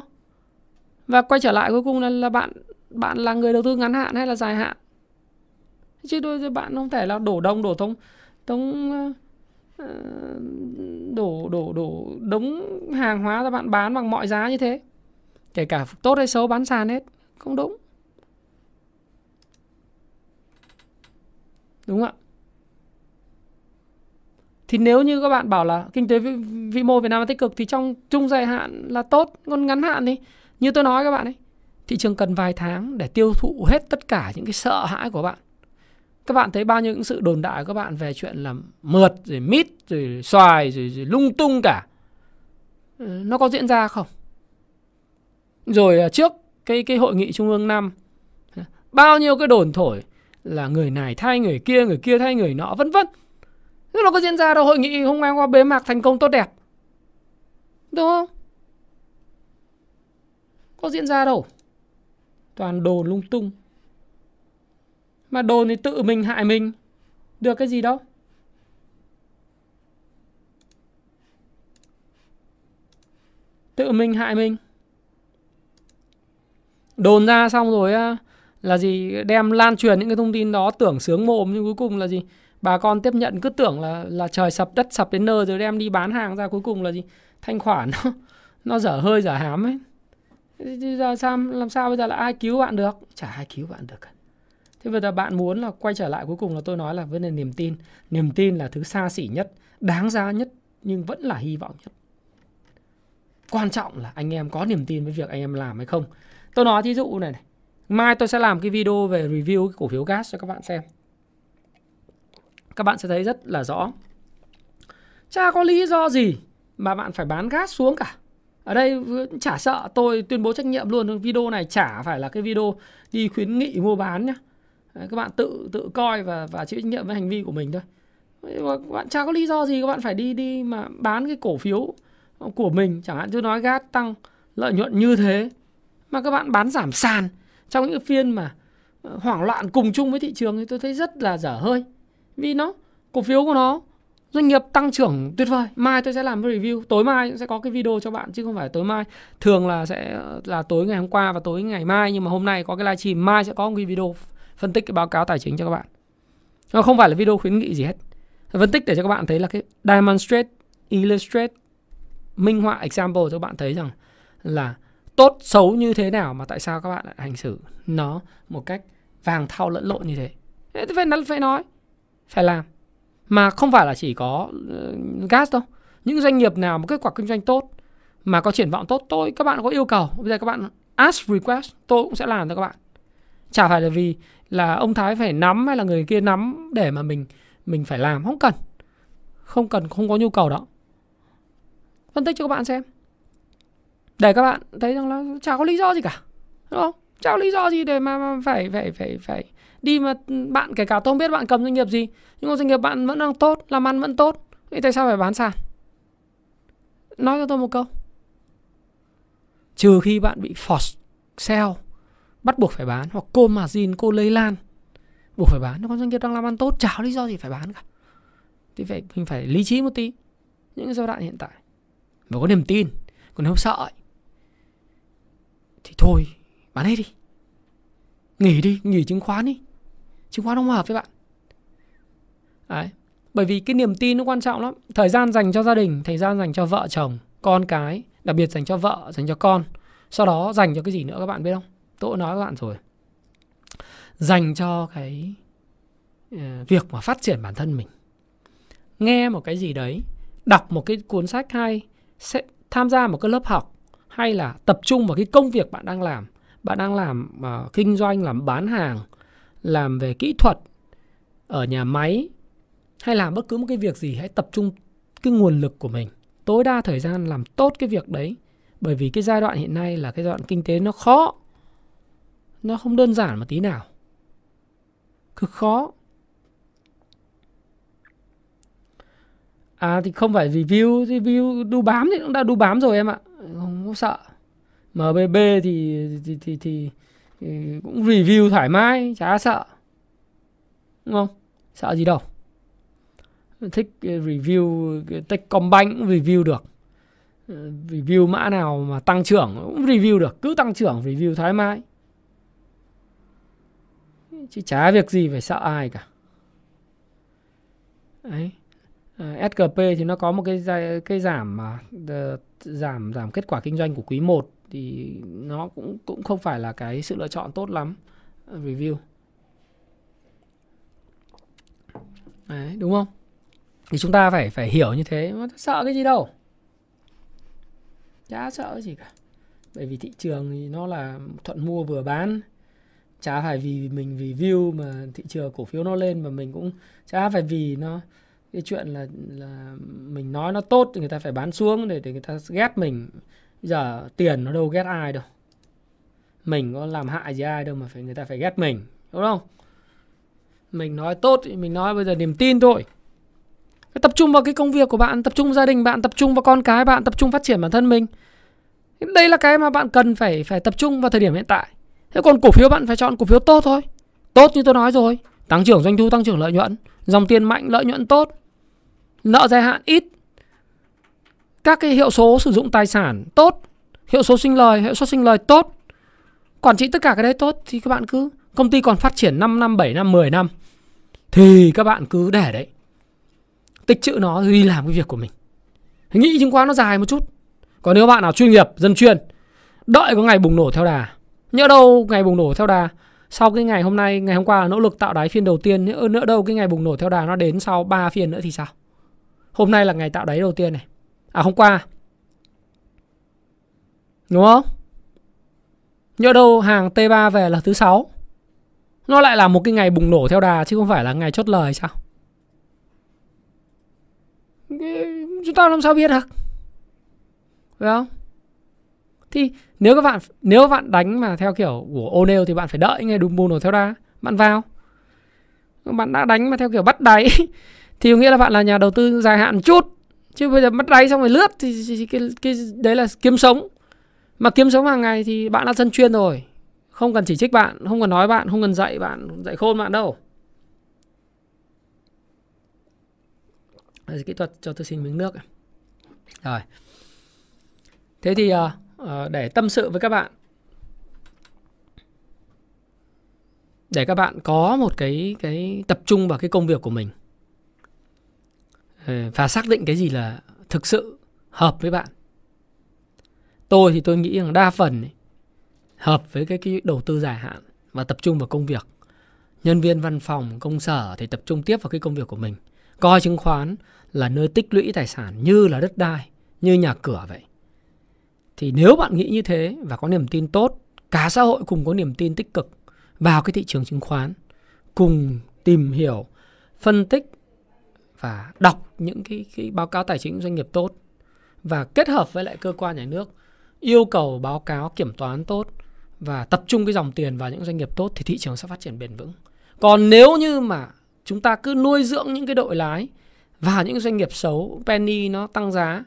Và quay trở lại cuối cùng là là bạn bạn là người đầu tư ngắn hạn hay là dài hạn? Chứ đôi bạn không thể là đổ đông đổ thông thông ờ, ờ, đổ đổ đổ đống hàng hóa ra bạn bán bằng mọi giá như thế. Kể cả tốt hay xấu bán sàn hết không đúng. Đúng không ạ? Thì nếu như các bạn bảo là kinh tế vĩ, vĩ mô Việt Nam là tích cực thì trong trung dài hạn là tốt còn ngắn hạn thì như tôi nói các bạn ấy thị trường cần vài tháng để tiêu thụ hết tất cả những cái sợ hãi của bạn. Các bạn thấy bao nhiêu những sự đồn đại của các bạn về chuyện là mượt rồi mít rồi xoài rồi, rồi lung tung cả? Ờ, nó có diễn ra không? Rồi à, trước cái cái hội nghị trung ương năm bao nhiêu cái đồn thổi là người này thay người kia người kia thay người nọ vân vân nó có diễn ra đâu, hội nghị hôm nay qua bế mạc thành công tốt đẹp. Đúng không? Có diễn ra đâu. Toàn đồ lung tung. Mà đồ thì tự mình hại mình. Được cái gì đâu. Tự mình hại mình. Đồn ra xong rồi á, là gì, đem lan truyền những cái thông tin đó, tưởng sướng mồm nhưng cuối cùng là gì? Bà con tiếp nhận cứ tưởng là là trời sập đất sập đến nơi rồi đem đi bán hàng ra cuối cùng là gì? Thanh khoản nó nó dở hơi dở hám ấy. Giờ sao làm sao bây giờ là ai cứu bạn được? Chả ai cứu bạn được thế bây giờ bạn muốn là quay trở lại cuối cùng là tôi nói là vấn đề niềm tin. Niềm tin là thứ xa xỉ nhất đáng giá nhất nhưng vẫn là hy vọng nhất. Quan trọng là anh em có niềm tin với việc anh em làm hay không. Tôi nói thí dụ này, này. Mai tôi sẽ làm cái video về review cái cổ phiếu gas cho các bạn xem các bạn sẽ thấy rất là rõ. Chả có lý do gì mà bạn phải bán gas xuống cả. Ở đây chả sợ, tôi tuyên bố trách nhiệm luôn, video này chả phải là cái video đi khuyến nghị mua bán nhá. Các bạn tự tự coi và và chịu trách nhiệm với hành vi của mình thôi. Bạn chả có lý do gì các bạn phải đi đi mà bán cái cổ phiếu của mình. Chẳng hạn tôi nói gas tăng lợi nhuận như thế mà các bạn bán giảm sàn trong những phiên mà ờ, hoảng loạn cùng chung với thị trường thì tôi thấy rất là dở hơi vì nó, cổ phiếu của nó, doanh nghiệp tăng trưởng tuyệt vời. Mai tôi sẽ làm cái review, tối mai sẽ có cái video cho bạn, chứ không phải tối mai. Thường là sẽ, là tối ngày hôm qua và tối ngày mai, nhưng mà hôm nay có cái livestream, mai sẽ có một cái video phân tích cái báo cáo tài chính cho các bạn. Nó không phải là video khuyến nghị gì hết. Phân tích để cho các bạn thấy là cái demonstrate illustrate minh họa example cho các bạn thấy rằng là tốt, xấu như thế nào mà tại sao các bạn lại hành xử nó một cách vàng thau lẫn lộn như thế. Thế phải phải nói phải làm. Mà không phải là chỉ có ờ, gas đâu. Những doanh nghiệp nào mà kết quả kinh doanh tốt mà có triển vọng tốt tôi các bạn có yêu cầu. Bây giờ các bạn ask request tôi cũng sẽ làm cho các bạn. Chả phải là vì là ông thái phải nắm hay là người kia nắm để mà mình mình phải làm. Không cần. Không cần không có nhu cầu đó. Phân tích cho các bạn xem. Để các bạn thấy rằng là chả có lý do gì cả đúng không? Chả có lý do gì để mà, mà phải phải phải phải đi mà bạn kể cả tôi không biết bạn cầm doanh nghiệp gì nhưng mà doanh nghiệp bạn vẫn đang tốt làm ăn vẫn tốt thì tại sao phải bán sàn? Nói cho tôi một câu. Trừ khi bạn bị force sell bắt buộc phải bán hoặc cô margin cô lây lan buộc phải bán. Còn doanh nghiệp đang làm ăn tốt chả lý do gì phải bán cả. Thì phải mình phải lý trí một tí những giai đoạn hiện tại. Và có niềm tin còn nếu sợ ấy, thì thôi bán hết đi. Nghỉ đi nghỉ chứng khoán đi chứng khoán không hợp với bạn. Đấy. bởi vì cái niềm tin nó quan trọng lắm. Thời gian dành cho gia đình thời gian dành cho vợ chồng con cái đặc biệt dành cho vợ dành cho con. Sau đó dành cho cái gì nữa các bạn biết không? Tôi nói các bạn rồi. Dành cho cái ờ, việc mà phát triển bản thân mình. Nghe một cái gì đấy đọc một cái cuốn sách hay sẽ tham gia một cái lớp học hay là tập trung vào cái công việc bạn đang làm. Bạn đang làm uh, kinh doanh làm bán hàng làm về kỹ thuật ở nhà máy hay làm bất cứ một cái việc gì hãy tập trung cái nguồn lực của mình tối đa thời gian làm tốt cái việc đấy. Bởi vì cái giai đoạn hiện nay là cái giai đoạn kinh tế nó khó nó không đơn giản một tí nào cực khó. À thì không phải review review đu bám thì cũng đã đu bám rồi em ạ. Không có sợ. MBB thì thì thì, thì, thì cũng review thoải mái chả sợ. Đúng không? Sợ gì đâu. Thích review Techcombank cũng review được. Ờ, review mã nào mà tăng trưởng cũng review được. Cứ tăng trưởng review thoải mái. Chứ chả việc gì phải sợ ai cả. Đấy. Ờ, à, SGP thì nó có một cái cái giảm mà ờ, giảm giảm kết quả kinh doanh của quý 1 thì nó cũng cũng không phải là cái sự lựa chọn tốt lắm. Review. Đấy, đúng không? Thì chúng ta phải phải hiểu như thế. Mà sợ cái gì đâu? Chả sợ gì cả. Bởi vì thị trường thì nó là thuận mua vừa bán. Chả phải vì mình review mà thị trường cổ phiếu nó lên mà mình cũng chả phải vì nó, cái chuyện là là mình nói nó tốt thì người ta phải bán xuống để để người ta ghét mình bây giờ tiền nó đâu ghét ai đâu. Mình có làm hại gì ai đâu mà phải, người ta phải ghét mình, đúng không? Mình nói tốt thì mình nói bây giờ niềm tin thôi. Tập trung vào cái công việc của bạn, tập trung vào gia đình bạn, tập trung vào con cái bạn, tập trung phát triển bản thân mình. Đây là cái mà bạn cần phải phải tập trung vào thời điểm hiện tại. Thế còn cổ phiếu bạn phải chọn cổ phiếu tốt thôi. Tốt như tôi nói rồi. Tăng trưởng doanh thu, tăng trưởng lợi nhuận. Dòng tiền mạnh, lợi nhuận tốt. Nợ dài hạn ít các cái hiệu số sử dụng tài sản tốt hiệu số sinh lời hiệu suất sinh lời tốt quản trị tất cả cái đấy tốt thì các bạn cứ công ty còn phát triển 5 năm 7 năm 10 năm thì các bạn cứ để đấy. Tích chữ nó đi làm cái việc của mình. Nghĩ chứng khoán nó dài một chút. Còn nếu bạn nào chuyên nghiệp dân chuyên đợi có ngày bùng nổ theo đà. Nhỡ đâu ngày bùng nổ theo đà sau cái ngày hôm nay ngày hôm qua nỗ lực tạo đáy phiên đầu tiên nhỡ, nhỡ đâu cái ngày bùng nổ theo đà nó đến sau 3 phiên nữa thì sao? Hôm nay là ngày tạo đáy đầu tiên này à hôm qua à? đúng không? Nhỡ đâu hàng T3 về là thứ sáu. Nó lại là một cái ngày bùng nổ theo đà chứ không phải là ngày chốt lời sao? Chúng ta làm sao biết được? Phải không? Thì nếu các bạn, nếu các bạn đánh mà theo kiểu của O'Neil thì bạn phải đợi ngày bùng nổ theo đà. Bạn vào. Bạn đã đánh mà theo kiểu bắt đáy thì nghĩa là bạn là nhà đầu tư dài hạn chút chứ bây giờ mất đáy xong rồi lướt thì, thì, thì cái, cái đấy là kiếm sống. Mà kiếm sống hàng ngày thì bạn đã dân chuyên rồi. Không cần chỉ trích bạn không cần nói bạn không cần dạy bạn dạy khôn bạn đâu. Kỹ thuật cho tôi xin miếng nước rồi. Thế thì uh, để tâm sự với các bạn. Để các bạn có một cái cái tập trung vào cái công việc của mình. Ờ, và xác định cái gì là thực sự hợp với bạn. Tôi thì tôi nghĩ rằng đa phần ấy, hợp với cái, cái đầu tư dài hạn và tập trung vào công việc. Nhân viên văn phòng công sở thì tập trung tiếp vào cái công việc của mình. Coi chứng khoán là nơi tích lũy tài sản như là đất đai như nhà cửa vậy. Thì nếu bạn nghĩ như thế và có niềm tin tốt cả xã hội cùng có niềm tin tích cực vào cái thị trường chứng khoán cùng tìm hiểu phân tích và đọc những cái, cái báo cáo tài chính doanh nghiệp tốt và kết hợp với lại cơ quan nhà nước yêu cầu báo cáo kiểm toán tốt và tập trung cái dòng tiền vào những doanh nghiệp tốt thì thị trường sẽ phát triển bền vững. Còn nếu như mà chúng ta cứ nuôi dưỡng những cái đội lái và những doanh nghiệp xấu penny nó tăng giá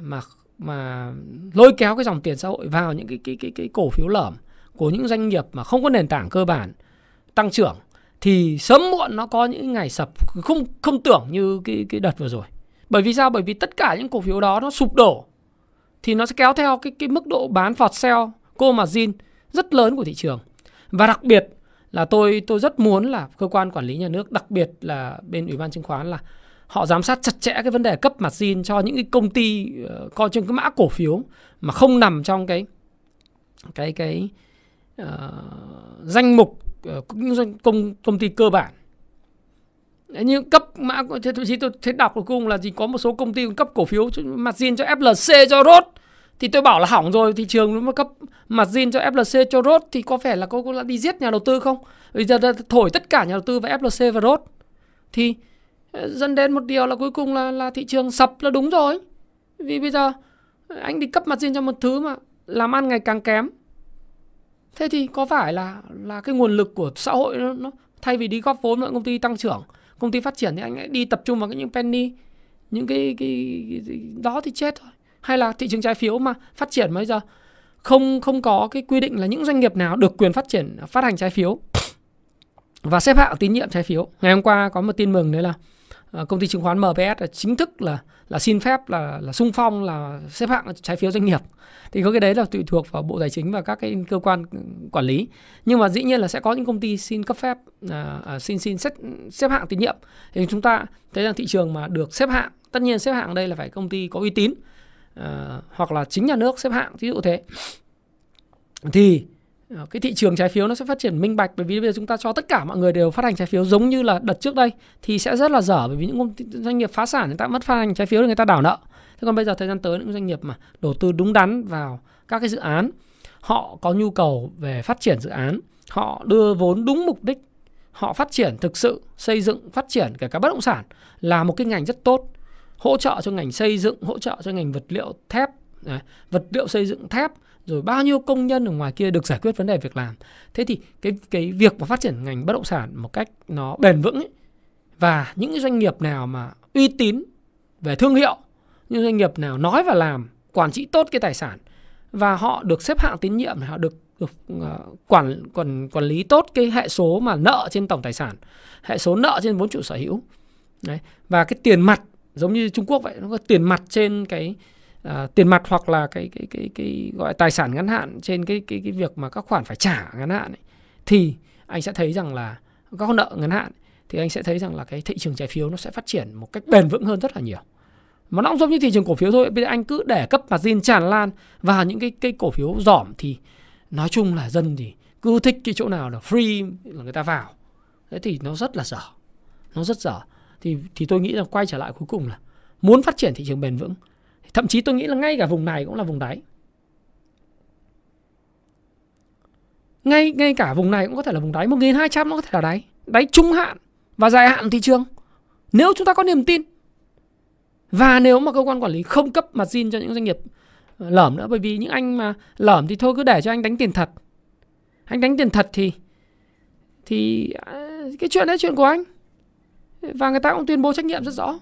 mà mà lôi kéo cái dòng tiền xã hội vào những cái cái cái cái cổ phiếu lởm của những doanh nghiệp mà không có nền tảng cơ bản tăng trưởng thì sớm muộn nó có những ngày sập không không tưởng như cái cái đợt vừa rồi. Bởi vì sao? Bởi vì tất cả những cổ phiếu đó nó sụp đổ thì nó sẽ kéo theo cái cái mức độ bán phọt sell cô mà zin rất lớn của thị trường. Và đặc biệt là tôi tôi rất muốn là cơ quan quản lý nhà nước đặc biệt là bên ủy ban chứng khoán là họ giám sát chặt chẽ cái vấn đề cấp mặt zin cho những cái công ty uh, coi trên cái mã cổ phiếu mà không nằm trong cái cái cái uh, danh mục uh, công công ty cơ bản. Như cấp mã thậm chí tôi thấy đọc cuối cùng là gì có một số công ty cấp cổ phiếu mặt zin cho FLC cho rốt thì tôi bảo là hỏng rồi thị trường nó mà cấp mặt zin cho FLC cho rốt thì có phải là cô cũng đã đi giết nhà đầu tư không? Bây giờ thổi tất cả nhà đầu tư vào FLC và rốt thì ờ, dẫn đến một điều là cuối cùng là là thị trường sập là đúng rồi. Vì bây giờ anh đi cấp mặt zin cho một thứ mà làm ăn ngày càng kém thế thì có phải là là cái nguồn lực của xã hội nó, nó thay vì đi góp vốn vào công ty tăng trưởng công ty phát triển thì anh ấy đi tập trung vào những penny những cái, cái, cái đó thì chết thôi. Hay là thị trường trái phiếu mà phát triển bây giờ không không có cái quy định là những doanh nghiệp nào được quyền phát triển phát hành trái phiếu và xếp hạng tín nhiệm trái phiếu. Ngày hôm qua có một tin mừng đấy là Ờ, công ty chứng khoán MPS là chính thức là là xin phép là là sung phong là xếp hạng trái phiếu doanh nghiệp. Thì có cái đấy là tùy thuộc vào bộ tài chính và các cái cơ quan quản lý. Nhưng mà dĩ nhiên là sẽ có những công ty xin cấp phép à, à, xin xin xếp xếp hạng tín nhiệm. Thì chúng ta thấy rằng thị trường mà được xếp hạng tất nhiên xếp hạng đây là phải công ty có uy tín à, hoặc là chính nhà nước xếp hạng ví dụ thế. Thì Ờ, cái thị trường trái phiếu nó sẽ phát triển minh bạch bởi vì bây giờ chúng ta cho tất cả mọi người đều phát hành trái phiếu giống như là đợt trước đây thì sẽ rất là dở bởi vì những công ty, doanh nghiệp phá sản người ta mất phát hành trái phiếu thì người ta đảo nợ. Thế còn bây giờ thời gian tới những doanh nghiệp mà đầu tư đúng đắn vào các cái dự án họ có nhu cầu về phát triển dự án họ đưa vốn đúng mục đích họ phát triển thực sự xây dựng phát triển kể cả bất động sản là một cái ngành rất tốt hỗ trợ cho ngành xây dựng hỗ trợ cho ngành vật liệu thép vật liệu xây dựng thép rồi bao nhiêu công nhân ở ngoài kia được giải quyết vấn đề việc làm thế thì cái cái việc mà phát triển ngành bất động sản một cách nó bền vững ấy, và những cái doanh nghiệp nào mà uy tín về thương hiệu những doanh nghiệp nào nói và làm quản trị tốt cái tài sản và họ được xếp hạng tín nhiệm họ được được uh, quản quản quản lý tốt cái hệ số mà nợ trên tổng tài sản hệ số nợ trên vốn chủ sở hữu Đấy. và cái tiền mặt giống như Trung Quốc vậy nó có tiền mặt trên cái à, tiền mặt hoặc là cái cái cái cái gọi tài sản ngắn hạn trên cái cái cái việc mà các khoản phải trả ngắn hạn ấy, thì anh sẽ thấy rằng là các nợ ngắn hạn thì anh sẽ thấy rằng là cái thị trường trái phiếu nó sẽ phát triển một cách bền vững hơn rất là nhiều. Mà nó cũng giống như thị trường cổ phiếu thôi bây giờ anh cứ để cấp và margin tràn lan và những cái cái cổ phiếu giỏm thì nói chung là dân thì cứ thích cái chỗ nào là free là người ta vào. Thế thì nó rất là dở nó rất dở. Thì thì tôi nghĩ là quay trở lại cuối cùng là muốn phát triển thị trường bền vững Thậm chí tôi nghĩ là ngay cả vùng này cũng là vùng đáy. Ngay ngay cả vùng này cũng có thể là vùng đáy. 1200 nó có thể là đáy. Đáy trung hạn và dài hạn thị trường. Nếu chúng ta có niềm tin. Và nếu mà cơ quan quản lý không cấp mặt zin cho những doanh nghiệp ờ, lởm nữa. Bởi vì những anh mà lởm thì thôi, cứ để cho anh đánh tiền thật. Anh đánh tiền thật thì thì à, cái chuyện đấy, chuyện của anh. Và người ta cũng tuyên bố trách nhiệm rất rõ.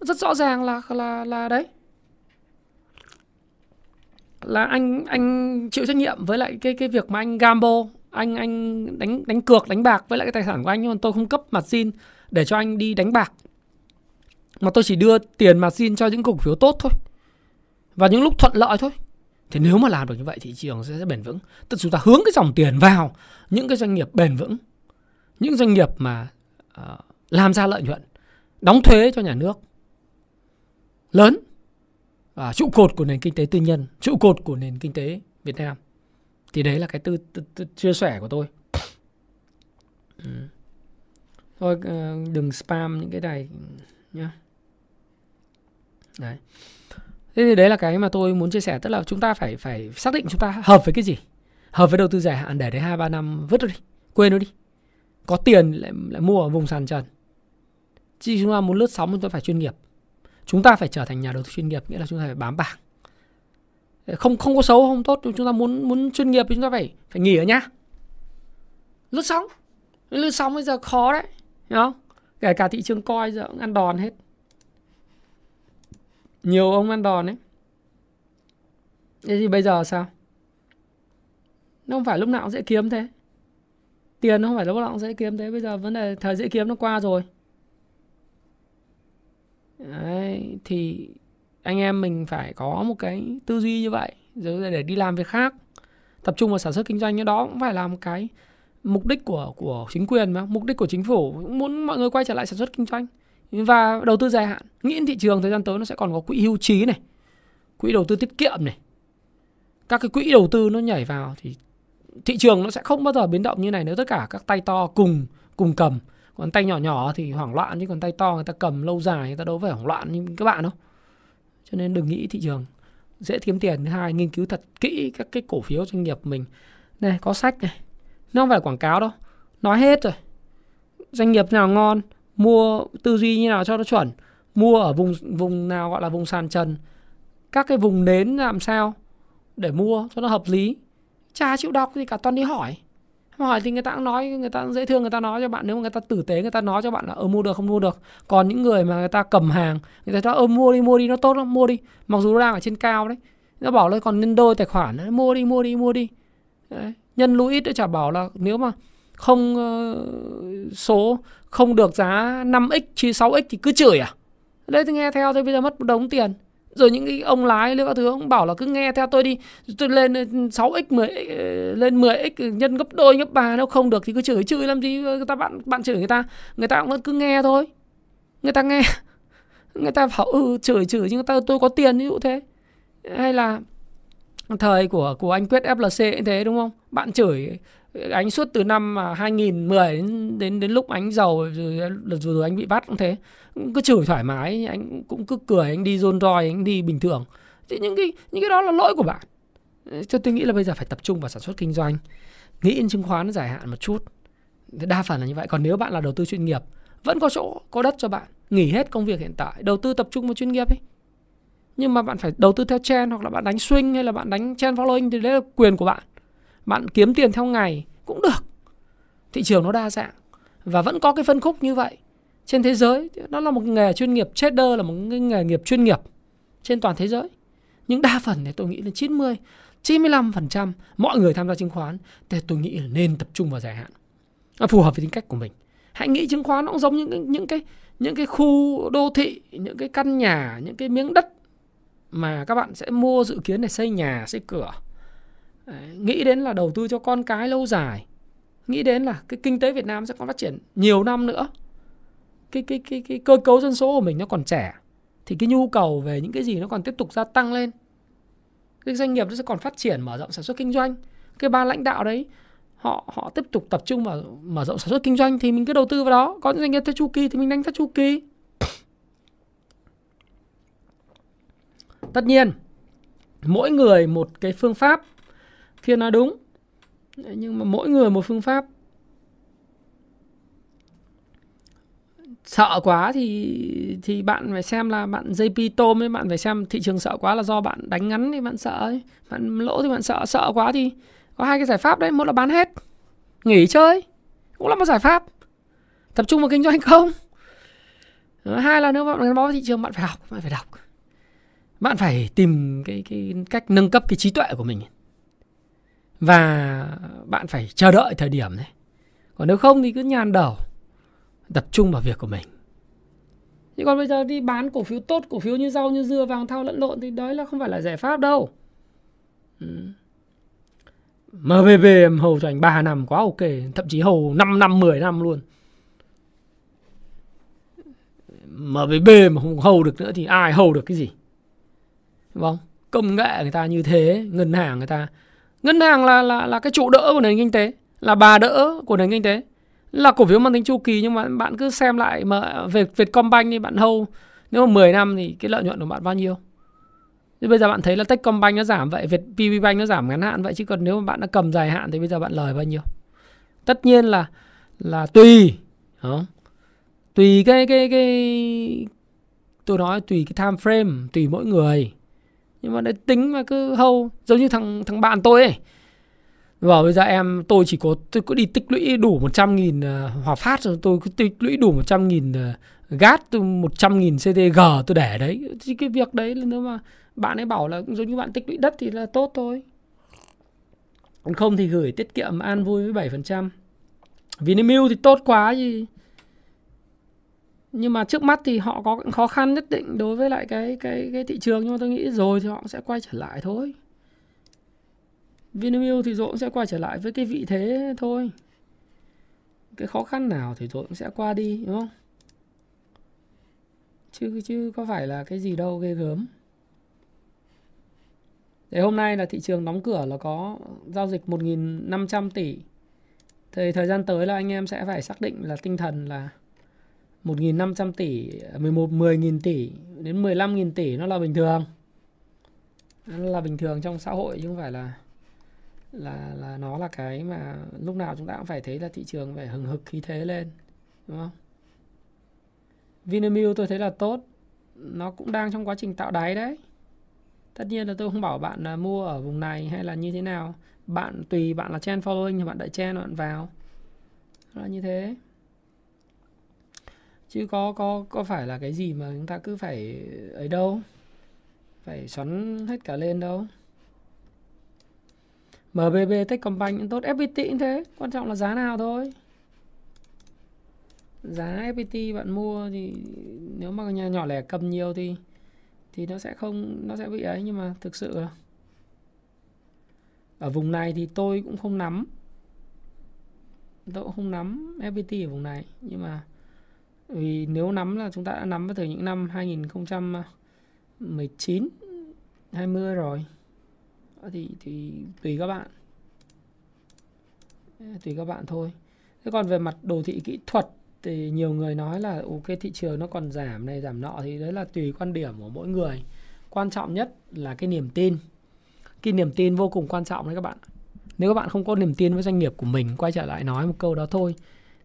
Rất rõ ràng là là là đấy là anh anh chịu trách nhiệm với lại cái cái việc mà anh gamble anh anh đánh đánh cược đánh bạc với lại cái tài sản của anh. Nhưng mà tôi không cấp mặt xin để cho anh đi đánh bạc. Mà tôi chỉ đưa tiền mặt xin cho những cổ phiếu tốt thôi. Và những lúc thuận lợi thôi. Thì nếu mà làm được như vậy thị trường sẽ, sẽ bền vững. Tức chúng ta hướng cái dòng tiền vào những cái doanh nghiệp bền vững. Những doanh nghiệp mà uh, làm ra lợi nhuận đóng thuế cho nhà nước lớn à, trụ cột của nền kinh tế tư nhân trụ cột của nền kinh tế Việt Nam. Thì đấy là cái tư, tư, tư chia sẻ của tôi. Ừ. thôi ờ, đừng spam những cái này nhá. Đấy. Thế thì đấy là cái mà tôi muốn chia sẻ tức là chúng ta phải phải xác định chúng ta hợp với cái gì. Hợp với đầu tư dài hạn để đấy hai ba năm vứt đi quên nó đi. Có tiền lại lại mua ở vùng sàn trần. Chứ chúng ta muốn lướt sóng chúng ta phải chuyên nghiệp. Chúng ta phải trở thành nhà đầu tư chuyên nghiệp nghĩa là chúng ta phải bám bảng. Không không có xấu không tốt, chúng ta muốn muốn chuyên nghiệp thì chúng ta phải phải nghỉ ở nhá. Lướt sóng. Lướt sóng bây giờ khó đấy, hiểu không? Kể cả thị trường coi giờ cũng ăn đòn hết. Nhiều ông ăn đòn ấy. Thế thì bây giờ sao? Nó không phải lúc nào cũng dễ kiếm thế. Tiền nó không phải lúc nào cũng dễ kiếm thế. Bây giờ vấn đề thời dễ kiếm nó qua rồi. Đấy, thì anh em mình phải có một cái tư duy như vậy rồi để đi làm việc khác tập trung vào sản xuất kinh doanh như đó cũng phải là một cái mục đích của của chính quyền mà mục đích của chính phủ cũng muốn mọi người quay trở lại sản xuất kinh doanh. Và đầu tư dài hạn nghĩ đến thị trường thời gian tới nó sẽ còn có quỹ hưu trí này quỹ đầu tư tiết kiệm này. Các cái quỹ đầu tư nó nhảy vào thì thị trường nó sẽ không bao giờ biến động như này nếu tất cả các tay to cùng cùng cầm còn tay nhỏ nhỏ thì hoảng loạn, chứ còn tay to người ta cầm lâu dài người ta đâu phải hoảng loạn như các bạn đâu. Cho nên đừng nghĩ thị trường dễ kiếm tiền. Thứ hai, nghiên cứu thật kỹ các cái cổ phiếu doanh nghiệp mình. Này, có sách này. Nó không phải quảng cáo đâu. Nói hết rồi. Doanh nghiệp nào ngon, mua tư duy như nào cho nó chuẩn. Mua ở vùng vùng nào gọi là vùng sàn trần. Các cái vùng nến làm sao để mua cho nó hợp lý. Cha chịu đọc thì cả, toàn đi hỏi hỏi thì người ta cũng nói người ta cũng dễ thương người ta nói cho bạn. Nếu mà người ta tử tế người ta nói cho bạn là ờ mua được không? Mua được. Còn những người mà người ta cầm hàng người ta nói ờ mua đi mua đi nó tốt lắm mua đi. Mặc dù nó đang ở trên cao đấy. Nó bảo là còn nhân đôi tài khoản đấy, mua đi mua đi mua đi. Đấy. nhân lũ ít nó chả bảo là nếu mà không uh, số không được giá 5x chia 6x thì cứ chửi à? Đấy thì nghe theo thì bây giờ mất một đống tiền rồi những cái ông lái nữa các thứ, ông bảo là cứ nghe theo tôi đi. Tôi lên ừ, 6x 10 ừ, lên 10x ừ, nhân gấp đôi, gấp ba, nếu không được thì cứ chửi chửi làm gì ờ, người ta bạn bạn chửi người ta. Người ta cũng vẫn cứ nghe thôi. Người ta nghe. Người ta bảo ừ chửi chửi nhưng người ta, tôi có tiền ví dụ thế. Hay là thời của của anh Quyết FLC như thế, đúng không? Bạn chửi anh suốt từ năm à, 2010 đến đến đến lúc anh giàu rồi, rồi, rồi anh bị bắt cũng thế. Cứ chửi thoải mái anh cũng cứ cười anh đi rôn roi anh đi bình thường. Thì những cái những cái đó là lỗi của bạn. Cho tôi nghĩ là bây giờ phải tập trung vào sản xuất kinh doanh. Nghĩ đến chứng khoán dài hạn một chút. Đa phần là như vậy. Còn nếu bạn là đầu tư chuyên nghiệp vẫn có chỗ có đất cho bạn. Nghỉ hết công việc hiện tại đầu tư tập trung vào chuyên nghiệp ấy. Nhưng mà bạn phải đầu tư theo trend hoặc là bạn đánh swing hay là bạn đánh trend following thì đấy là quyền của bạn bạn kiếm tiền theo ngày cũng được. Thị trường nó đa dạng và vẫn có cái phân khúc như vậy. Trên thế giới, nó là một nghề chuyên nghiệp, trader là một nghề nghiệp chuyên nghiệp trên toàn thế giới. Nhưng đa phần thì tôi nghĩ là 90 95% mọi người tham gia chứng khoán thì tôi nghĩ là nên tập trung vào dài hạn. Nó phù hợp với tính cách của mình. Hãy nghĩ chứng khoán nó cũng giống những những cái những cái khu đô thị, những cái căn nhà, những cái miếng đất mà các bạn sẽ mua dự kiến để xây nhà, xây cửa nghĩ đến là đầu tư cho con cái lâu dài. Nghĩ đến là cái kinh tế Việt Nam sẽ còn phát triển nhiều năm nữa. Cái cái cái cái cơ cấu dân số của mình nó còn trẻ, thì cái nhu cầu về những cái gì nó còn tiếp tục gia tăng lên. Cái doanh nghiệp nó sẽ còn phát triển, mở rộng sản xuất kinh doanh. Cái ban lãnh đạo đấy, họ họ tiếp tục tập trung vào mở rộng sản xuất kinh doanh thì mình cứ đầu tư vào đó. Có những doanh nghiệp theo chu kỳ thì mình đánh theo chu kỳ tất nhiên, mỗi người một cái phương pháp thiên là đúng. Nhưng mà mỗi người một phương pháp. Sợ quá thì thì bạn phải xem là bạn JP tôm ấy, bạn phải xem thị trường sợ quá là do bạn đánh ngắn thì bạn sợ ấy. bạn lỗ thì bạn sợ. Sợ quá thì có hai cái giải pháp đấy. Một là bán hết, nghỉ chơi, cũng là một giải pháp. Tập trung vào kinh doanh không? Ờ, hai là nếu bạn gắn bó với thị trường, bạn phải học, bạn phải đọc. Bạn phải tìm cái cái cách nâng cấp cái trí tuệ của mình và bạn phải chờ đợi thời điểm đấy. Còn nếu không thì cứ nhàn đầu, tập trung vào việc của mình. Chứ còn bây giờ đi bán cổ phiếu tốt, cổ phiếu như rau, như dưa, vàng thau, lẫn lộn thì đấy là không phải là giải pháp đâu. Ừ. MBB em hầu cho anh 3 năm, quá ok, thậm chí hầu 5 năm 10 năm luôn. MBB mà không hầu được nữa thì ai hầu được cái gì? Đúng không công nghệ người ta như thế, ngân hàng người ta ngân hàng là là là cái trụ đỡ của nền kinh tế là bà đỡ của nền kinh tế là cổ phiếu mang tính chu kỳ nhưng mà bạn cứ xem lại mà về Vietcombank đi bạn hâu nếu mà 10 năm thì cái lợi nhuận của bạn bao nhiêu thì bây giờ bạn thấy là Techcombank nó giảm vậy, Việt PVBank nó giảm ngắn hạn vậy chứ còn nếu mà bạn đã cầm dài hạn thì bây giờ bạn lời bao nhiêu? Tất nhiên là là tùy, không? tùy cái cái cái tôi nói tùy cái time frame tùy mỗi người nhưng mà đấy tính mà cứ hâu giống như thằng thằng bạn tôi ấy. Vào bây giờ em tôi chỉ có tôi có đi tích lũy đủ 100 nghìn uh, hòa phát rồi tôi cứ tích lũy đủ 100 nghìn à, uh, gát tôi 100 nghìn CTG tôi để đấy. Thì cái việc đấy là nếu mà bạn ấy bảo là giống như bạn tích lũy đất thì là tốt thôi. Còn không thì gửi tiết kiệm an vui với 7% Vinamilk thì tốt quá gì nhưng mà trước mắt thì họ có những khó khăn nhất định đối với lại cái cái cái thị trường. Nhưng mà tôi nghĩ rồi thì họ sẽ quay trở lại thôi. Vinamilk thì rồi cũng sẽ quay trở lại với cái vị thế thôi. Cái khó khăn nào thì rồi cũng sẽ qua đi, đúng không? Chứ chứ có phải là cái gì đâu, ghê gớm. Thế hôm nay là thị trường đóng cửa là có giao dịch 1.500 tỷ. Thì thời gian tới là anh em sẽ phải xác định là tinh thần là 1.500 tỷ, à, 11 10.000 tỷ đến 15.000 tỷ nó là bình thường. Nó là bình thường trong xã hội chứ không phải là là là nó là cái mà lúc nào chúng ta cũng phải thấy là thị trường phải hừng hực khí thế lên, đúng không? Vinamilk tôi thấy là tốt, nó cũng đang trong quá trình tạo đáy đấy tất nhiên là tôi không bảo bạn là mua ở vùng này hay là như thế nào bạn tùy bạn là trend following thì bạn đợi trend bạn vào là như thế chứ có có có phải là cái gì mà chúng ta cứ phải ấy đâu? Phải xoắn hết cả lên đâu? MBB Techcombank cũng tốt. FPT cũng thế. Quan trọng là giá nào thôi. Giá FPT bạn mua thì nếu mà nhà nhỏ lẻ cầm nhiều thì thì nó sẽ không, nó sẽ bị ấy. Nhưng mà thực sự ở vùng này thì tôi cũng không nắm. Tôi cũng không nắm FPT ở vùng này. Nhưng mà vì nếu nắm là chúng ta đã nắm từ những năm 2019 20 rồi. Thì thì tùy các bạn. Ờ, tùy các bạn thôi. Thế còn về mặt đồ thị kỹ thuật thì nhiều người nói là ok thị trường nó còn giảm này, giảm nọ. Thì đấy là tùy quan điểm của mỗi người. Quan trọng nhất là cái niềm tin. Cái niềm tin vô cùng quan trọng đấy các bạn nếu các bạn không có niềm tin với doanh nghiệp của mình, quay trở lại nói một câu đó thôi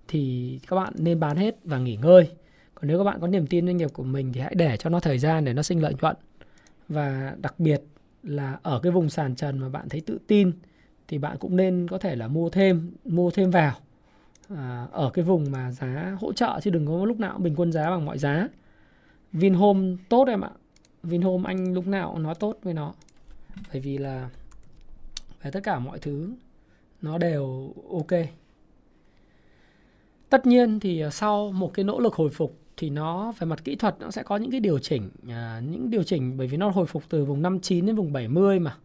thì các bạn nên bán hết và nghỉ ngơi. Còn nếu các bạn có niềm tin doanh nghiệp của mình thì hãy để cho nó thời gian để nó sinh lợi nhuận. Và đặc biệt là ở cái vùng sàn trần mà bạn thấy tự tin thì bạn cũng nên có thể là mua thêm mua thêm vào. À, ở cái vùng mà giá hỗ trợ chứ đừng có lúc nào cũng bình quân giá bằng mọi giá. Vinhome tốt em ạ. Vinhome anh lúc nào cũng nói tốt với nó. Bởi vì là về tất cả mọi thứ nó đều ok tất nhiên thì ờ, sau một cái nỗ lực hồi phục thì nó về mặt kỹ thuật nó sẽ có những cái điều chỉnh à, những điều chỉnh bởi vì nó hồi phục từ vùng 59 đến vùng 70 mà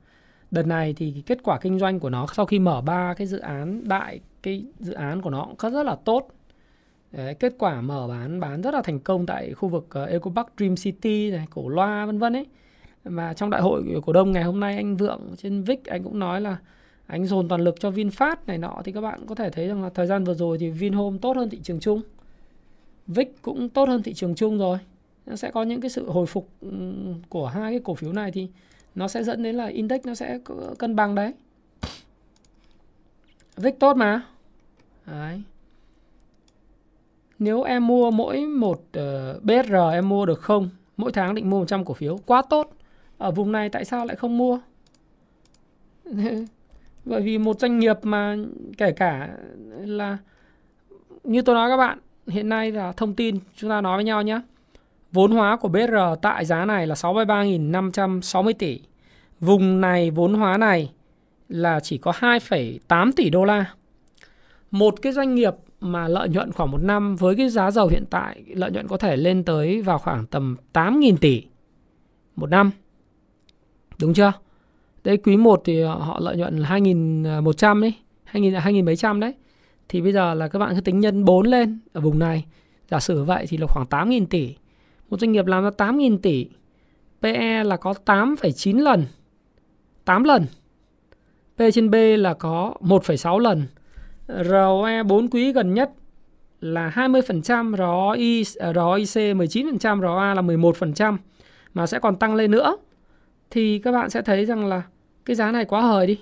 đợt này thì kết quả kinh doanh của nó sau khi mở ba cái dự án đại cái dự án của nó cũng rất là tốt Đấy, kết quả mở bán bán rất là thành công tại khu vực ờ, uh, Eco Park Dream City này, cổ loa vân vân ấy. Mà trong đại hội cổ đông ngày hôm nay anh Vượng trên Vic anh cũng nói là anh dồn toàn lực cho VinFast này nọ thì các bạn có thể thấy rằng là thời gian vừa rồi thì Vinhome tốt hơn thị trường chung. VIX cũng tốt hơn thị trường chung rồi. Nó sẽ có những cái sự hồi phục ừ, của hai cái cổ phiếu này thì nó sẽ dẫn đến là index nó sẽ cân bằng đấy. VIX tốt mà. Đấy. Nếu em mua mỗi một ờ, uh, BR em mua được không? Mỗi tháng định mua 100 cổ phiếu. Quá tốt. Ở vùng này tại sao lại không mua? Bởi vì một doanh nghiệp mà kể cả là như tôi nói các bạn, hiện nay là thông tin chúng ta nói với nhau nhé. Vốn hóa của BR tại giá này là 63.560 tỷ. Vùng này vốn hóa này là chỉ có 2,8 tỷ đô la. Một cái doanh nghiệp mà lợi nhuận khoảng một năm với cái giá dầu hiện tại lợi nhuận có thể lên tới vào khoảng tầm 8.000 tỷ một năm. Đúng chưa? Đấy quý 1 thì ờ, họ lợi nhuận là 2100 đấy, 2.000 2.000 mấy trăm đấy. Thì bây giờ là các bạn cứ tính nhân 4 lên ở vùng này. Giả sử vậy thì là khoảng 8.000 tỷ. Một doanh nghiệp làm ra 8.000 tỷ. PE là có 8,9 lần. 8 lần. P trên B là có 1,6 lần. ROE 4 quý gần nhất là 20%, ROI, ROIC 19%, ROA là 11% mà sẽ còn tăng lên nữa thì các bạn sẽ thấy rằng là cái giá này quá hời đi.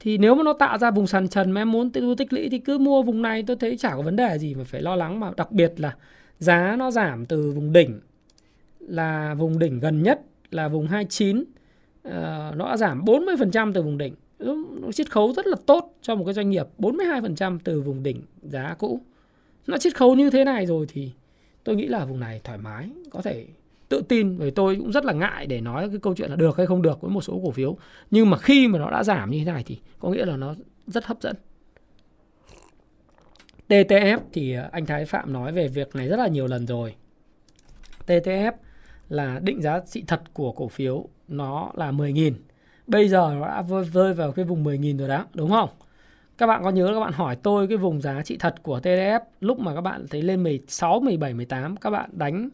thì nếu mà nó tạo ra vùng sàn trần mà em muốn tiêu tích lũy thì cứ mua vùng này tôi thấy chả có vấn đề gì mà phải lo lắng mà. Đặc biệt là giá nó giảm từ vùng đỉnh là vùng đỉnh gần nhất là vùng 29 uh, ờ, nó đã giảm 40% từ vùng đỉnh. Ừ, nó chiết khấu rất là tốt cho một cái doanh nghiệp 42% từ vùng đỉnh giá cũ. Nó chiết khấu như thế này rồi thì tôi nghĩ là vùng này thoải mái có thể tự tin vì tôi cũng rất là ngại để nói cái câu chuyện là được hay không được với một số cổ phiếu. Nhưng mà khi mà nó đã giảm như thế này thì có nghĩa là nó rất hấp dẫn. TTF thì à, anh Thái Phạm nói về việc này rất là nhiều lần rồi. TTF là định giá trị thật của cổ phiếu nó là 10.000 bây giờ nó đã rơi vào cái vùng 10.000 rồi đó đúng không? Các bạn có nhớ các bạn hỏi tôi cái vùng giá trị thật của TTF lúc mà các bạn thấy lên 16, 17, 18 các bạn đánh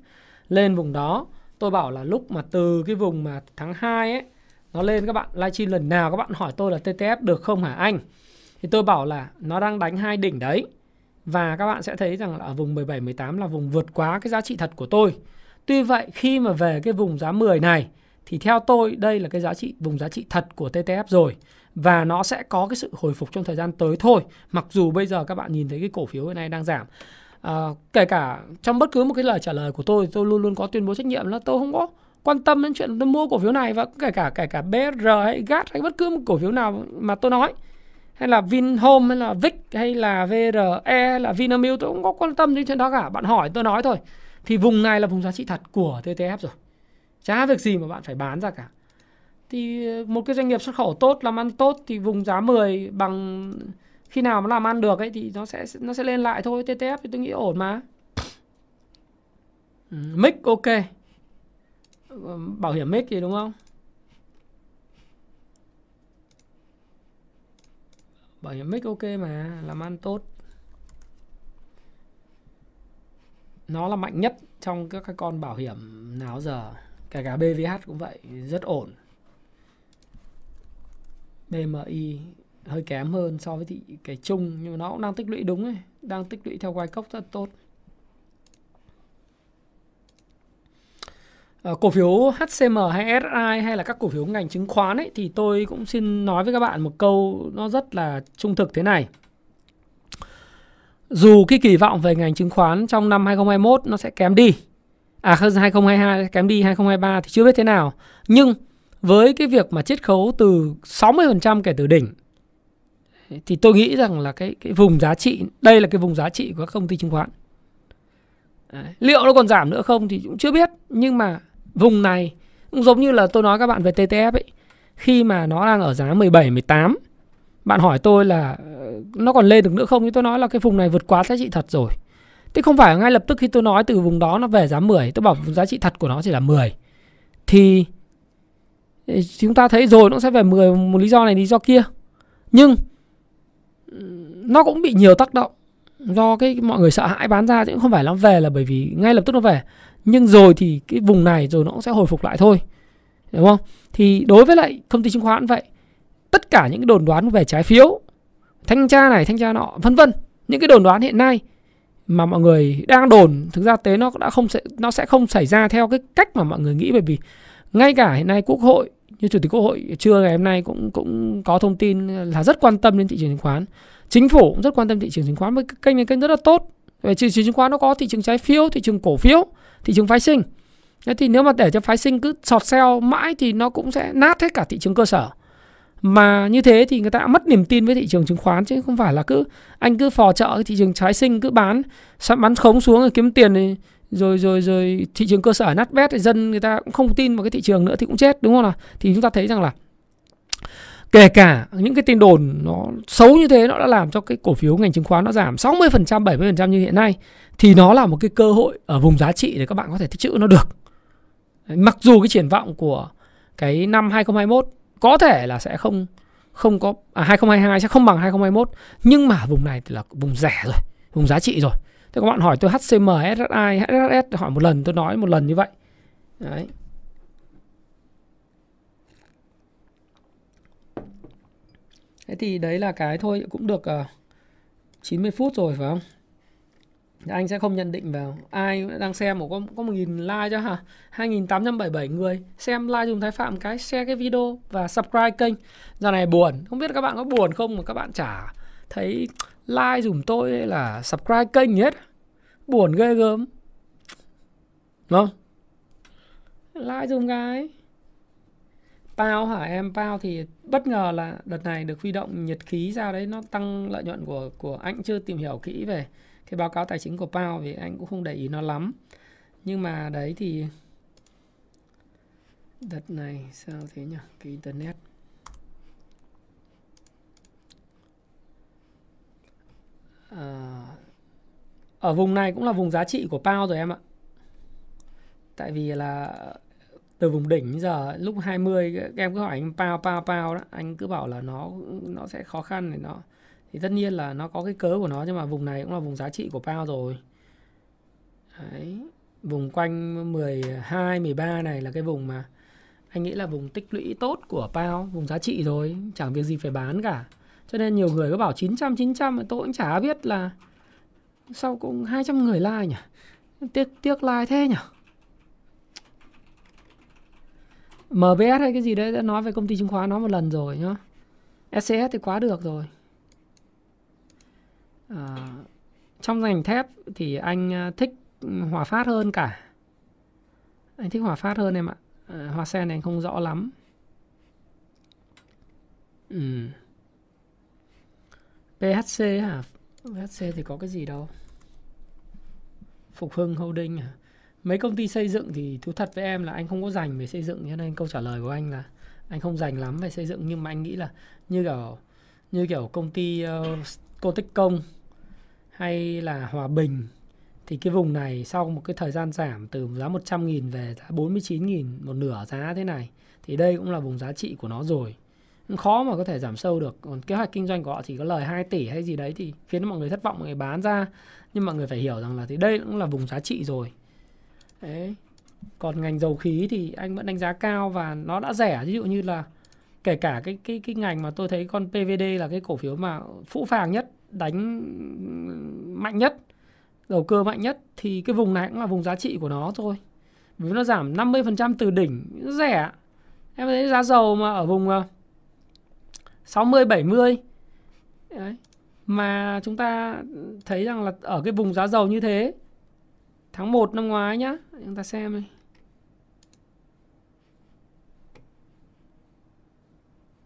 lên vùng đó tôi bảo là lúc mà từ cái vùng mà tháng 2 ấy, nó lên, các bạn livestream lần nào các bạn hỏi tôi là TTF được không hả anh thì tôi bảo là nó đang đánh hai đỉnh đấy và các bạn sẽ thấy rằng là ở vùng 17 18 là vùng vượt quá cái giá trị thật của tôi. Tuy vậy, khi mà về cái vùng giá 10 này, thì theo tôi đây là cái giá trị, vùng giá trị thật của TTF rồi và nó sẽ có cái sự hồi phục trong thời gian tới thôi. Mặc dù bây giờ các bạn nhìn thấy cái cổ phiếu này đang giảm. À, kể cả trong bất cứ một cái lời trả lời của tôi tôi luôn luôn có tuyên bố trách nhiệm là tôi không có quan tâm đến chuyện tôi mua cổ phiếu này và kể cả kể cả BR hay GAT hay bất cứ một cổ phiếu nào mà tôi nói. Hay là Vinhome hay là Vic hay là VRE hay là Vinamilk tôi không có quan tâm đến chuyện đó cả. Bạn hỏi tôi nói thôi. Thì vùng này là vùng giá trị thật của TTF rồi. Chả việc gì mà bạn phải bán ra cả. Thì một cái doanh nghiệp xuất khẩu tốt làm ăn tốt thì vùng giá 10 bằng khi nào nó làm ăn được ấy thì nó sẽ nó sẽ lên lại thôi TTF thì tôi nghĩ ổn mà. Ừ, mic ok. Ừ, bảo hiểm mic gì đúng không? Bảo hiểm mic ok mà, làm ăn tốt. Nó là mạnh nhất trong các cái con bảo hiểm nào giờ. Kể cả BVH cũng vậy, rất ổn. BMI hơi kém hơn so với thị cái chung nhưng mà nó cũng đang tích lũy đúng ấy đang tích lũy theo quay cốc rất tốt. À, cổ phiếu HCM hay SI hay là các cổ phiếu ngành chứng khoán ấy thì tôi cũng xin nói với các bạn một câu nó rất là trung thực thế này. Dù cái kỳ vọng về ngành chứng khoán trong năm 2021 nó sẽ kém đi à 2022 kém đi 2023 thì chưa biết thế nào. Nhưng với cái việc mà chiết khấu từ 60% kể từ đỉnh thì tôi nghĩ rằng là cái cái vùng giá trị, đây là cái vùng giá trị của các công ty chứng khoán. Đấy. liệu nó còn giảm nữa không thì cũng chưa biết. Nhưng mà vùng này, cũng giống như là tôi nói các bạn về TTF ấy, khi mà nó đang ở giá 17 18 bạn hỏi tôi là ờ, nó còn lên được nữa không? Thì tôi nói là cái vùng này vượt quá giá trị thật rồi. Thế không phải ngay lập tức khi tôi nói từ vùng đó nó về giá 10 Tôi bảo vùng giá trị thật của nó chỉ là 10 Thì ờ, chúng ta thấy rồi nó sẽ về 10 một lý do này, lý do kia. Nhưng nó cũng bị nhiều tác động do cái mọi người sợ hãi bán ra chứ không phải nó về là bởi vì ngay lập tức nó về. Nhưng rồi thì cái vùng này rồi nó cũng sẽ hồi phục lại thôi, đúng không? Thì đối với lại công ty chứng khoán vậy, tất cả những cái đồn đoán về trái phiếu, thanh tra này, thanh tra nọ, vân vân, những cái đồn đoán hiện nay mà mọi người đang đồn, thực ra tế nó đã không sẽ, nó sẽ không xảy ra theo cái cách mà mọi người nghĩ bởi vì ngay cả hiện nay quốc hội như chủ tịch quốc hội trưa ngày hôm nay cũng cũng có thông tin là rất quan tâm đến thị trường chứng khoán. Chính phủ cũng rất quan tâm thị trường chứng khoán với kênh này, kênh rất là tốt. Về thị trường chứng khoán nó có thị trường trái phiếu, thị trường cổ phiếu, thị trường phái sinh. Thế thì nếu mà để cho phái sinh cứ sọt sell mãi thì nó cũng sẽ nát hết cả thị trường cơ sở. Mà như thế thì người ta mất niềm tin với thị trường chứng khoán chứ không phải là cứ anh cứ phò trợ thị trường trái sinh cứ bán bán khống xuống rồi kiếm tiền này rồi rồi rồi, thị trường cơ sở nát bét thì dân người ta cũng không tin vào cái thị trường nữa thì cũng chết, đúng không nào? Thì chúng ta thấy rằng là kể cả những cái tin đồn nó xấu như thế nó đã làm cho cái cổ phiếu ngành chứng khoán nó giảm 60% 70% như hiện nay, thì nó là một cái cơ hội ở vùng giá trị để các bạn có thể tích trữ nó được. Mặc dù cái triển vọng của cái năm 2021 có thể là sẽ không không có à 2022 sẽ không bằng 2021 nhưng mà vùng này thì là vùng rẻ rồi, vùng giá trị rồi. Thế các bạn hỏi tôi HCM, SSI, HSS hỏi một lần tôi nói một lần như vậy. Đấy. Thế thì đấy là cái thôi cũng được ờ, uh, 90 phút rồi phải không? anh sẽ không nhận định vào ai đang xem một có có một nghìn like cho hả 2877 người xem like dùng thái phạm cái share cái video và subscribe kênh giờ này buồn không biết các bạn có buồn không mà các bạn chả thấy like dùm tôi hay là subscribe kênh hết buồn ghê gớm. Đúng không like dùm cái. Pao hả em? Pao thì bất ngờ là đợt này được huy động nhiệt khí ra đấy, nó tăng lợi nhuận của của anh chưa tìm hiểu kỹ về cái báo cáo tài chính của Pao vì anh cũng không để ý nó lắm. Nhưng mà đấy thì đợt này sao thế nhỉ cái internet. À, ở vùng này cũng là vùng giá trị của Pao rồi em ạ. Tại vì là từ vùng đỉnh giờ lúc 20 em cứ hỏi anh Pao Pao Pao đó anh cứ bảo là nó nó sẽ khó khăn thì nó thì tất nhiên là nó có cái cớ của nó nhưng mà vùng này cũng là vùng giá trị của Pao rồi. Đấy. vùng quanh 12 13 này là cái vùng mà anh nghĩ là vùng tích lũy tốt của Pao vùng giá trị rồi chẳng việc gì phải bán cả cho nên nhiều người có bảo 900 900 tôi cũng chả biết là sau cũng 200 người like nhỉ? Tiếc tiếc like thế nhỉ? MBS hay cái gì đấy đã nói về công ty chứng khoán nó một lần rồi nhá. SCS thì quá được rồi. À, trong ngành thép thì anh à, thích Hòa Phát hơn cả. Anh thích Hòa Phát hơn em ạ. À, Hoa Sen này anh không rõ lắm. Ừ. PHC hả? PHC thì có cái gì đâu. Phục Hưng Holding hả? Mấy công ty xây dựng thì thú thật với em là anh không có dành về xây dựng cho nên câu trả lời của anh là anh không dành lắm về xây dựng. Nhưng mà anh nghĩ là như kiểu như kiểu công ty uh, cô tích công hay là hòa bình thì cái vùng này sau một cái thời gian giảm từ giá 100.000 về giá 49.000 một nửa giá thế này thì đây cũng là vùng giá trị của nó rồi khó mà có thể giảm sâu được. Còn kế hoạch kinh doanh của họ chỉ có lời 2 tỷ hay gì đấy thì khiến mọi người thất vọng, mọi người bán ra. Nhưng mọi người phải hiểu rằng là thì đây cũng là vùng giá trị rồi. Đấy. Còn ngành dầu khí thì anh vẫn đánh giá cao và nó đã rẻ. Ví dụ như là kể cả cái cái cái ngành mà tôi thấy con PVD là cái cổ phiếu mà phũ phàng nhất, đánh mạnh nhất, đầu cơ mạnh nhất, thì cái vùng này cũng là vùng giá trị của nó thôi. Vì nó giảm 50% từ đỉnh nó rẻ. Em thấy giá dầu mà ở vùng à, 60 ờ, 70 Đấy. mà chúng ta thấy rằng là ở cái vùng giá dầu như thế tháng 1 năm ngoái nhá chúng ta xem đây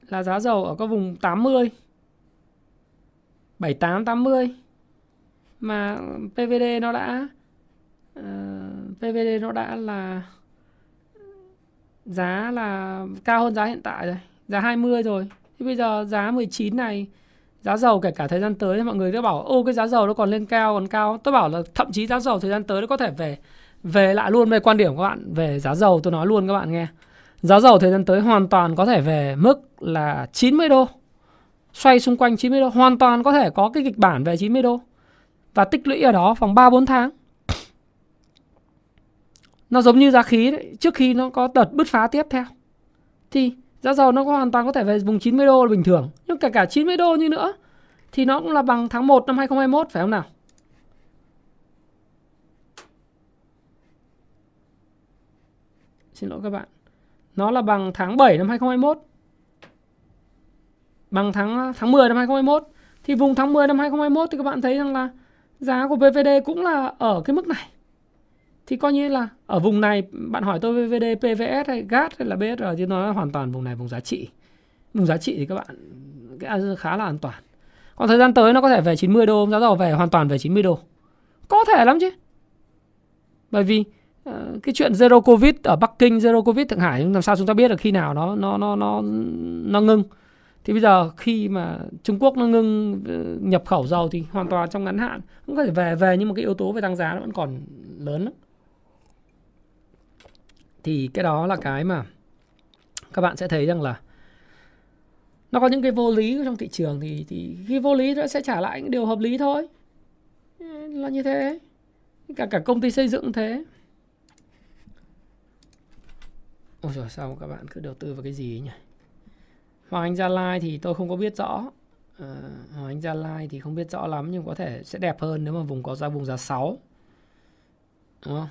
là giá dầu ở cái vùng 80 78 80 mà PVD nó đã uh, ờ, PVD nó đã là giá là cao hơn giá hiện tại rồi giá 20 rồi thì bây giờ giá 19 này giá dầu kể cả thời gian tới mọi người đã bảo ô cái giá dầu nó còn lên cao còn cao. Tôi bảo là thậm chí giá dầu thời gian tới nó có thể về về lại luôn. Về quan điểm của các bạn về giá dầu tôi nói luôn các bạn nghe. Giá dầu thời gian tới hoàn toàn có thể về mức là 90 đô xoay xung quanh 90 đô hoàn toàn có thể có cái kịch bản về 90 đô. Và tích lũy ở đó khoảng 3 4 tháng. Nó giống như giá khí đấy, trước khi nó có đợt bứt phá tiếp theo. Thì giá dầu nó có hoàn toàn có thể về vùng 90 đô là bình thường. Nhưng cả cả 90 đô như nữa thì nó cũng là bằng tháng 1 năm 2021 phải không nào? Xin lỗi các bạn. Nó là bằng tháng 7 năm 2021 bằng tháng tháng 10 năm 2021 thì vùng tháng 10 năm 2021 thì các bạn thấy rằng là giá của PVD cũng là ở cái mức này thì coi như là ở vùng này bạn hỏi tôi VVD, PVS hay GAT hay là BSR thì nó hoàn toàn vùng này vùng giá trị. Vùng giá trị thì các bạn cái khá là an toàn. Còn thời gian tới nó có thể về 90 đô giá dầu về hoàn toàn về 90 đô. Có thể lắm chứ. Bởi vì uh, cái chuyện zero covid ở Bắc Kinh zero covid Thượng Hải làm sao chúng ta biết được khi nào nó nó nó nó nó ngưng? Thì bây giờ khi mà Trung Quốc nó ngưng ờ, nhập khẩu dầu thì hoàn toàn trong ngắn hạn cũng có thể về về nhưng mà cái yếu tố về tăng giá nó vẫn còn lớn lắm thì cái đó là cái mà các bạn sẽ thấy rằng là nó có những cái vô lý trong thị trường thì thì khi vô lý nó sẽ trả lại những điều hợp lý thôi. Ừ, là như thế. Cả cả công ty xây dựng thế. Ôi trời sao các bạn cứ đầu tư vào cái gì ấy nhỉ? Hoàng Anh Gia Lai thì tôi không có biết rõ. À, Hoàng Anh Gia Lai thì không biết rõ lắm nhưng có thể sẽ đẹp hơn nếu mà vùng có ra vùng giá 6 đúng không?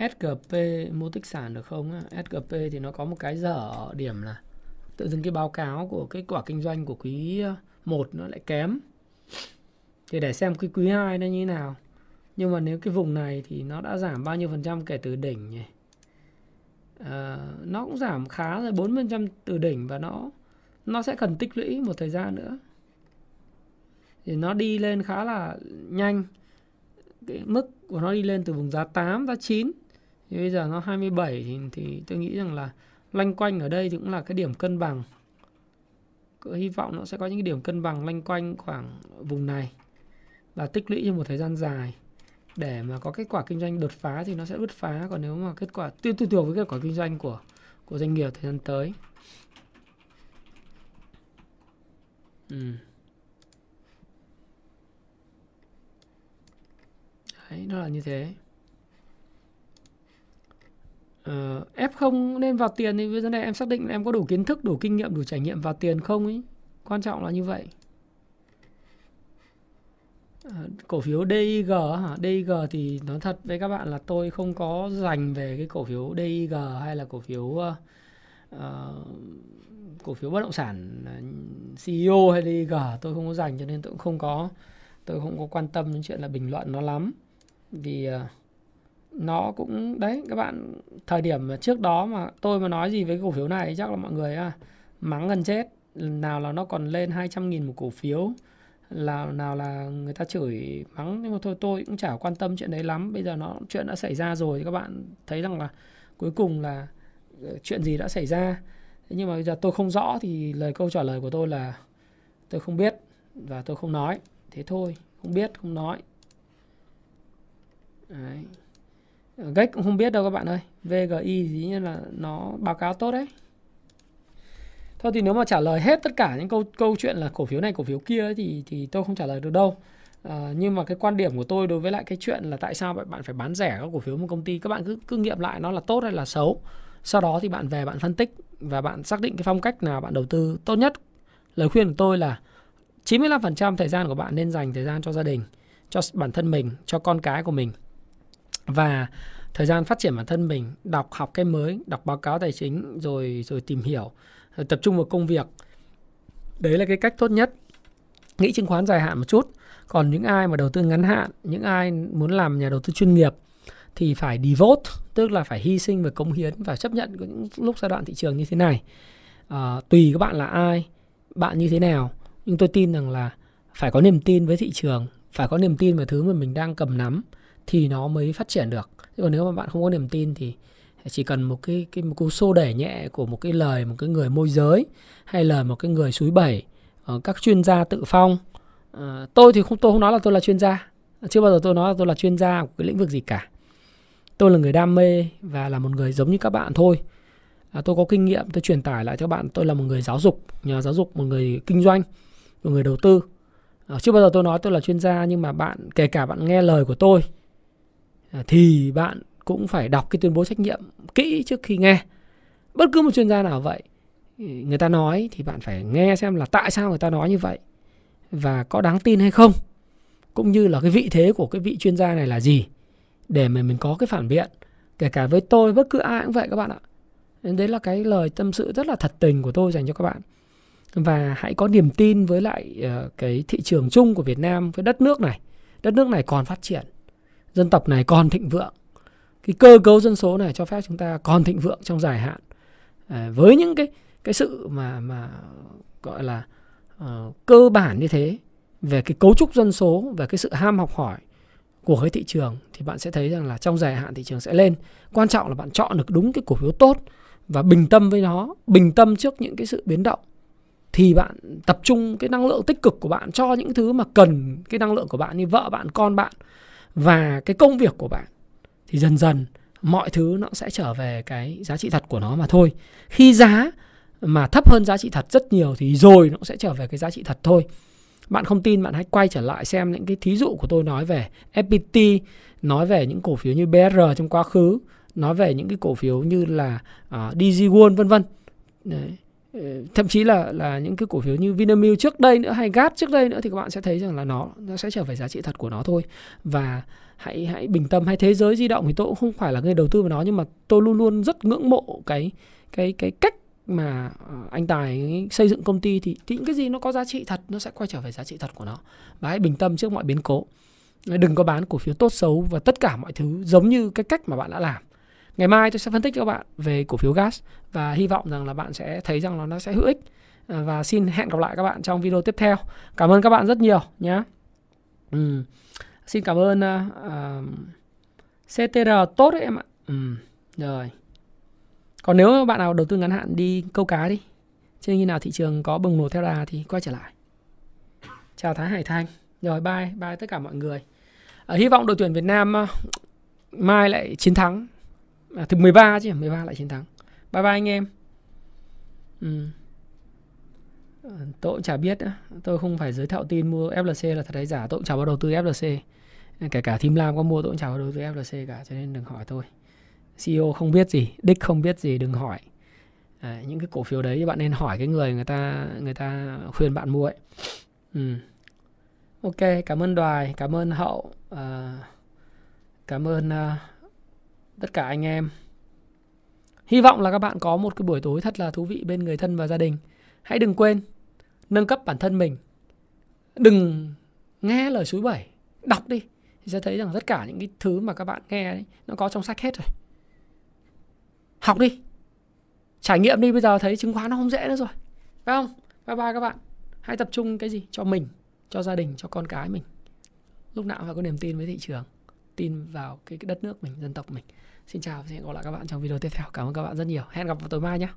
SGP mua tích sản được không? SGP thì nó có một cái dở điểm là tự dưng cái báo cáo của kết quả kinh doanh của quý ờ, 1 nó lại kém. Thì để xem cái quý 2 nó như thế nào. Nhưng mà nếu cái vùng này thì nó đã giảm bao nhiêu phần trăm kể từ đỉnh nhỉ? À, nó cũng giảm khá rồi 40% từ đỉnh và nó nó sẽ cần tích lũy một thời gian nữa. Thì nó đi lên khá là nhanh. Cái mức của nó đi lên từ vùng giá 8 giá 9 thì bây giờ nó 27 thì, thì tôi nghĩ rằng là loanh quanh ở đây thì cũng là cái điểm cân bằng. Cứ hy vọng nó sẽ có những cái điểm cân bằng loanh quanh khoảng vùng này và tích lũy trong một thời gian dài. Để mà có kết quả kinh doanh đột phá thì nó sẽ bứt phá còn nếu mà kết quả tùy tùy thuộc với kết quả kinh doanh của của doanh nghiệp thời gian tới. Ừ. đấy nó là như thế. Ờ, uh, F không nên vào tiền thì bây giờ này em xác định là em có đủ kiến thức, đủ kinh nghiệm, đủ trải nghiệm vào tiền không ấy. Quan trọng là như vậy. Uh, cổ phiếu DIG hả? DIG thì nói thật với các bạn là tôi không có dành về cái cổ phiếu DIG hay là cổ phiếu uh, uh, cổ phiếu bất động sản CEO hay DIG tôi không có dành cho nên tôi cũng không có tôi không có quan tâm đến chuyện là bình luận nó lắm vì uh, nó cũng đấy các bạn thời điểm trước đó mà tôi mà nói gì với cổ phiếu này chắc là mọi người à, mắng gần chết. Nào là nó còn lên 200 nghìn một cổ phiếu là nào là người ta chửi mắng. Nhưng mà thôi tôi cũng chả quan tâm chuyện đấy lắm. Bây giờ nó chuyện đã xảy ra rồi thì các bạn thấy rằng là cuối cùng là ờ, chuyện gì đã xảy ra. Thế nhưng mà bây giờ tôi không rõ thì lời câu trả lời của tôi là tôi không biết và tôi không nói. Thế thôi không biết không nói. Đấy gách cũng không biết đâu các bạn ơi. VGI dĩ như là nó báo cáo tốt đấy. Thôi thì nếu mà trả lời hết tất cả những câu câu chuyện là cổ phiếu này cổ phiếu kia ấy, thì thì tôi không trả lời được đâu. À, nhưng mà cái quan điểm của tôi đối với lại cái chuyện là tại sao bạn phải bán rẻ các cổ phiếu một công ty các bạn cứ cứ nghiệm lại nó là tốt hay là xấu. Sau đó thì bạn về bạn phân tích và bạn xác định cái phong cách nào bạn đầu tư. Tốt nhất lời khuyên của tôi là 95% thời gian của bạn nên dành thời gian cho gia đình cho bản thân mình cho con cái của mình và thời gian phát triển bản thân mình đọc học cái mới đọc báo cáo tài chính rồi rồi tìm hiểu rồi tập trung vào công việc đấy là cái cách tốt nhất. Nghĩ chứng khoán dài hạn một chút còn những ai mà đầu tư ngắn hạn những ai muốn làm nhà đầu tư chuyên nghiệp thì phải devote tức là phải hy sinh và cống hiến và chấp nhận những lúc giai đoạn thị trường như thế này. À, tùy các bạn là ai bạn như thế nào nhưng tôi tin rằng là phải có niềm tin với thị trường phải có niềm tin vào thứ mà mình đang cầm nắm thì nó mới phát triển được. Còn nếu mà bạn không có niềm tin thì chỉ cần một cái cái một cú xô đẩy nhẹ của một cái lời một cái người môi giới hay lời một cái người suối bẩy ờ, các chuyên gia tự phong ờ, tôi thì không tôi không nói là tôi là chuyên gia. Chưa bao giờ tôi nói là tôi là chuyên gia của cái lĩnh vực gì cả. Tôi là người đam mê và là một người giống như các bạn thôi. À, tôi có kinh nghiệm tôi truyền tải lại cho các bạn tôi là một người giáo dục nhà giáo dục một người kinh doanh một người đầu tư. À, chưa bao giờ tôi nói tôi là chuyên gia nhưng mà bạn kể cả bạn nghe lời của tôi À, thì bạn cũng phải đọc cái tuyên bố trách nhiệm kỹ trước khi nghe. Bất cứ một chuyên gia nào vậy ừ, người ta nói thì bạn phải nghe xem là tại sao người ta nói như vậy và có đáng tin hay không, cũng như là cái vị thế của cái vị chuyên gia này là gì, để mà mình có cái phản biện. Kể cả với tôi, bất cứ ai cũng vậy các bạn ạ. Đấy là cái lời tâm sự rất là thật tình của tôi dành cho các bạn. Và hãy có niềm tin với lại ờ, cái thị trường chung của Việt Nam, với đất nước này. Đất nước này còn phát triển dân tộc này còn thịnh vượng. Cái cơ cấu dân số này cho phép chúng ta còn thịnh vượng trong dài hạn. À, với những cái cái sự mà mà gọi là uh, cơ bản như thế về cái cấu trúc dân số và cái sự ham học hỏi của cái thị trường thì bạn sẽ thấy rằng là trong dài hạn thị trường sẽ lên. Quan trọng là bạn chọn được đúng cái cổ phiếu tốt và bình tâm với nó bình tâm trước những cái sự biến động thì bạn tập trung cái năng lượng tích cực của bạn cho những thứ mà cần cái năng lượng của bạn như vợ bạn con bạn và cái công việc của bạn thì dần dần mọi thứ nó sẽ trở về cái giá trị thật của nó mà thôi. Khi giá mà thấp hơn giá trị thật rất nhiều thì rồi nó sẽ trở về cái giá trị thật thôi. Bạn không tin bạn hãy quay trở lại xem những cái thí dụ của tôi nói về FPT nói về những cổ phiếu như BR trong quá khứ nói về những cái cổ phiếu như là à, uh, DG World vân vân. Ờ, thậm chí là là những cái cổ phiếu như Vinamilk trước đây nữa hay GAT trước đây nữa thì các bạn sẽ thấy rằng là nó nó sẽ trở về giá trị thật của nó thôi. Và hãy hãy bình tâm hay thế giới di động thì tôi cũng không phải là người đầu tư vào nó nhưng mà tôi luôn luôn rất ngưỡng mộ cái cái cái cách mà ờ, anh Tài xây dựng công ty thì, thì những cái gì nó có giá trị thật nó sẽ quay trở về giá trị thật của nó. Và hãy bình tâm trước mọi biến cố. Đừng có bán cổ phiếu tốt xấu và tất cả mọi thứ giống như cái cách mà bạn đã làm ngày mai tôi sẽ phân tích cho các bạn về cổ phiếu gas và hy vọng rằng là bạn sẽ thấy rằng là nó sẽ hữu ích. À, và xin hẹn gặp lại các bạn trong video tiếp theo. Cảm ơn các bạn rất nhiều nhé ừ. xin cảm ơn à, à, uh, CTR tốt đấy em ạ. Ừ. rồi. Còn nếu bạn nào đầu tư ngắn hạn đi câu cá đi chứ khi nào thị trường có bùng nổ theo đà thì quay trở lại. Chào Thái Hải Thanh rồi bye bye tất cả mọi người. À, hy vọng đội tuyển Việt Nam uh, mai lại chiến thắng à, thứ 13 chứ 13 lại chiến thắng. Bye bye anh em. Ừ. Ờ, tôi cũng chả biết nữa. tôi không phải giới thiệu tin mua FLC là thật hay giả. Tôi cũng chả bao đầu tư FLC kể cả Thím Lam có mua tôi cũng chả bao đầu tư FLC cả cho nên đừng hỏi tôi. CEO không biết gì đích không biết gì đừng hỏi. À, những cái cổ phiếu đấy bạn nên hỏi cái người người ta người ta khuyên bạn mua ấy. Ừ. ok cảm ơn đoài cảm ơn hậu. À, cảm ơn uh, tất cả anh em. Hy vọng là các bạn có một cái buổi tối thật là thú vị bên người thân và gia đình. Hãy đừng quên nâng cấp bản thân mình. Đừng nghe lời suối bảy đọc đi. Thì sẽ thấy rằng tất cả những cái thứ mà các bạn nghe ấy, nó có trong sách hết rồi. Học đi. Trải nghiệm đi bây giờ thấy chứng khoán nó không dễ nữa rồi. Phải không? Bye bye các bạn. Hãy tập trung cái gì? Cho mình cho gia đình cho con cái mình. Lúc nào phải có niềm tin với thị trường. Tin vào cái, cái đất nước mình dân tộc mình xin chào và hẹn gặp lại các bạn trong video tiếp theo. Cảm ơn các bạn rất nhiều. Hẹn gặp vào tối mai nhé.